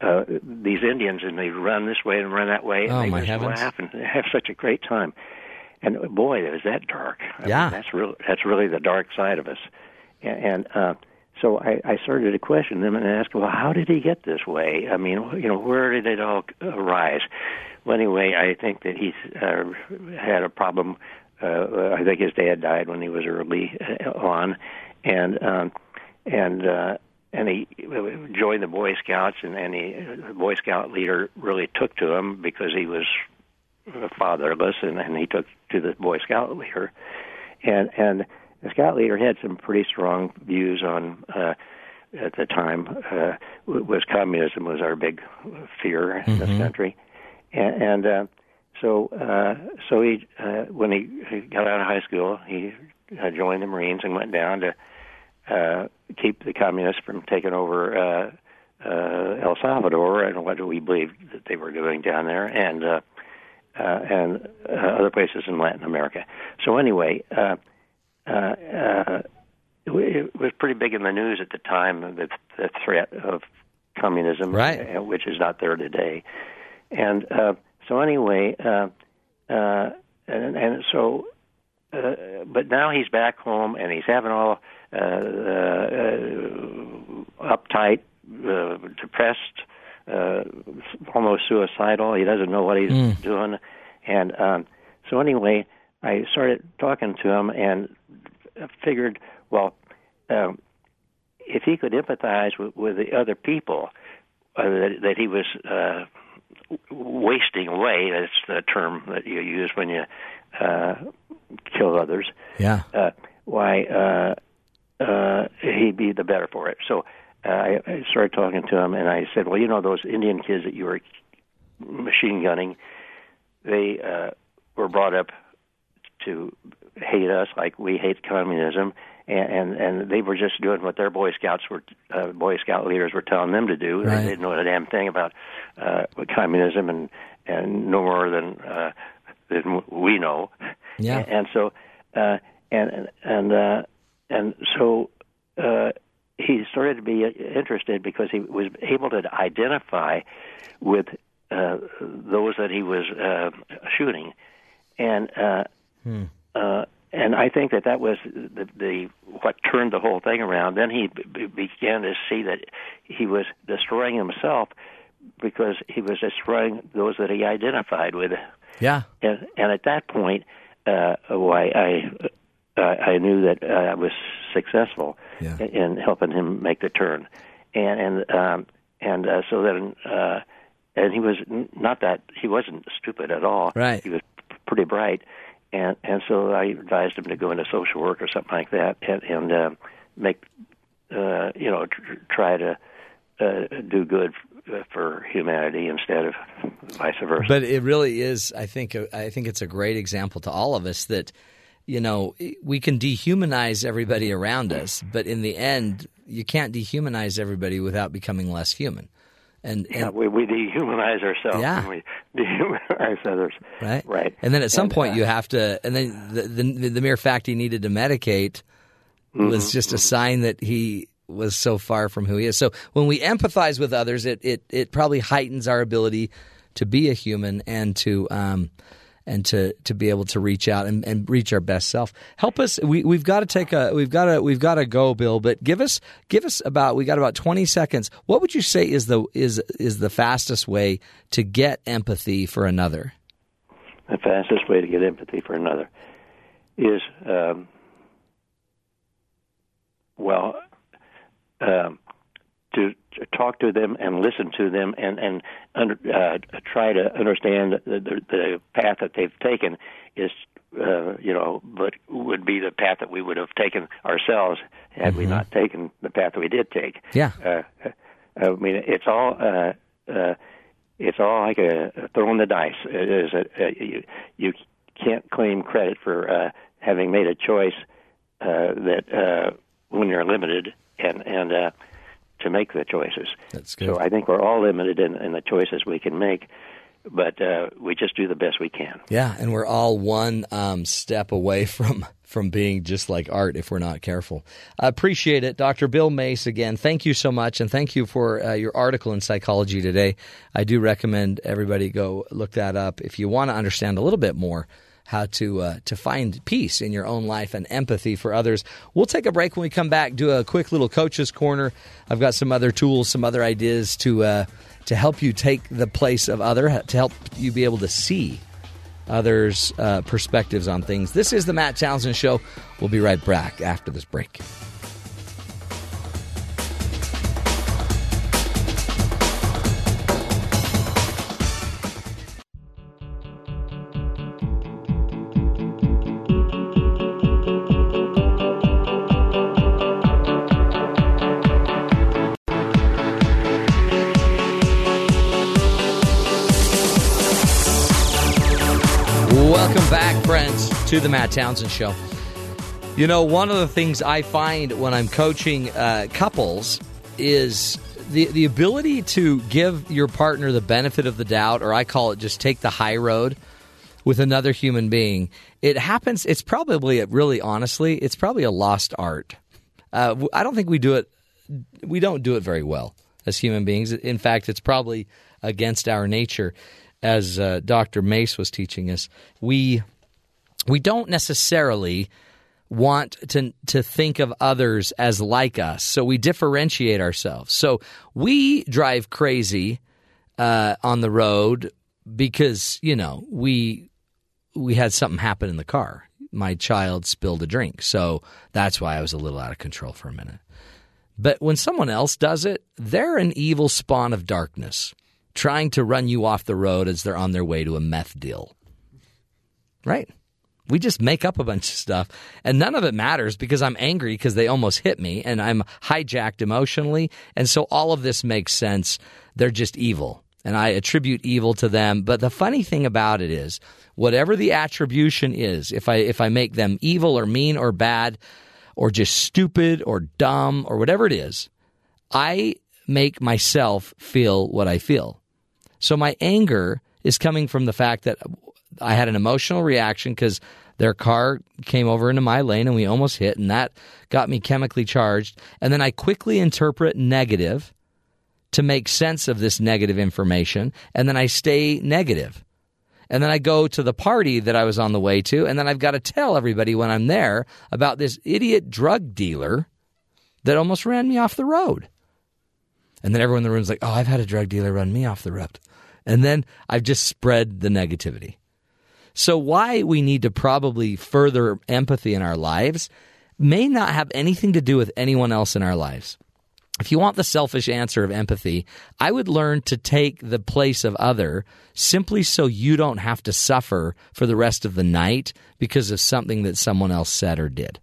uh, uh, these Indians, and they run this way and run that way, and Oh, they my just heavens. laugh and have such a great time. And boy, is that dark! I mean, Yeah. that's real. That's really the dark side of us. And, uh, so I, I started to question them and ask, well, how did he get this way? I mean, you know, where did it all arise? Well, anyway, I think that he uh, had a problem. Uh, I think his dad died when he was early uh, on, and um, and uh, and he joined the Boy Scouts, and, and he, the Boy Scout leader really took to him because he was fatherless, and, and he took to the Boy Scout leader, and and the Scout leader had some pretty strong views on. Uh, at the time, uh, was communism was our big fear in this Mhm. country, and, and uh, so uh, so he uh, when he, he got out of high school, he uh, joined the Marines and went down to uh, keep the communists from taking over uh, uh, El Salvador and what we believed that they were doing down there, and uh, uh, and uh, other places in Latin America. So anyway, uh, uh, uh, it, it was pretty big in the news at the time the, the threat of communism, Right. uh, which is not there today. And uh, so anyway, uh, uh, and, and so, uh, but now he's back home and he's having all uh, uh, uptight, uh, depressed, uh, almost suicidal. He doesn't know what he's Mm. doing, and um, so anyway, I started talking to him and figured, well, um, if he could empathize with, with the other people, uh, that, that he was uh, wasting away. That's the term that you use when you uh, kill others. Yeah. Uh, why uh, uh, he'd be the better for it. So uh, I, I started talking to him, and I said, "Well, you know those Indian kids that you were machine gunning, they uh, were brought up to hate us like we hate communism." And, and and they were just doing what their Boy Scouts were, uh, Boy Scout leaders were telling them to do. Right. They didn't know a damn thing about uh, communism, and and no more than uh, than we know. Yeah. And, and so, uh, and and uh, and so uh, he started to be interested because he was able to identify with uh, those that he was uh, shooting, and uh, Hmm. Uh, and I think that that was the, the what turned the whole thing around. Then he b- began to see that he was destroying himself because he was destroying those that he identified with. Yeah. And and at that point, uh, why I uh, I knew that uh, I was successful Yeah. in, in helping him make the turn, and and um, and uh, so then uh, and he was n- not that he wasn't stupid at all. Right. He was pretty bright, and and so I advised him to go into social work or something like that, and and uh, make uh, you know tr- try to uh, do good for humanity instead of vice versa. But it really is. I think. I think it's a great example to all of us that, you know, we can dehumanize everybody around us, but in the end, you can't dehumanize everybody without becoming less human. And, and yeah, we, we dehumanize ourselves. Yeah. And we dehumanize others. right, Right. And then at some And, point, uh, you have to. And then the, the the mere fact he needed to medicate was Mhm, just a sign that he was so far from who he is. So when we empathize with others, it it it probably heightens our ability to be a human and to um and to to be able to reach out and, and reach our best self. Help us. We we've got to take a we've got to we've got to go, Bill. But give us give us about we got about twenty seconds. What would you say is the is is the fastest way to get empathy for another? the fastest way to get empathy for another is um, well um, to, talk to them and listen to them and and under, uh, try to understand the, the, the path that they've taken is uh, you know but would be the path that we would have taken ourselves had we not taken the path that we did take Yeah. uh, I mean, it's all uh, uh, it's all like a, a throwing the dice. It is a, a, you, you can't claim credit for uh, having made a choice uh, that uh, when you're limited and and uh, to make the choices. That's good. So I think we're all limited in, in the choices we can make, but uh, we just do the best we can. Yeah, and we're all one um, step away from from being just like art if we're not careful. I appreciate it, Dr. Bill Mace. Again, thank you so much, and thank you for uh, your article in Psychology Today. I do recommend everybody go look that up if you want to understand a little bit more how to uh, to find peace in your own life and empathy for others. We'll take a break when we come back. Do a quick little coaches corner. I've got some other tools, some other ideas to uh, to help you take the place of other, to help you be able to see others' uh, perspectives on things. This is the Matt Townsend Show. We'll be right back after this break. To the Matt Townsend Show. You know, one of the things I find when I'm coaching uh, couples is the the ability to give your partner the benefit of the doubt, or I call it just take the high road with another human being. It happens. It's probably really, honestly, it's probably a lost art. Uh, I don't think we do it. We don't do it very well as human beings. In fact, it's probably against our nature. As uh, Dr. Mace was teaching us, we we don't necessarily want to to think of others as like us. So we differentiate ourselves. So we drive crazy uh, on the road because you know we we had something happen in the car. My child spilled a drink, so that's why I was a little out of control for a minute. But when someone else does it, they're an evil spawn of darkness, trying to run you off the road as they're on their way to a meth deal. Right? We just make up a bunch of stuff, and none of it matters because I'm angry because they almost hit me and I'm hijacked emotionally. And so all of this makes sense. They're just evil, and I attribute evil to them. But the funny thing about it is, whatever the attribution is, if I if I make them evil or mean or bad, or just stupid or dumb or whatever it is, I make myself feel what I feel. So my anger is coming from the fact that I had an emotional reaction because Their car came over into my lane and we almost hit, and that got me chemically charged. And then I quickly interpret negative to make sense of this negative information, and then I stay negative. And then I go to the party that I was on the way to, and then I've got to tell everybody when I'm there about this idiot drug dealer that almost ran me off the road. And then everyone in the room's like, oh, I've had a drug dealer run me off the road. And then I've just spread the negativity. So, why we need to probably further empathy in our lives may not have anything to do with anyone else in our lives. If you want the selfish answer of empathy, I would learn to take the place of other simply so you don't have to suffer for the rest of the night because of something that someone else said or did.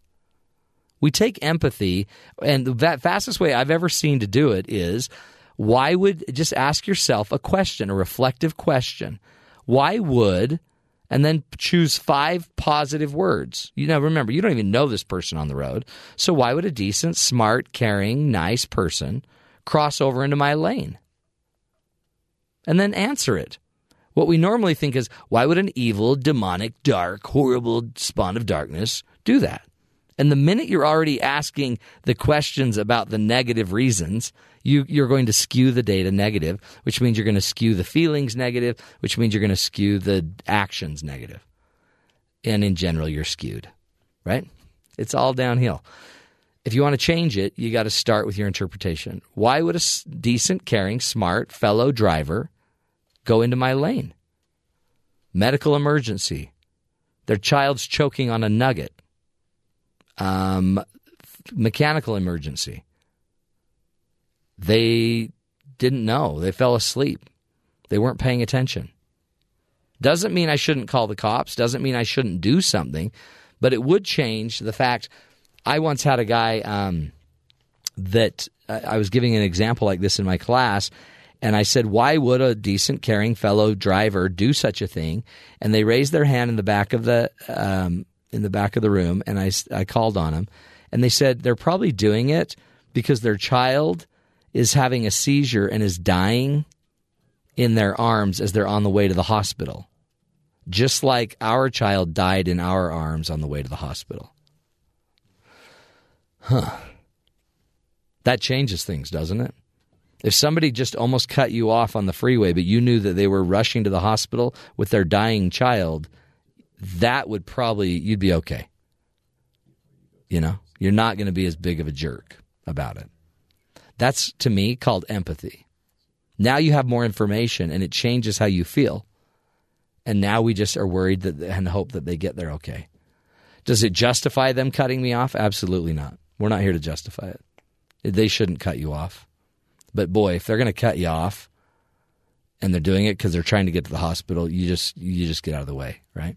We take empathy, and the fastest way I've ever seen to do it is why would just ask yourself a question, a reflective question. Why would and then choose five positive words. You know, remember, you don't even know this person on the road. So why would a decent, smart, caring, nice person cross over into my lane? And then answer it. What we normally think is, why would an evil, demonic, dark, horrible spawn of darkness do that? And the minute you're already asking the questions about the negative reasons, you, you're going to skew the data negative, which means you're going to skew the feelings negative, which means you're going to skew the actions negative. And in general, you're skewed, right? It's all downhill. If you want to change it, you got to start with your interpretation. Why would a decent, caring, smart fellow driver go into my lane? Medical emergency. Their child's choking on a nugget um, mechanical emergency. They didn't know. They fell asleep. They weren't paying attention. Doesn't mean I shouldn't call the cops, doesn't mean I shouldn't do something, but it would change the fact I once had a guy um, that uh, I was giving an example like this in my class, and I said, Why would a decent, caring fellow driver do such a thing? And they raised their hand in the back of the um, in the back of the room, and I, I called on them, and they said they're probably doing it because their child is having a seizure and is dying in their arms as they're on the way to the hospital, just like our child died in our arms on the way to the hospital. Huh. That changes things, doesn't it? If somebody just almost cut you off on the freeway, but you knew that they were rushing to the hospital with their dying child, that would probably you'd be okay. You know, you're not going to be as big of a jerk about it. That's to me called empathy. Now you have more information and it changes how you feel. And now we just are worried that and hope that they get there okay. Does it justify them cutting me off? Absolutely not. We're not here to justify it. They shouldn't cut you off. But boy, if they're going to cut you off and they're doing it because they're trying to get to the hospital, you just you just get out of the way, right?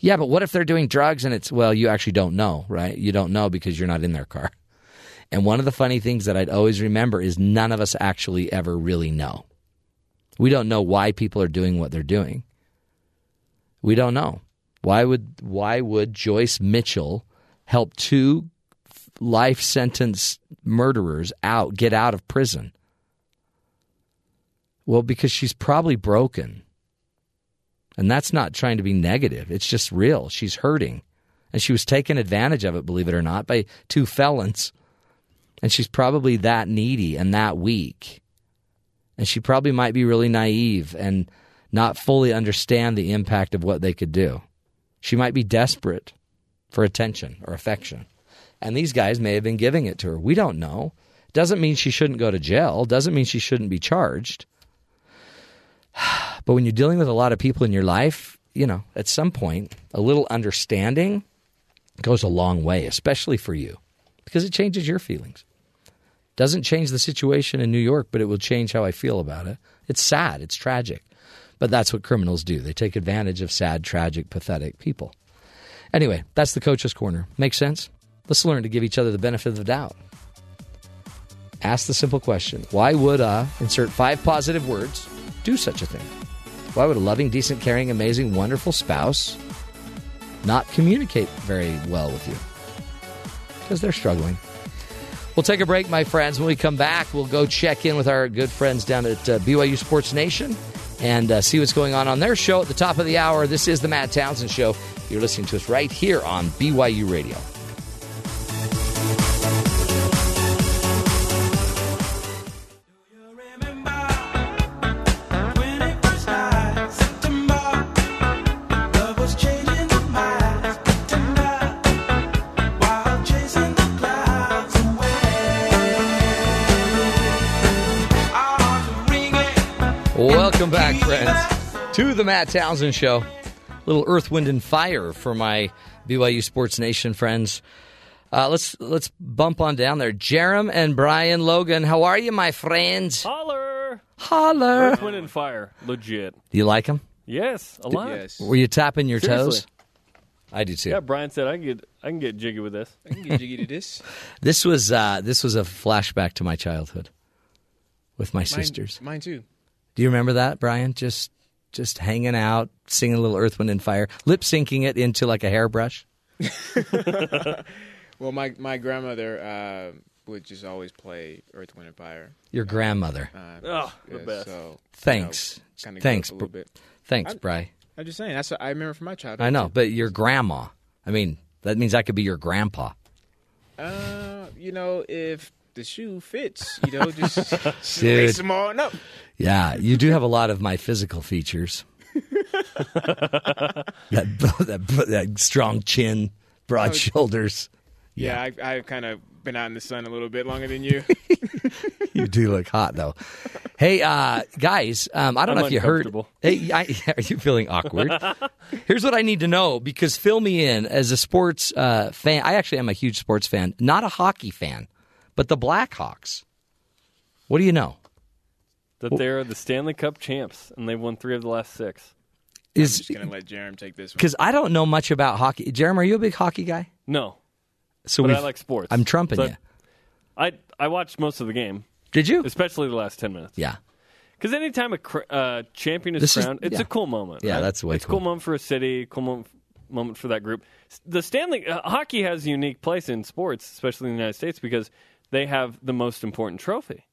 Yeah, but what if they're doing drugs and it's, well, you actually don't know, right? You don't know because you're not in their car. And one of the funny things that I'd always remember is none of us actually ever really know. We don't know why people are doing what they're doing. We don't know. Why would why would Joyce Mitchell help two life sentence murderers out get out of prison? Well, because she's probably broken. And that's not trying to be negative. It's just real. She's hurting. And she was taken advantage of it, believe it or not, by two felons. And she's probably that needy and that weak. And she probably might be really naive and not fully understand the impact of what they could do. She might be desperate for attention or affection. And these guys may have been giving it to her. We don't know. Doesn't mean she shouldn't go to jail, doesn't mean she shouldn't be charged. But when you're dealing with a lot of people in your life, you know, at some point, a little understanding goes a long way, especially for you, because it changes your feelings. Doesn't change the situation in New York, but it will change how I feel about it. It's sad, it's tragic. But that's what criminals do. They take advantage of sad, tragic, pathetic people. Anyway, that's the coach's corner. Makes sense? Let's learn to give each other the benefit of the doubt. Ask the simple question why would I insert five positive words do such a thing? Why would a loving, decent, caring, amazing, wonderful spouse not communicate very well with you? Because they're struggling. We'll take a break, my friends. When we come back, we'll go check in with our good friends down at uh, BYU Sports Nation and uh, see what's going on on their show at the top of the hour. This is the Matt Townsend Show. You're listening to us right here on BYU Radio. To the Matt Townsend Show. Little Earth, Wind, and Fire for my BYU Sports Nation friends. Uh, let's let's bump on down there. Jarom and Brian Logan, how are you, my friends? Holler! Holler! Earth, Wind, and Fire. Legit. Do you like them? Yes, a lot. Were you tapping your Seriously. toes? I do too. Yeah, Brian said I can get I can get jiggy with this. I can get jiggy to this. This was uh, this was a flashback to my childhood with my sisters. Mine too. Do you remember that, Brian? Just just hanging out, singing a little Earth, Wind, and Fire, lip syncing it into like a hairbrush. Well, my my grandmother uh, would just always play Earth, Wind, and Fire. Your grandmother. Uh, Oh, the best. So, Thanks. You know, Thanks, a Br- bit. thanks, I- Bry. I'm just saying. That's what I remember from my childhood. I know, too. but your grandma. I mean, that means I could be your grandpa. Uh, you know, if the shoe fits, you know, just, just Dude. lace them on up. Yeah, you do have a lot of my physical features. that, that that strong chin, broad Oh, shoulders. Yeah, I, I've kind of been out in the sun a little bit longer than you. You do look hot though. Hey, uh, guys, um, I don't I'm know if you heard. Hey, I, are you feeling awkward? Here's what I need to know because fill me in as a sports uh, fan. I actually am a huge sports fan, not a hockey fan, but the Blackhawks. What do you know? That they're the Stanley Cup champs and they've won three of the last six. I'm Is just gonna let Jarom take this one. because I don't know much about hockey. Jeremy, are you a big hockey guy? No, So but I like sports. I'm trumping So you. I I watched most of the game. Did you? Especially the last ten minutes. Yeah. Because anytime a cr- uh, champion is This is- crowned, it's yeah. a cool moment. Yeah, right? that's way It's a cool. cool moment for a city, cool moment, moment for that group. The Stanley uh, hockey has a unique place in sports, especially in the United States, because they have the most important trophy.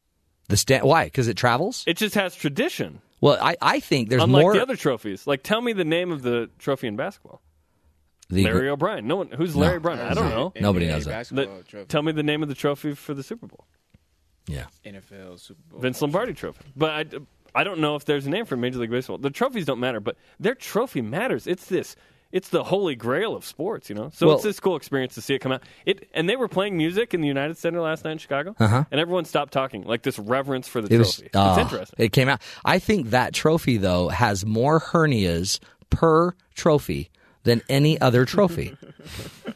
The sta- why? Because it travels. It just has tradition. Well, I, I think there's Unlike more. the other trophies. Like, tell me the name of the trophy in basketball. the- Larry O'Brien. No one. Who's No. Larry O'Brien? I don't know. Nobody knows that. basketball The- trophy. tell me the name of the trophy for the Super Bowl. Yeah. NFL Super Bowl. Vince Lombardi Trophy. But I, I don't know if there's a name for Major League Baseball. The trophies don't matter, but their trophy matters. It's this. It's the holy grail of sports, you know. So Well- it's this cool experience to see it come out. It and they were playing music in the United Center last night in Chicago, Uh-huh. and everyone stopped talking, like this reverence for the It was. trophy. oh, it's interesting. It came out. I think that trophy though has more hernias per trophy than any other trophy.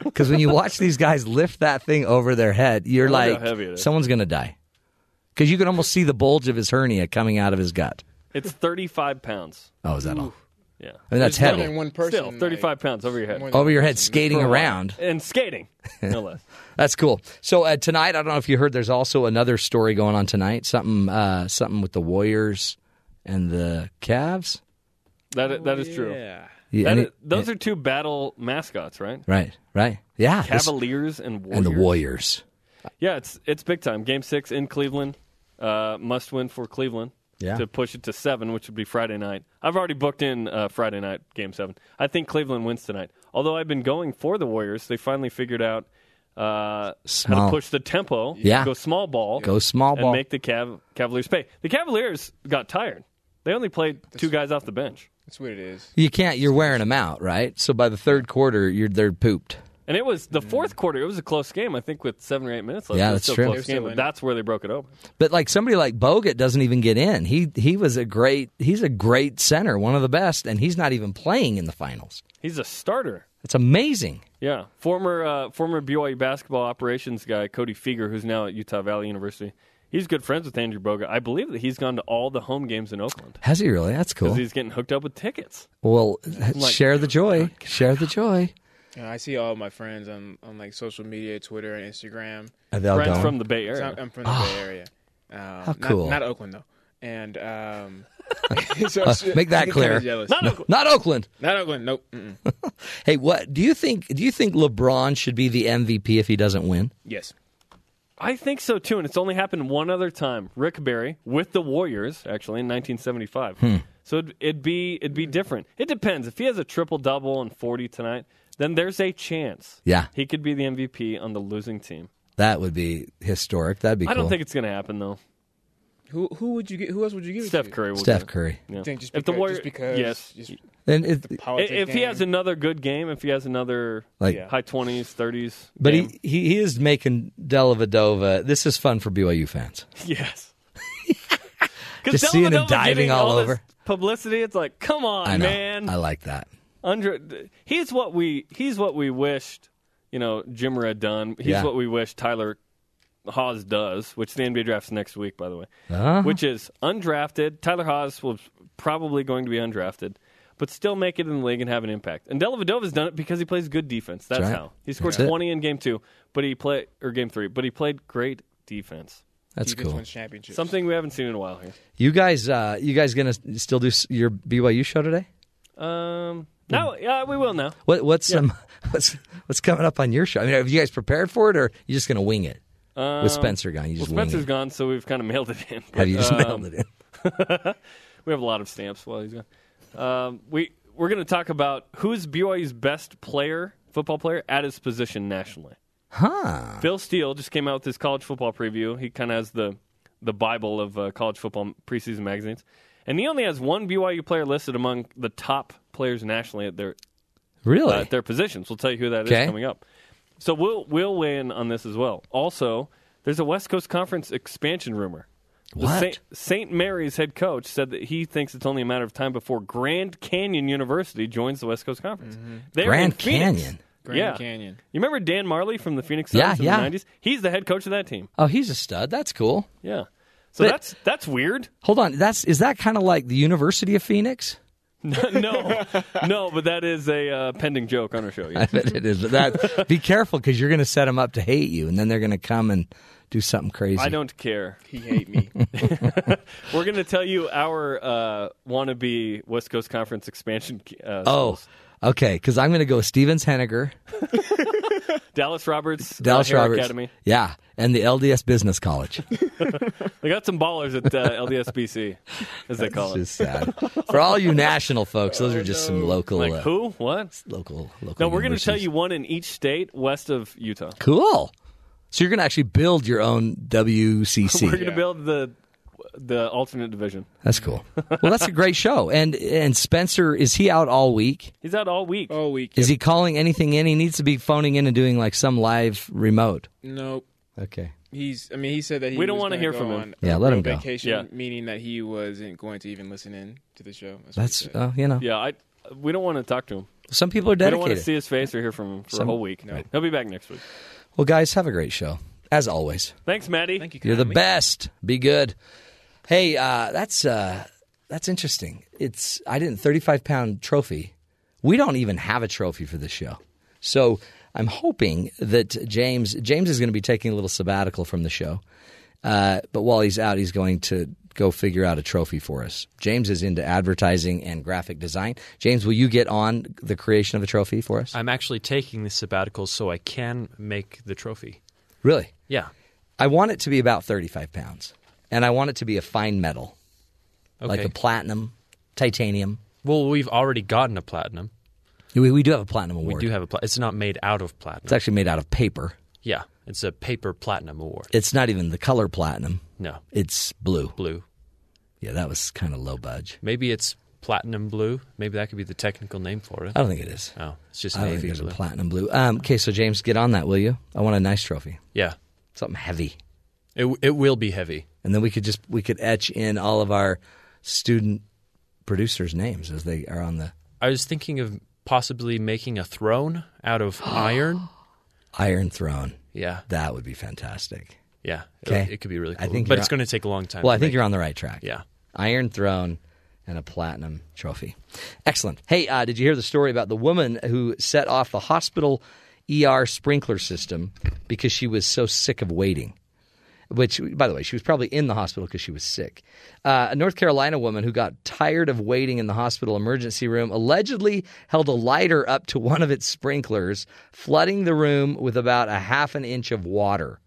Because when you watch these guys lift that thing over their head, you're like, someone's going to die. Because you can almost see the bulge of his hernia coming out of his gut. It's 35 pounds. Oh, is that all? Yeah, I mean, that's There's more heavy. than one person. Still, 35 pounds over your head. more than Over your head, skating For a while. around. and skating, no less. That's cool. So uh, tonight, I don't know if you heard. There's also another story going on tonight. Something, uh, something with the Warriors and the Cavs. That that is true. Yeah. Yeah, That and is- it- those are two battle mascots, right? Right, right. Yeah, this- Cavaliers and Warriors. and the Warriors. Yeah, it's it's big time. Game six in Cleveland, uh, must win for Cleveland. Yeah. To push it to seven, which would be Friday night. I've already booked in uh, Friday night game seven. I think Cleveland wins tonight. Although I've been going for the Warriors, they finally figured out uh, how to push the tempo. Yeah. Go small ball. Go small and ball. make the Cav- Cavaliers pay. The Cavaliers got tired. They only played two guys off the bench. That's what it is. You can't. You're wearing them out, right? So by the third quarter, you're they're pooped. And it was the fourth quarter. It was a close game. I think with seven or eight minutes left. Yeah, that's still true. Close They were still game, but that's where they broke it open. But like somebody like Bogut doesn't even get in. He he was a great. He's a great center, one of the best, and he's not even playing in the finals. He's a starter. It's amazing. Yeah, former uh, former BYU basketball operations guy Cody Feger, who's now at Utah Valley University. He's good friends with Andrew Bogut. I believe that he's gone to all the home games in Oakland Has he really? That's because cool. he's getting hooked up with tickets. Well, like- share the joy. Share the joy. Yeah, I see all my friends on, on like social media, Twitter and Instagram. Are they all Friends going? from the Bay Area. I'm, I'm from the Bay Area. Um, How cool. Not, Oakland though. And um, so Uh, make that clear. kinda. Not no, Oakland. Not Oakland. not Oakland. Nope. Hey, what do you think? Do you think LeBron should be the MVP if he doesn't win? Yes. I think so too, and it's only happened one other time. Rick Barry with the Warriors, actually in 1975. Hmm. So it'd, it'd be it'd be different. It depends. If he has a triple double and 40 tonight, then there's a chance. Yeah. he could be the MVP on the losing team. That would be historic. That'd be I cool. don't think it's going to happen though. Who who would you get? Who else would you give Steph it to? Curry will Steph get it. Curry. Yeah. Think just if the Warriors, because- yes. just- Then if, I- if he has another good game, if he has another Like- high 20s, 30s, but game, he, he he is making Dellavedova. This is fun for BYU fans. yes. Just seeing him diving all this over. publicity. It's like, come on, I know. man. I like that. Andre, he's what we he's what we wished, you know, Jimmer had done. He's Yeah. what we wish Tyler Haws does, which the NBA drafts next week, by the way. Uh-huh. Which is undrafted. Tyler Haws was probably going to be undrafted, but still make it in the league and have an impact. And Dellavedova's done it because he plays good defense. That's That's right. how he scored That's it. twenty in game two, but he played or game three, but he played great defense. That's Defense cool. Something we haven't seen in a while here. You guys, uh, you guys gonna still do s- your BYU show today? Um, no, yeah, we will now. What what's Yeah. um what's what's coming up on your show? I mean, have you guys prepared for it, or are you just gonna wing it? Um, With Spencer gone, you just well, Spencer's gone, so we've kind of mailed it in. Have you just But, mailed it in? we have a lot of stamps while he's gone. Um, we we're going to talk about who's BYU's best player, football player, at his position nationally. Huh. Phil Steele just came out with his college football preview. He kind of has the the Bible of uh, college football preseason magazines, and he only has one BYU player listed among the top players nationally at their Really? uh, at their positions. We'll tell you who that is Okay. coming up. So we'll we'll weigh in on this as well. Also, there's a West Coast Conference expansion rumor. The What? Saint, Mary's head coach said that he thinks it's only a matter of time before Grand Canyon University joins the West Coast Conference. They're in Grand Phoenix. Canyon? Grand yeah. Canyon. You remember Dan Majerle from the Phoenix Yeah, Suns in yeah. the 90s? He's the head coach of that team. Oh, he's a stud. That's cool. Yeah. So But- that's that's weird. Hold on. That's is that kind of like the University of Phoenix? no, no, but that is a uh, pending joke on our show. I bet it is. But that be careful because you're going to set them up to hate you, and then they're going to come and do something crazy. I don't care. He hate me. We're going to tell you our uh, wannabe West Coast Conference expansion. Uh, Oh, okay. Because I'm going to go Stevens Henager, Dallas Roberts, Dallas uh, Hare Roberts, Academy. yeah, and the LDS Business College. They got some ballers at uh, LDSBC, as they call it. Just sad for all you national folks. Those are just some local, Like uh, who? What? local, local. No, we're going to tell you one in each state west of Utah. Cool. So you're going to actually build your own WCC. We're going to build the the alternate division. That's cool. Well, that's a great show. And and Spencer is he out all week? He's out all week. All week. Is he calling anything in? He needs to be phoning in and doing like some live remote. Nope. Okay. He's. I mean, he said that he. We don't was wanna hear go from him. Yeah, let him go. Vacation, Yeah. meaning that he wasn't going to even listen in to the show. That's, That's uh, you know. Yeah, I. We don't want to talk to him. Some people are We don't want to dedicated. see his face or hear from him for Some- a whole week. Right. He'll be back next week. Well, guys, have a great show as always. Thanks, Maddie. Thank you. You're the best. Be good. Hey, uh, that's uh, that's interesting. It's I didn't 35 pound trophy. We don't even have a trophy for this show, so I'm hoping that James James is going to be taking a little sabbatical from the show. Uh, but while he's out, he's going to go figure out a trophy for us. James is into advertising and graphic design. James, will you get on the creation of a trophy for us? I'm actually taking the sabbatical so I can make the trophy. Really? Yeah. I want it to be about 35 pounds, and I want it to be a fine metal, like a platinum, titanium. Well, we've already gotten a platinum. We, we do have a platinum award. We do have a. Pla- it's not made out of platinum. It's actually made out of paper. yeah, it's a paper platinum award. It's not even the color platinum. No, It's blue. blue. Yeah, that was kind of low budge. Maybe it's platinum blue. Maybe that could be the technical name for it. I don't think it is. Oh, it's just I don't think navy a blue. platinum blue. Um, okay, so James, get on that, will you? I want a nice trophy, yeah, something heavy, it it will be heavy. and then we could just we could etch in all of our student producers' names as they are on the I was thinking of possibly making a throne out of iron. Iron Throne. Yeah, That would be fantastic. yeah. It- Okay. it, could be really cool. I think but it's on- going to take a long time. Well, I think make. you're on the right track. Yeah. Iron Throne and a platinum trophy. Excellent. Hey, uh, did you hear the story about the woman who set off the hospital ER sprinkler system because she was so sick of waiting? Which, by the way, she was probably in the hospital because she was sick. Uh, a North Carolina woman who got tired of waiting in the hospital emergency room allegedly held a lighter up to one of its sprinklers, flooding the room with about a half an inch of water.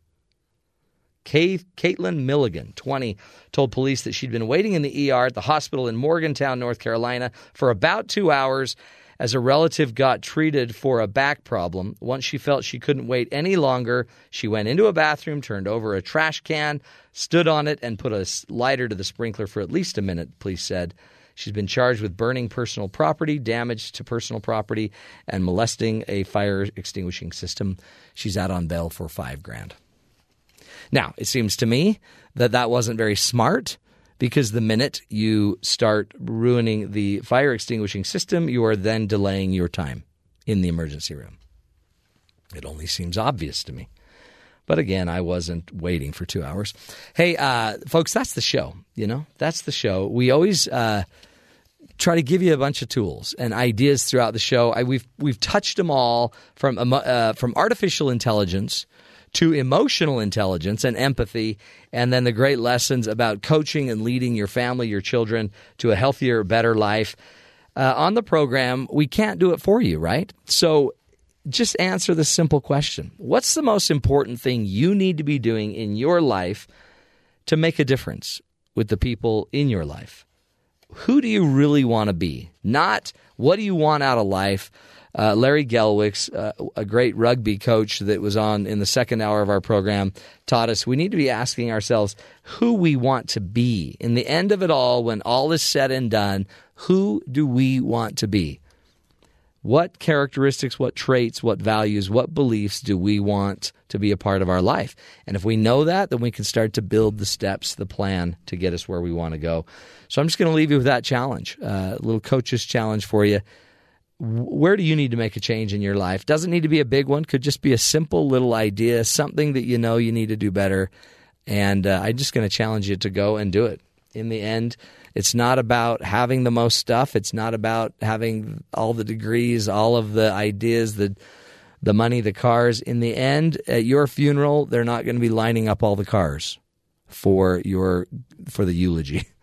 Caitlin Milligan, 20, told police that she'd been waiting in the ER at the hospital in Morgantown, North Carolina, for about two hours as a relative got treated for a back problem. Once she felt she couldn't wait any longer, she went into a bathroom, turned over a trash can, stood on it, and put a lighter to the sprinkler for at least a minute, police said. She's been charged with burning personal property, damage to personal property, and molesting a fire extinguishing system. She's out on bail for five grand. Now, it seems to me that that wasn't very smart because the minute you start ruining the fire extinguishing system, you are then delaying your time in the emergency room. It only seems obvious to me. But again, I wasn't waiting for two hours. Hey, uh, folks, that's the show. You know, that's the show. We always uh, try to give you a bunch of tools and ideas throughout the show. I, we've we've touched them all from uh, from artificial intelligence to emotional intelligence and empathy, and then the great lessons about coaching and leading your family, your children to a healthier, better life. Uh, on the program, we can't do it for you, right? So just answer the simple question What's the most important thing you need to be doing in your life to make a difference with the people in your life? Who do you really want to be? Not what do you want out of life? Uh, Larry Gelwix, uh, a great rugby coach that was on in the second hour of our program, taught us we need to be asking ourselves who we want to be. In the end of it all, when all is said and done, who do we want to be? What characteristics, what traits, what values, what beliefs do we want to be a part of our life? And if we know that, then we can start to build the steps, the plan to get us where we want to go. So I'm just going to leave you with that challenge, uh, a little coach's challenge for you where do you need to make a change in your life? Doesn't need to be a big one, could just be a simple little idea, something that you know you need to do better. And uh, I'm just going to challenge you to go and do it. In the end, it's not about having the most stuff. It's not about having all the degrees, all of the ideas, the the money, the cars. In the end, at your funeral, they're not going to be lining up all the cars for your for the eulogy.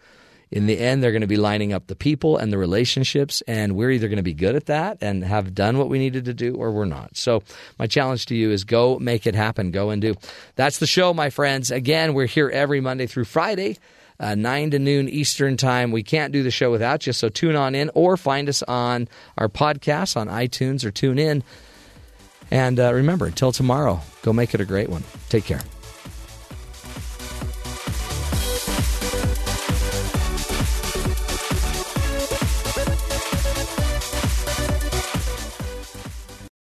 in the end, they're going to be lining up the people and the relationships, and we're either going to be good at that and have done what we needed to do, or we're not. So, my challenge to you is go make it happen, go and do. That's the show, my friends. Again, we're here every Monday through Friday. Uh, 9 to noon Eastern Time. We can't do the show without you, so tune on in or find us on our podcast on iTunes or tune in. And uh, remember, until tomorrow, go make it a great one. Take care.